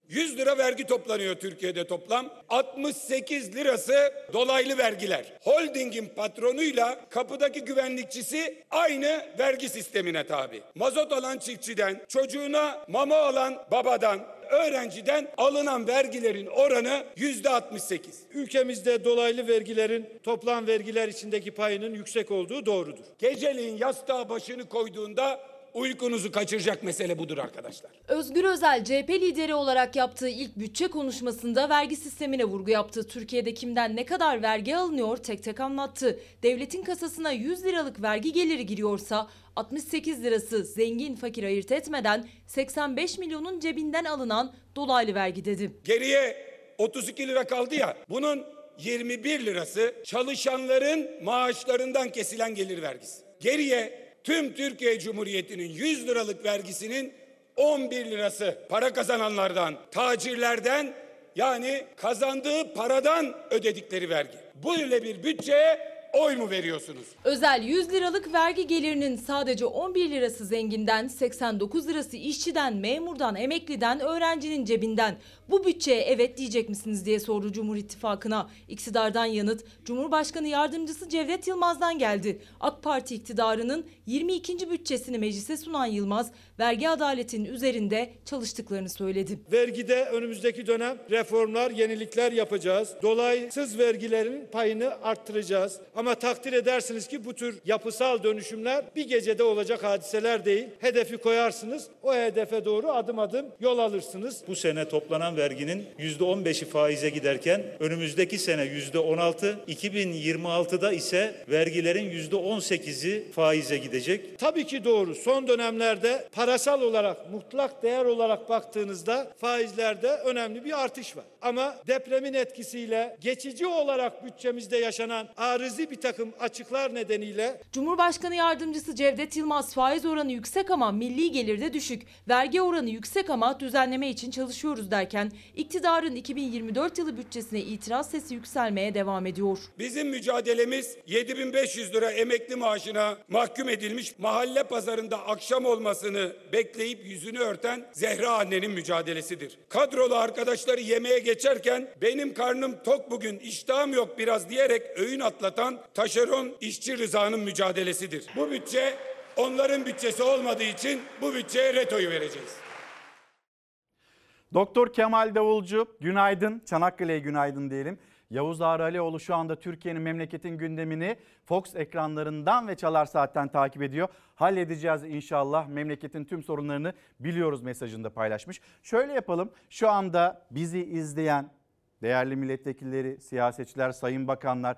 100 lira vergi toplanıyor Türkiye'de toplam. 68 lirası dolaylı vergiler. Holdingin patronuyla kapıdaki güvenlikçisi aynı vergi sistemine tabi. Mazot alan çiftçiden, çocuğuna mama alan babadan, öğrenciden alınan vergilerin oranı yüzde 68. Ülkemizde dolaylı vergilerin toplam vergiler içindeki payının yüksek olduğu doğrudur. Geceliğin yastığa başını koyduğunda uykunuzu kaçıracak mesele budur arkadaşlar. Özgür Özel CHP lideri olarak yaptığı ilk bütçe konuşmasında vergi sistemine vurgu yaptı. Türkiye'de kimden ne kadar vergi alınıyor tek tek anlattı. Devletin kasasına 100 liralık vergi geliri giriyorsa 68 lirası zengin fakir ayırt etmeden 85 milyonun cebinden alınan dolaylı vergi dedi. Geriye 32 lira kaldı ya. Bunun 21 lirası çalışanların maaşlarından kesilen gelir vergisi. Geriye tüm Türkiye Cumhuriyeti'nin 100 liralık vergisinin 11 lirası para kazananlardan, tacirlerden yani kazandığı paradan ödedikleri vergi. Böyle bir bütçeye oy mu veriyorsunuz? Özel 100 liralık vergi gelirinin sadece 11 lirası zenginden, 89 lirası işçiden, memurdan, emekliden, öğrencinin cebinden. Bu bütçeye evet diyecek misiniz diye sordu Cumhur İttifakı'na. İktidardan yanıt Cumhurbaşkanı Yardımcısı Cevdet Yılmaz'dan geldi. AK Parti iktidarının 22. bütçesini meclise sunan Yılmaz, vergi adaletinin üzerinde çalıştıklarını söyledi. Vergide önümüzdeki dönem reformlar, yenilikler yapacağız. Dolaysız vergilerin payını arttıracağız. Ama takdir edersiniz ki bu tür yapısal dönüşümler bir gecede olacak hadiseler değil. Hedefi koyarsınız, o hedefe doğru adım adım yol alırsınız. Bu sene toplanan verginin %15'i faize giderken önümüzdeki sene %16, 2026'da ise vergilerin %18'i faize gidecek. Tabii ki doğru. Son dönemlerde parasal olarak, mutlak değer olarak baktığınızda faizlerde önemli bir artış var. Ama depremin etkisiyle geçici olarak bütçemizde yaşanan arızi bir takım açıklar nedeniyle Cumhurbaşkanı Yardımcısı Cevdet Yılmaz faiz oranı yüksek ama milli gelirde düşük, vergi oranı yüksek ama düzenleme için çalışıyoruz derken iktidarın 2024 yılı bütçesine itiraz sesi yükselmeye devam ediyor. Bizim mücadelemiz 7500 lira emekli maaşına mahkum edilmiş mahalle pazarında akşam olmasını bekleyip yüzünü örten Zehra annenin mücadelesidir. Kadrolu arkadaşları yemeğe geçerken benim karnım tok bugün iştahım yok biraz diyerek öğün atlatan taşeron işçi Rıza'nın mücadelesidir. Bu bütçe onların bütçesi olmadığı için bu bütçeye retoyu vereceğiz. Doktor Kemal Davulcu günaydın. Çanakkale'ye günaydın diyelim. Yavuz Ağar Alioğlu şu anda Türkiye'nin memleketin gündemini Fox ekranlarından ve Çalar Saat'ten takip ediyor. Halledeceğiz inşallah. Memleketin tüm sorunlarını biliyoruz mesajında paylaşmış. Şöyle yapalım. Şu anda bizi izleyen değerli milletvekilleri, siyasetçiler, sayın bakanlar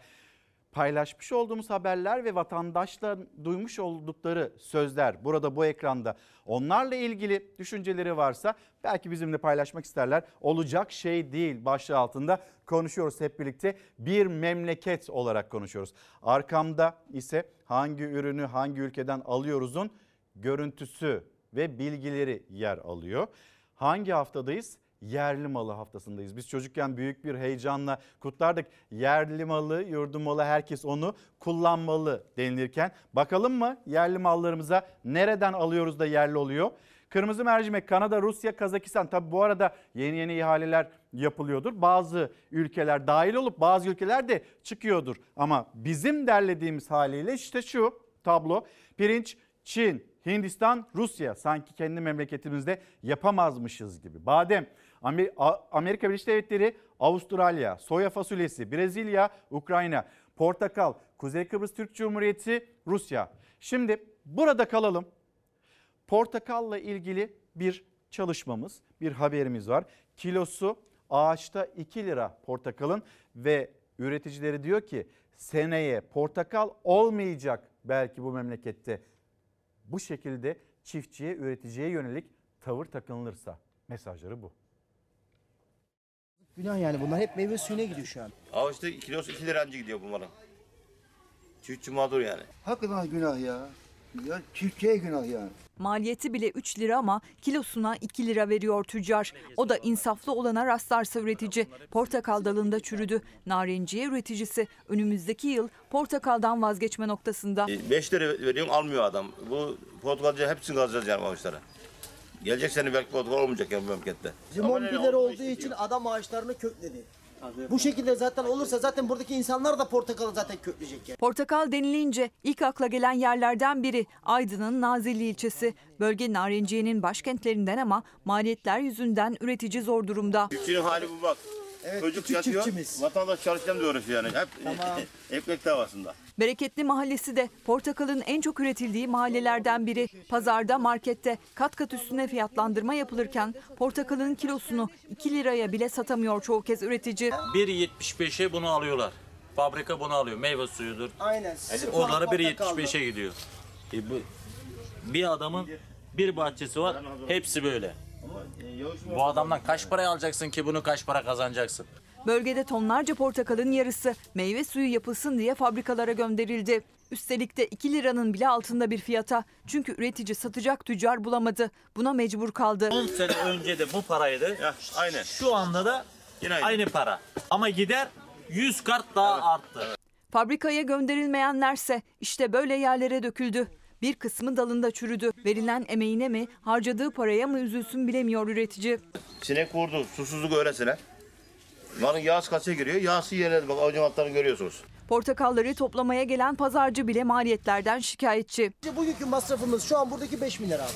paylaşmış olduğumuz haberler ve vatandaşların duymuş oldukları sözler burada bu ekranda onlarla ilgili düşünceleri varsa belki bizimle paylaşmak isterler. Olacak şey değil başlığı altında konuşuyoruz hep birlikte bir memleket olarak konuşuyoruz. Arkamda ise hangi ürünü hangi ülkeden alıyoruzun görüntüsü ve bilgileri yer alıyor. Hangi haftadayız? Yerli malı haftasındayız. Biz çocukken büyük bir heyecanla kutlardık. Yerli malı, yurdum malı herkes onu kullanmalı denilirken bakalım mı yerli mallarımıza nereden alıyoruz da yerli oluyor? Kırmızı mercimek Kanada, Rusya, Kazakistan tabi bu arada yeni yeni ihaleler yapılıyordur. Bazı ülkeler dahil olup bazı ülkeler de çıkıyordur. Ama bizim derlediğimiz haliyle işte şu tablo pirinç, Çin, Hindistan, Rusya sanki kendi memleketimizde yapamazmışız gibi. Badem, Amerika Birleşik Devletleri, Avustralya, soya fasulyesi, Brezilya, Ukrayna, portakal, Kuzey Kıbrıs Türk Cumhuriyeti, Rusya. Şimdi burada kalalım. Portakalla ilgili bir çalışmamız, bir haberimiz var. Kilosu ağaçta 2 lira portakalın ve üreticileri diyor ki seneye portakal olmayacak belki bu memlekette. Bu şekilde çiftçiye, üreticiye yönelik tavır takınılırsa mesajları bu. Günah yani bunlar hep meyve suyuna gidiyor şu an. Ağaçta kilosu 2 lira önce gidiyor bu malın. Çiftçi mağdur yani. Hakikaten günah ya. Ya çiftçiye günah yani. Maliyeti bile 3 lira ama kilosuna 2 lira veriyor tüccar. O da insaflı olana rastlarsa üretici. Portakal dalında çürüdü. Narenciye üreticisi önümüzdeki yıl portakaldan vazgeçme noktasında. 5 lira veriyorum almıyor adam. Bu portakalcı hepsini alacağız yani ağaçlara. Gelecek sene belki portakal olmayacak ya bu memlekette. Limon 1 lira olduğu için adam ağaçlarını kökledi. Bu şekilde zaten olursa zaten buradaki insanlar da portakalı zaten kökleyecek yani. Portakal denilince ilk akla gelen yerlerden biri Aydın'ın Nazilli ilçesi. Bölge narenciyenin başkentlerinden ama maliyetler yüzünden üretici zor durumda. Çiftçinin hali bu bak. Çocuk küçük yatıyor, çiftçimiz. vatandaş çalışacağım diyor yani. Hep Tamam. ekmek davasında. Bereketli Mahallesi de portakalın en çok üretildiği mahallelerden biri. Pazarda, markette kat kat üstüne fiyatlandırma yapılırken portakalın kilosunu 2 liraya bile satamıyor çoğu kez üretici. 1.75'e bunu alıyorlar. Fabrika bunu alıyor. Meyve suyudur. Aynen. sırf Onlara portakalda. 1.75'e gidiyor. E bu, bir adamın bir bahçesi var. Hepsi böyle. Bu adamdan kaç paraya alacaksın ki bunu kaç para kazanacaksın? Bölgede tonlarca portakalın yarısı meyve suyu yapılsın diye fabrikalara gönderildi. Üstelik de 2 liranın bile altında bir fiyata. Çünkü üretici satacak tüccar bulamadı. Buna mecbur kaldı. 10 sene önce de bu paraydı. aynen. Şu anda da aynı. para. Ama gider 100 kart daha arttı. Fabrikaya gönderilmeyenlerse işte böyle yerlere döküldü. Bir kısmı dalında çürüdü. Verilen emeğine mi, harcadığı paraya mı üzülsün bilemiyor üretici. Sinek vurdu, susuzluk öylesine. Malın yağsı kaça giriyor? Yağsı yerine bak altlarını görüyorsunuz. Portakalları toplamaya gelen pazarcı bile maliyetlerden şikayetçi. Bugünkü masrafımız şu an buradaki 5 milyar abi.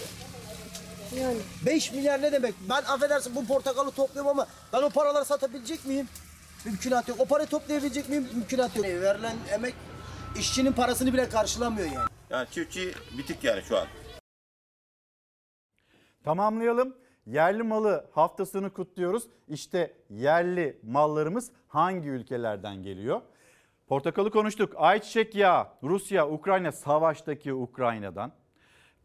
Yani 5 milyar ne demek? Ben affedersin bu portakalı topluyorum ama ben o paraları satabilecek miyim? Mümkünat yok. O parayı toplayabilecek miyim? Mümkünat yok. Verilen emek işçinin parasını bile karşılamıyor yani. Yani çiftçi bitik yani şu an. Tamamlayalım. Yerli malı haftasını kutluyoruz. İşte yerli mallarımız hangi ülkelerden geliyor? Portakalı konuştuk. Ayçiçek yağı, Rusya, Ukrayna savaştaki Ukrayna'dan.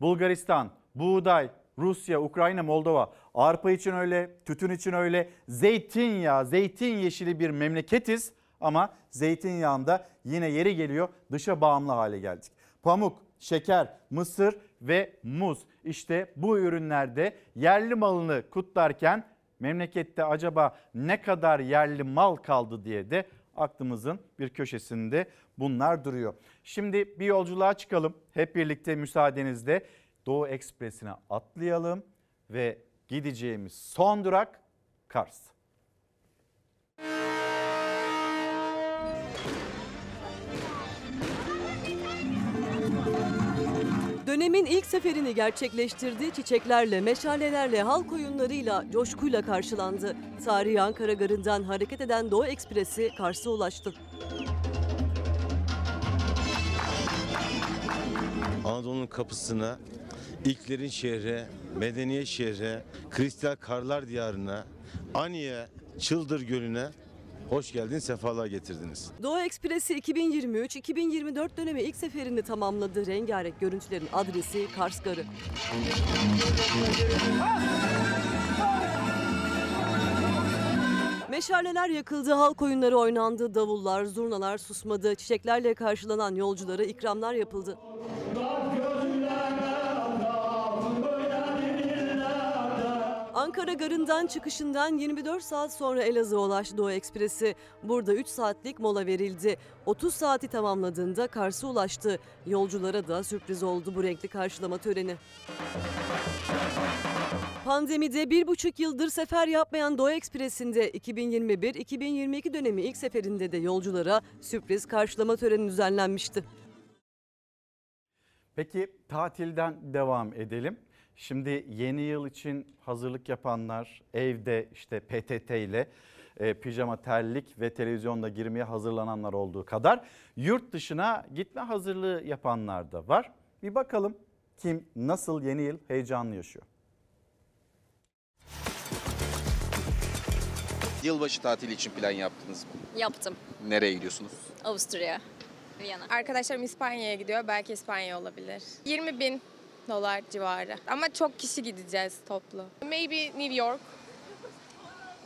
Bulgaristan, buğday, Rusya, Ukrayna, Moldova. Arpa için öyle, tütün için öyle. Zeytinyağı, zeytin yeşili bir memleketiz ama zeytinyağında yine yeri geliyor dışa bağımlı hale geldik. Pamuk, şeker, mısır ve muz. İşte bu ürünlerde yerli malını kutlarken memlekette acaba ne kadar yerli mal kaldı diye de aklımızın bir köşesinde bunlar duruyor. Şimdi bir yolculuğa çıkalım. Hep birlikte müsaadenizle Doğu Ekspresi'ne atlayalım ve gideceğimiz son durak Kars. Dönemin ilk seferini gerçekleştirdi. Çiçeklerle, meşalelerle, halk oyunlarıyla, coşkuyla karşılandı. Tarihi Ankara Garı'ndan hareket eden Doğu Ekspresi Kars'a ulaştı. Anadolu'nun kapısına, ilklerin şehre, medeniyet şehre, kristal karlar diyarına, Aniye, Çıldır Gölü'ne hoş geldin, sefalar getirdiniz. Doğu Ekspresi 2023-2024 dönemi ilk seferini tamamladı. Rengarenk görüntülerin adresi Kars Garı. Meşaleler yakıldı, halk oyunları oynandı, davullar, zurnalar susmadı, çiçeklerle karşılanan yolculara ikramlar yapıldı. Ankara Garı'ndan çıkışından 24 saat sonra Elazığ'a ulaştı Doğu Ekspresi. Burada 3 saatlik mola verildi. 30 saati tamamladığında Kars'a ulaştı. Yolculara da sürpriz oldu bu renkli karşılama töreni. Pandemide bir buçuk yıldır sefer yapmayan Doğu Ekspresi'nde 2021-2022 dönemi ilk seferinde de yolculara sürpriz karşılama töreni düzenlenmişti. Peki tatilden devam edelim. Şimdi yeni yıl için hazırlık yapanlar evde işte PTT ile e, pijama terlik ve televizyonda girmeye hazırlananlar olduğu kadar yurt dışına gitme hazırlığı yapanlar da var. Bir bakalım kim nasıl yeni yıl heyecanlı yaşıyor. Yılbaşı tatili için plan yaptınız mı? Yaptım. Nereye gidiyorsunuz? Avusturya. Viyana. Arkadaşlarım İspanya'ya gidiyor. Belki İspanya olabilir. 20 bin dolar civarı. Ama çok kişi gideceğiz toplu. Maybe New York.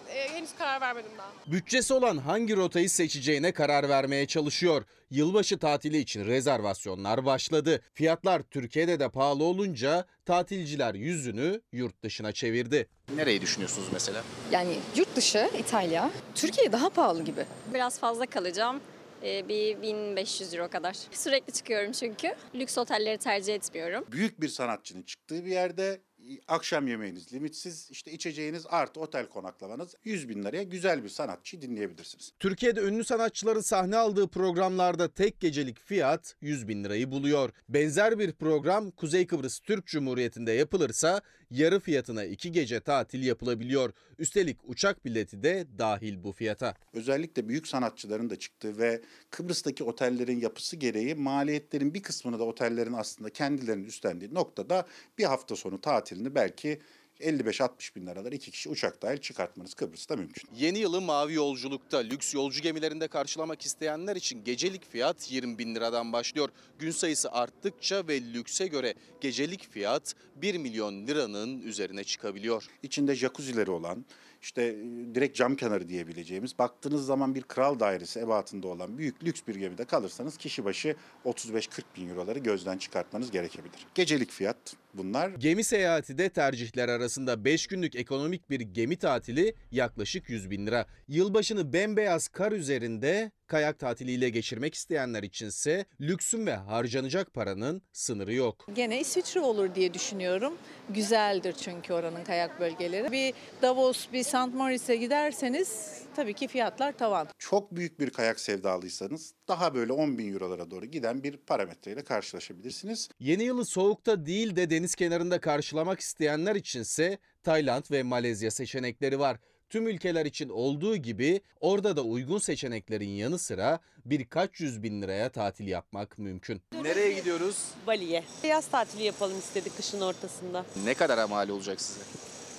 Ee, henüz karar vermedim daha. Bütçesi olan hangi rotayı seçeceğine karar vermeye çalışıyor. Yılbaşı tatili için rezervasyonlar başladı. Fiyatlar Türkiye'de de pahalı olunca tatilciler yüzünü yurt dışına çevirdi. Nereyi düşünüyorsunuz mesela? Yani yurt dışı İtalya. Türkiye daha pahalı gibi. Biraz fazla kalacağım. Ee, bir 1500 euro kadar. Sürekli çıkıyorum çünkü. Lüks otelleri tercih etmiyorum. Büyük bir sanatçının çıktığı bir yerde akşam yemeğiniz limitsiz, işte içeceğiniz artı otel konaklamanız 100 bin liraya güzel bir sanatçı dinleyebilirsiniz. Türkiye'de ünlü sanatçıların sahne aldığı programlarda tek gecelik fiyat 100 bin lirayı buluyor. Benzer bir program Kuzey Kıbrıs Türk Cumhuriyeti'nde yapılırsa yarı fiyatına iki gece tatil yapılabiliyor. Üstelik uçak bileti de dahil bu fiyata. Özellikle büyük sanatçıların da çıktığı ve Kıbrıs'taki otellerin yapısı gereği maliyetlerin bir kısmını da otellerin aslında kendilerinin üstlendiği noktada bir hafta sonu tatilini belki 55-60 bin liralar iki kişi uçak dahil çıkartmanız Kıbrıs'ta mümkün. Yeni yılı mavi yolculukta lüks yolcu gemilerinde karşılamak isteyenler için gecelik fiyat 20 bin liradan başlıyor. Gün sayısı arttıkça ve lükse göre gecelik fiyat 1 milyon liranın üzerine çıkabiliyor. İçinde jacuzzileri olan, işte e, direkt cam kenarı diyebileceğimiz, baktığınız zaman bir kral dairesi ebatında olan büyük lüks bir gemide kalırsanız kişi başı 35-40 bin euroları gözden çıkartmanız gerekebilir. Gecelik fiyat bunlar. Gemi seyahati de tercihler arasında 5 günlük ekonomik bir gemi tatili yaklaşık 100 bin lira. Yılbaşını bembeyaz kar üzerinde kayak tatiliyle geçirmek isteyenler içinse lüksün ve harcanacak paranın sınırı yok. Gene İsviçre olur diye düşünüyorum. Güzeldir çünkü oranın kayak bölgeleri. Bir Davos, bir St. Moritz''e giderseniz tabii ki fiyatlar tavan. Çok büyük bir kayak sevdalıysanız daha böyle 10 bin eurolara doğru giden bir parametreyle karşılaşabilirsiniz. Yeni yılı soğukta değil de deniz kenarında karşılamak isteyenler içinse Tayland ve Malezya seçenekleri var. Tüm ülkeler için olduğu gibi orada da uygun seçeneklerin yanı sıra birkaç yüz bin liraya tatil yapmak mümkün. Nereye gidiyoruz? Bali'ye. Yaz tatili yapalım istedik kışın ortasında. Ne kadar mal olacak size?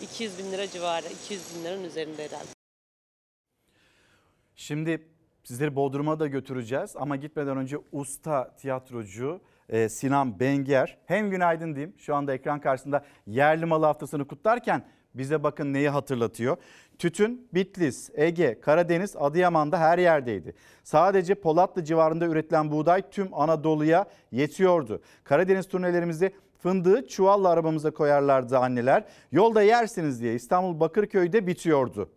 200 bin lira civarı, 200 bin liranın üzerinde herhalde. Şimdi sizleri Bodrum'a da götüreceğiz ama gitmeden önce usta tiyatrocu e, Sinan Benger hem günaydın diyeyim şu anda ekran karşısında yerli malı haftasını kutlarken bize bakın neyi hatırlatıyor. Tütün Bitlis, Ege, Karadeniz, Adıyaman'da her yerdeydi. Sadece Polatlı civarında üretilen buğday tüm Anadolu'ya yetiyordu. Karadeniz turnelerimizi fındığı çuvalla arabamıza koyarlardı anneler. Yolda yersiniz diye İstanbul Bakırköy'de bitiyordu.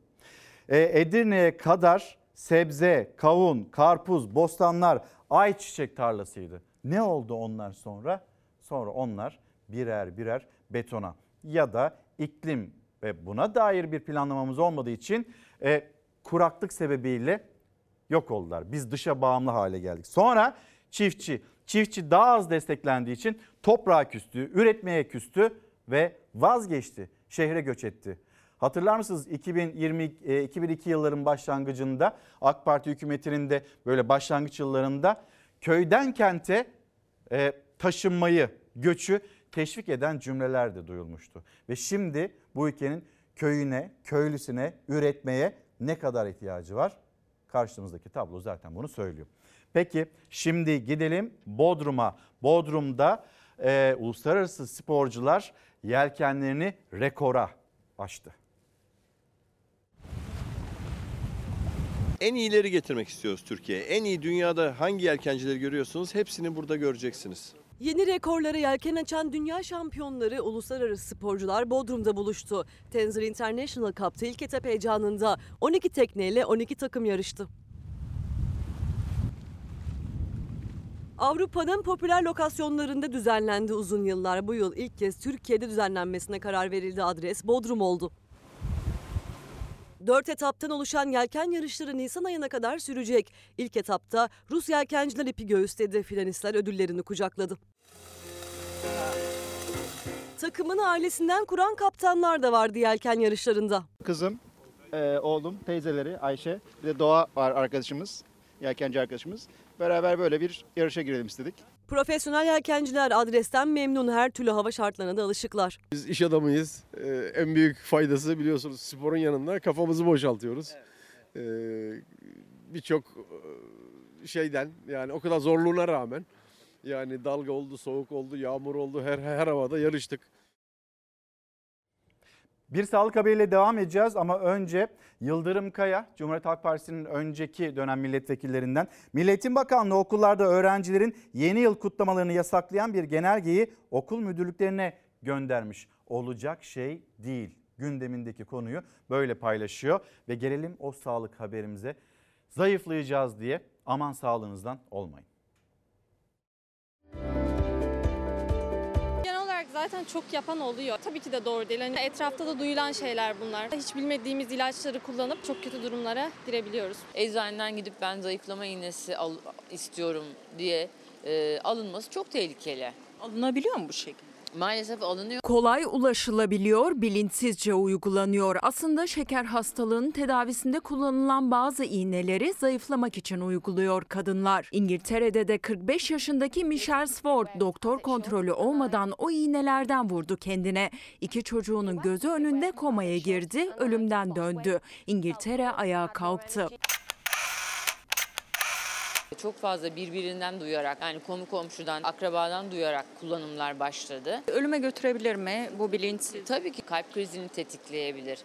E, Edirne'ye kadar sebze, kavun, karpuz, bostanlar, ayçiçek tarlasıydı. Ne oldu onlar sonra? Sonra onlar birer birer betona ya da iklim ve buna dair bir planlamamız olmadığı için e, kuraklık sebebiyle yok oldular. Biz dışa bağımlı hale geldik. Sonra çiftçi, çiftçi daha az desteklendiği için toprağa küstü, üretmeye küstü ve vazgeçti. Şehre göç etti. Hatırlar mısınız 2020 e, 2002 yılların başlangıcında AK Parti hükümetinin de böyle başlangıç yıllarında köyden kente e, taşınmayı, göçü teşvik eden cümleler de duyulmuştu. Ve şimdi bu ülkenin köyüne, köylüsüne üretmeye ne kadar ihtiyacı var? Karşımızdaki tablo zaten bunu söylüyor. Peki şimdi gidelim Bodrum'a. Bodrum'da e, uluslararası sporcular yelkenlerini rekora açtı. En iyileri getirmek istiyoruz Türkiye'ye. En iyi dünyada hangi yelkencileri görüyorsunuz hepsini burada göreceksiniz. Yeni rekorları yelken açan dünya şampiyonları uluslararası sporcular Bodrum'da buluştu. Tenzil International Cup'ta ilk etap heyecanında 12 tekneyle 12 takım yarıştı. Avrupa'nın popüler lokasyonlarında düzenlendi uzun yıllar. Bu yıl ilk kez Türkiye'de düzenlenmesine karar verildi. Adres Bodrum oldu. Dört etaptan oluşan yelken yarışları Nisan ayına kadar sürecek. İlk etapta Rus yelkenciler ipi göğüsledi. Finalistler ödüllerini kucakladı. Takımın ailesinden kuran kaptanlar da vardı yelken yarışlarında. Kızım, e, oğlum, teyzeleri, Ayşe, bir de Doğa var arkadaşımız, yelkenci arkadaşımız. Beraber böyle bir yarışa girelim istedik. Profesyonel yelkenciler adresten memnun her türlü hava şartlarına da alışıklar. Biz iş adamıyız. Ee, en büyük faydası biliyorsunuz sporun yanında kafamızı boşaltıyoruz. Ee, Birçok e, şeyden yani o kadar zorluğuna rağmen yani dalga oldu, soğuk oldu, yağmur oldu her her havada yarıştık. Bir sağlık haberiyle devam edeceğiz ama önce Yıldırım Kaya, Cumhuriyet Halk Partisi'nin önceki dönem milletvekillerinden Milletin Bakanlığı okullarda öğrencilerin yeni yıl kutlamalarını yasaklayan bir genelgeyi okul müdürlüklerine göndermiş. Olacak şey değil. Gündemindeki konuyu böyle paylaşıyor ve gelelim o sağlık haberimize. Zayıflayacağız diye aman sağlığınızdan olmayın. Zaten çok yapan oluyor. Tabii ki de doğru değil. Hani etrafta da duyulan şeyler bunlar. Hiç bilmediğimiz ilaçları kullanıp çok kötü durumlara girebiliyoruz. Eczaneden gidip ben zayıflama iğnesi al, istiyorum diye e, alınması çok tehlikeli. Alınabiliyor mu bu şekilde? Maalesef alınıyor. Kolay ulaşılabiliyor, bilinçsizce uygulanıyor. Aslında şeker hastalığının tedavisinde kullanılan bazı iğneleri zayıflamak için uyguluyor kadınlar. İngiltere'de de 45 yaşındaki Michelle Sword doktor kontrolü olmadan o iğnelerden vurdu kendine. İki çocuğunun gözü önünde komaya girdi, ölümden döndü. İngiltere ayağa kalktı. Çok fazla birbirinden duyarak yani konu komşudan, akrabadan duyarak kullanımlar başladı. Ölüme götürebilir mi bu bilinçsiz? Tabii ki kalp krizini tetikleyebilir.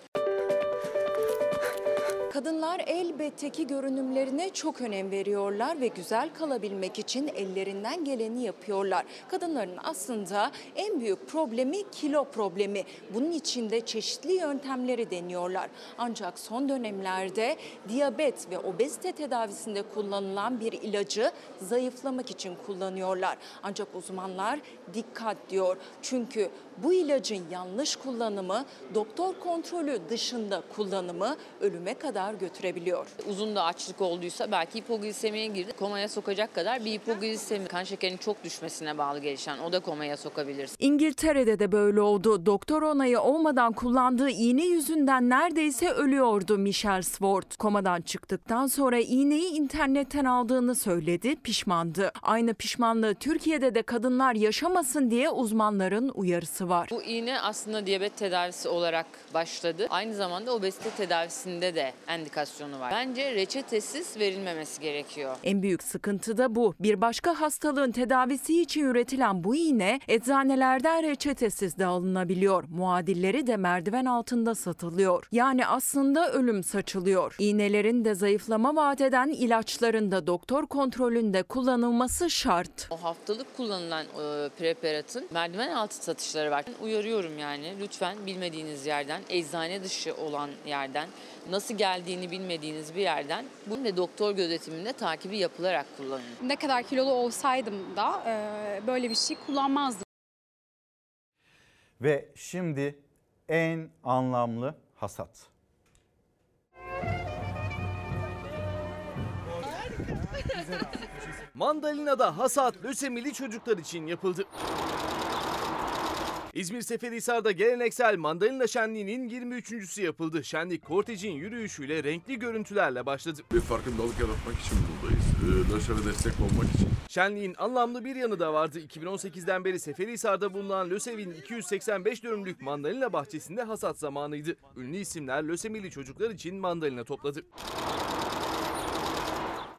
Kadınlar elbette ki görünümlerine çok önem veriyorlar ve güzel kalabilmek için ellerinden geleni yapıyorlar. Kadınların aslında en büyük problemi kilo problemi. Bunun için de çeşitli yöntemleri deniyorlar. Ancak son dönemlerde diyabet ve obezite tedavisinde kullanılan bir ilacı zayıflamak için kullanıyorlar. Ancak uzmanlar dikkat diyor. Çünkü bu ilacın yanlış kullanımı, doktor kontrolü dışında kullanımı ölüme kadar götürebiliyor. Uzun da açlık olduysa belki hipoglisemiye girdi. Komaya sokacak kadar bir hipoglisemi kan şekerinin çok düşmesine bağlı gelişen o da komaya sokabilir. İngiltere'de de böyle oldu. Doktor onayı olmadan kullandığı iğne yüzünden neredeyse ölüyordu Michelle Sword. Komadan çıktıktan sonra iğneyi internetten aldığını söyledi, pişmandı. Aynı pişmanlığı Türkiye'de de kadınlar yaşamasın diye uzmanların uyarısı var. Bu iğne aslında diyabet tedavisi olarak başladı. Aynı zamanda obezite tedavisinde de endikasyonu var. Bence reçetesiz verilmemesi gerekiyor. En büyük sıkıntı da bu. Bir başka hastalığın tedavisi için üretilen bu iğne eczanelerden reçetesiz de alınabiliyor. Muadilleri de merdiven altında satılıyor. Yani aslında ölüm saçılıyor. İğnelerin de zayıflama vaat eden ilaçların da doktor kontrolünde kullanılması şart. O haftalık kullanılan e, preparatın merdiven altı satışları var. Uyarıyorum yani lütfen bilmediğiniz yerden, eczane dışı olan yerden, nasıl geldiğini bilmediğiniz bir yerden bunu ve doktor gözetiminde takibi yapılarak kullanın. Ne kadar kilolu olsaydım da e, böyle bir şey kullanmazdım. Ve şimdi en anlamlı hasat. Mandalina'da hasat lösemili çocuklar için yapıldı. İzmir Seferihisar'da geleneksel mandalina şenliğinin 23.sü yapıldı. Şenlik kortejin yürüyüşüyle renkli görüntülerle başladı. Bir farkındalık yaratmak için buradayız. Ee, LÖSEV'e destek olmak için. Şenliğin anlamlı bir yanı da vardı. 2018'den beri Seferihisar'da bulunan LÖSEV'in 285 dönümlük mandalina bahçesinde hasat zamanıydı. Ünlü isimler lösemili çocuklar için mandalina topladı.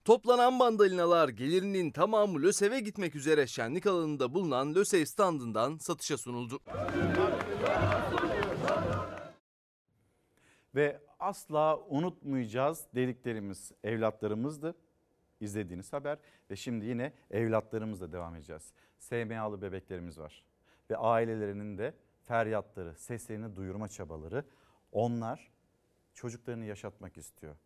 Toplanan mandalinalar gelirinin tamamı LÖSEV'e gitmek üzere şenlik alanında bulunan LÖSEV standından satışa sunuldu. Ve asla unutmayacağız dediklerimiz evlatlarımızdı. İzlediğiniz haber ve şimdi yine evlatlarımızla devam edeceğiz. SMA'lı bebeklerimiz var ve ailelerinin de feryatları, seslerini duyurma çabaları. Onlar çocuklarını yaşatmak istiyor.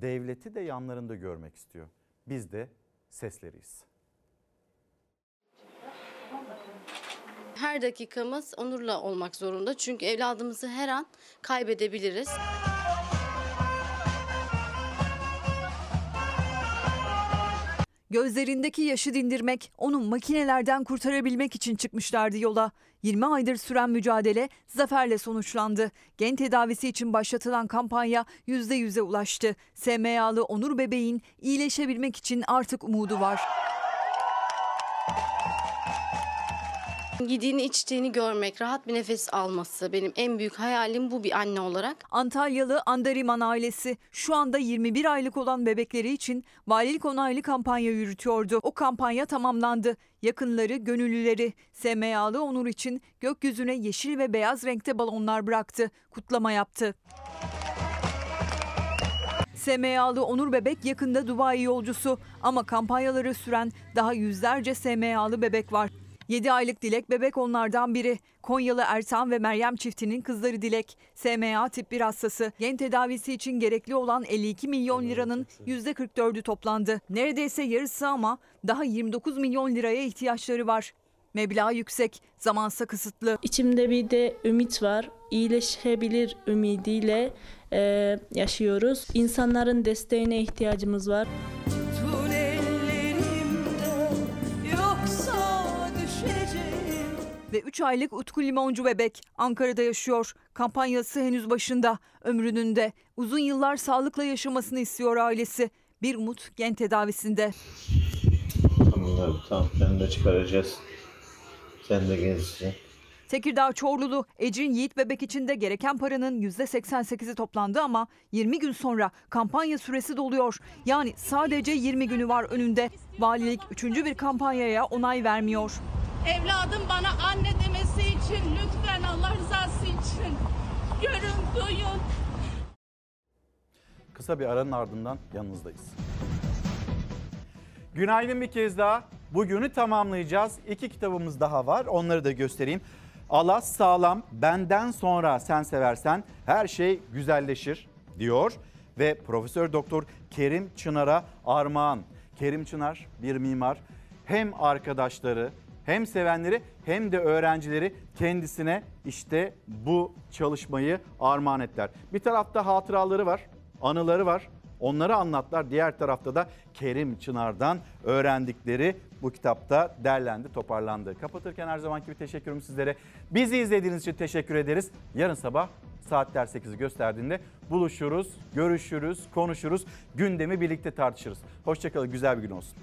Devleti de yanlarında görmek istiyor. Biz de sesleriyiz. Her dakikamız onurla olmak zorunda. Çünkü evladımızı her an kaybedebiliriz. Gözlerindeki yaşı dindirmek, onu makinelerden kurtarabilmek için çıkmışlardı yola. 20 aydır süren mücadele zaferle sonuçlandı. Gen tedavisi için başlatılan kampanya %100'e ulaştı. SMA'lı Onur bebeğin iyileşebilmek için artık umudu var. Yediğini içtiğini görmek, rahat bir nefes alması benim en büyük hayalim bu bir anne olarak. Antalyalı Andariman ailesi şu anda 21 aylık olan bebekleri için valilik onaylı kampanya yürütüyordu. O kampanya tamamlandı. Yakınları, gönüllüleri SMA'lı Onur için gökyüzüne yeşil ve beyaz renkte balonlar bıraktı. Kutlama yaptı. SMA'lı Onur Bebek yakında Dubai yolcusu ama kampanyaları süren daha yüzlerce SMA'lı bebek var. 7 aylık Dilek bebek onlardan biri. Konyalı Ertan ve Meryem çiftinin kızları Dilek. SMA tip 1 hastası. Gen tedavisi için gerekli olan 52 milyon liranın %44'ü toplandı. Neredeyse yarısı ama daha 29 milyon liraya ihtiyaçları var. Meblağ yüksek, zamansa kısıtlı. İçimde bir de ümit var. İyileşebilir ümidiyle e, yaşıyoruz. İnsanların desteğine ihtiyacımız var. Ve 3 aylık Utku Limoncu bebek Ankara'da yaşıyor. Kampanyası henüz başında. Ömrünün de uzun yıllar sağlıkla yaşamasını istiyor ailesi. Bir umut gen tedavisinde. Tamam tamam sen de çıkaracağız. Sen de gezeceksin. Tekirdağ Çorlulu Ecrin Yiğit Bebek için de gereken paranın %88'i toplandı ama 20 gün sonra kampanya süresi doluyor. Yani sadece 20 günü var önünde. Valilik 3. bir kampanyaya onay vermiyor. Evladım bana anne demesi için lütfen Allah rızası için görün duyun. Kısa bir aranın ardından yanınızdayız. Günaydın bir kez daha. Bugünü tamamlayacağız. İki kitabımız daha var. Onları da göstereyim. Alas sağlam, benden sonra sen seversen her şey güzelleşir diyor ve Profesör Doktor Kerim Çınar'a armağan. Kerim Çınar bir mimar. Hem arkadaşları, hem sevenleri hem de öğrencileri kendisine işte bu çalışmayı armağan ettiler. Bir tarafta hatıraları var, anıları var. Onları anlatlar. Diğer tarafta da Kerim Çınar'dan öğrendikleri bu kitapta derlendi, toparlandı. Kapatırken her zamanki bir teşekkürüm sizlere. Bizi izlediğiniz için teşekkür ederiz. Yarın sabah saatler 8'i gösterdiğinde buluşuruz, görüşürüz, konuşuruz, gündemi birlikte tartışırız. Hoşçakalın, güzel bir gün olsun.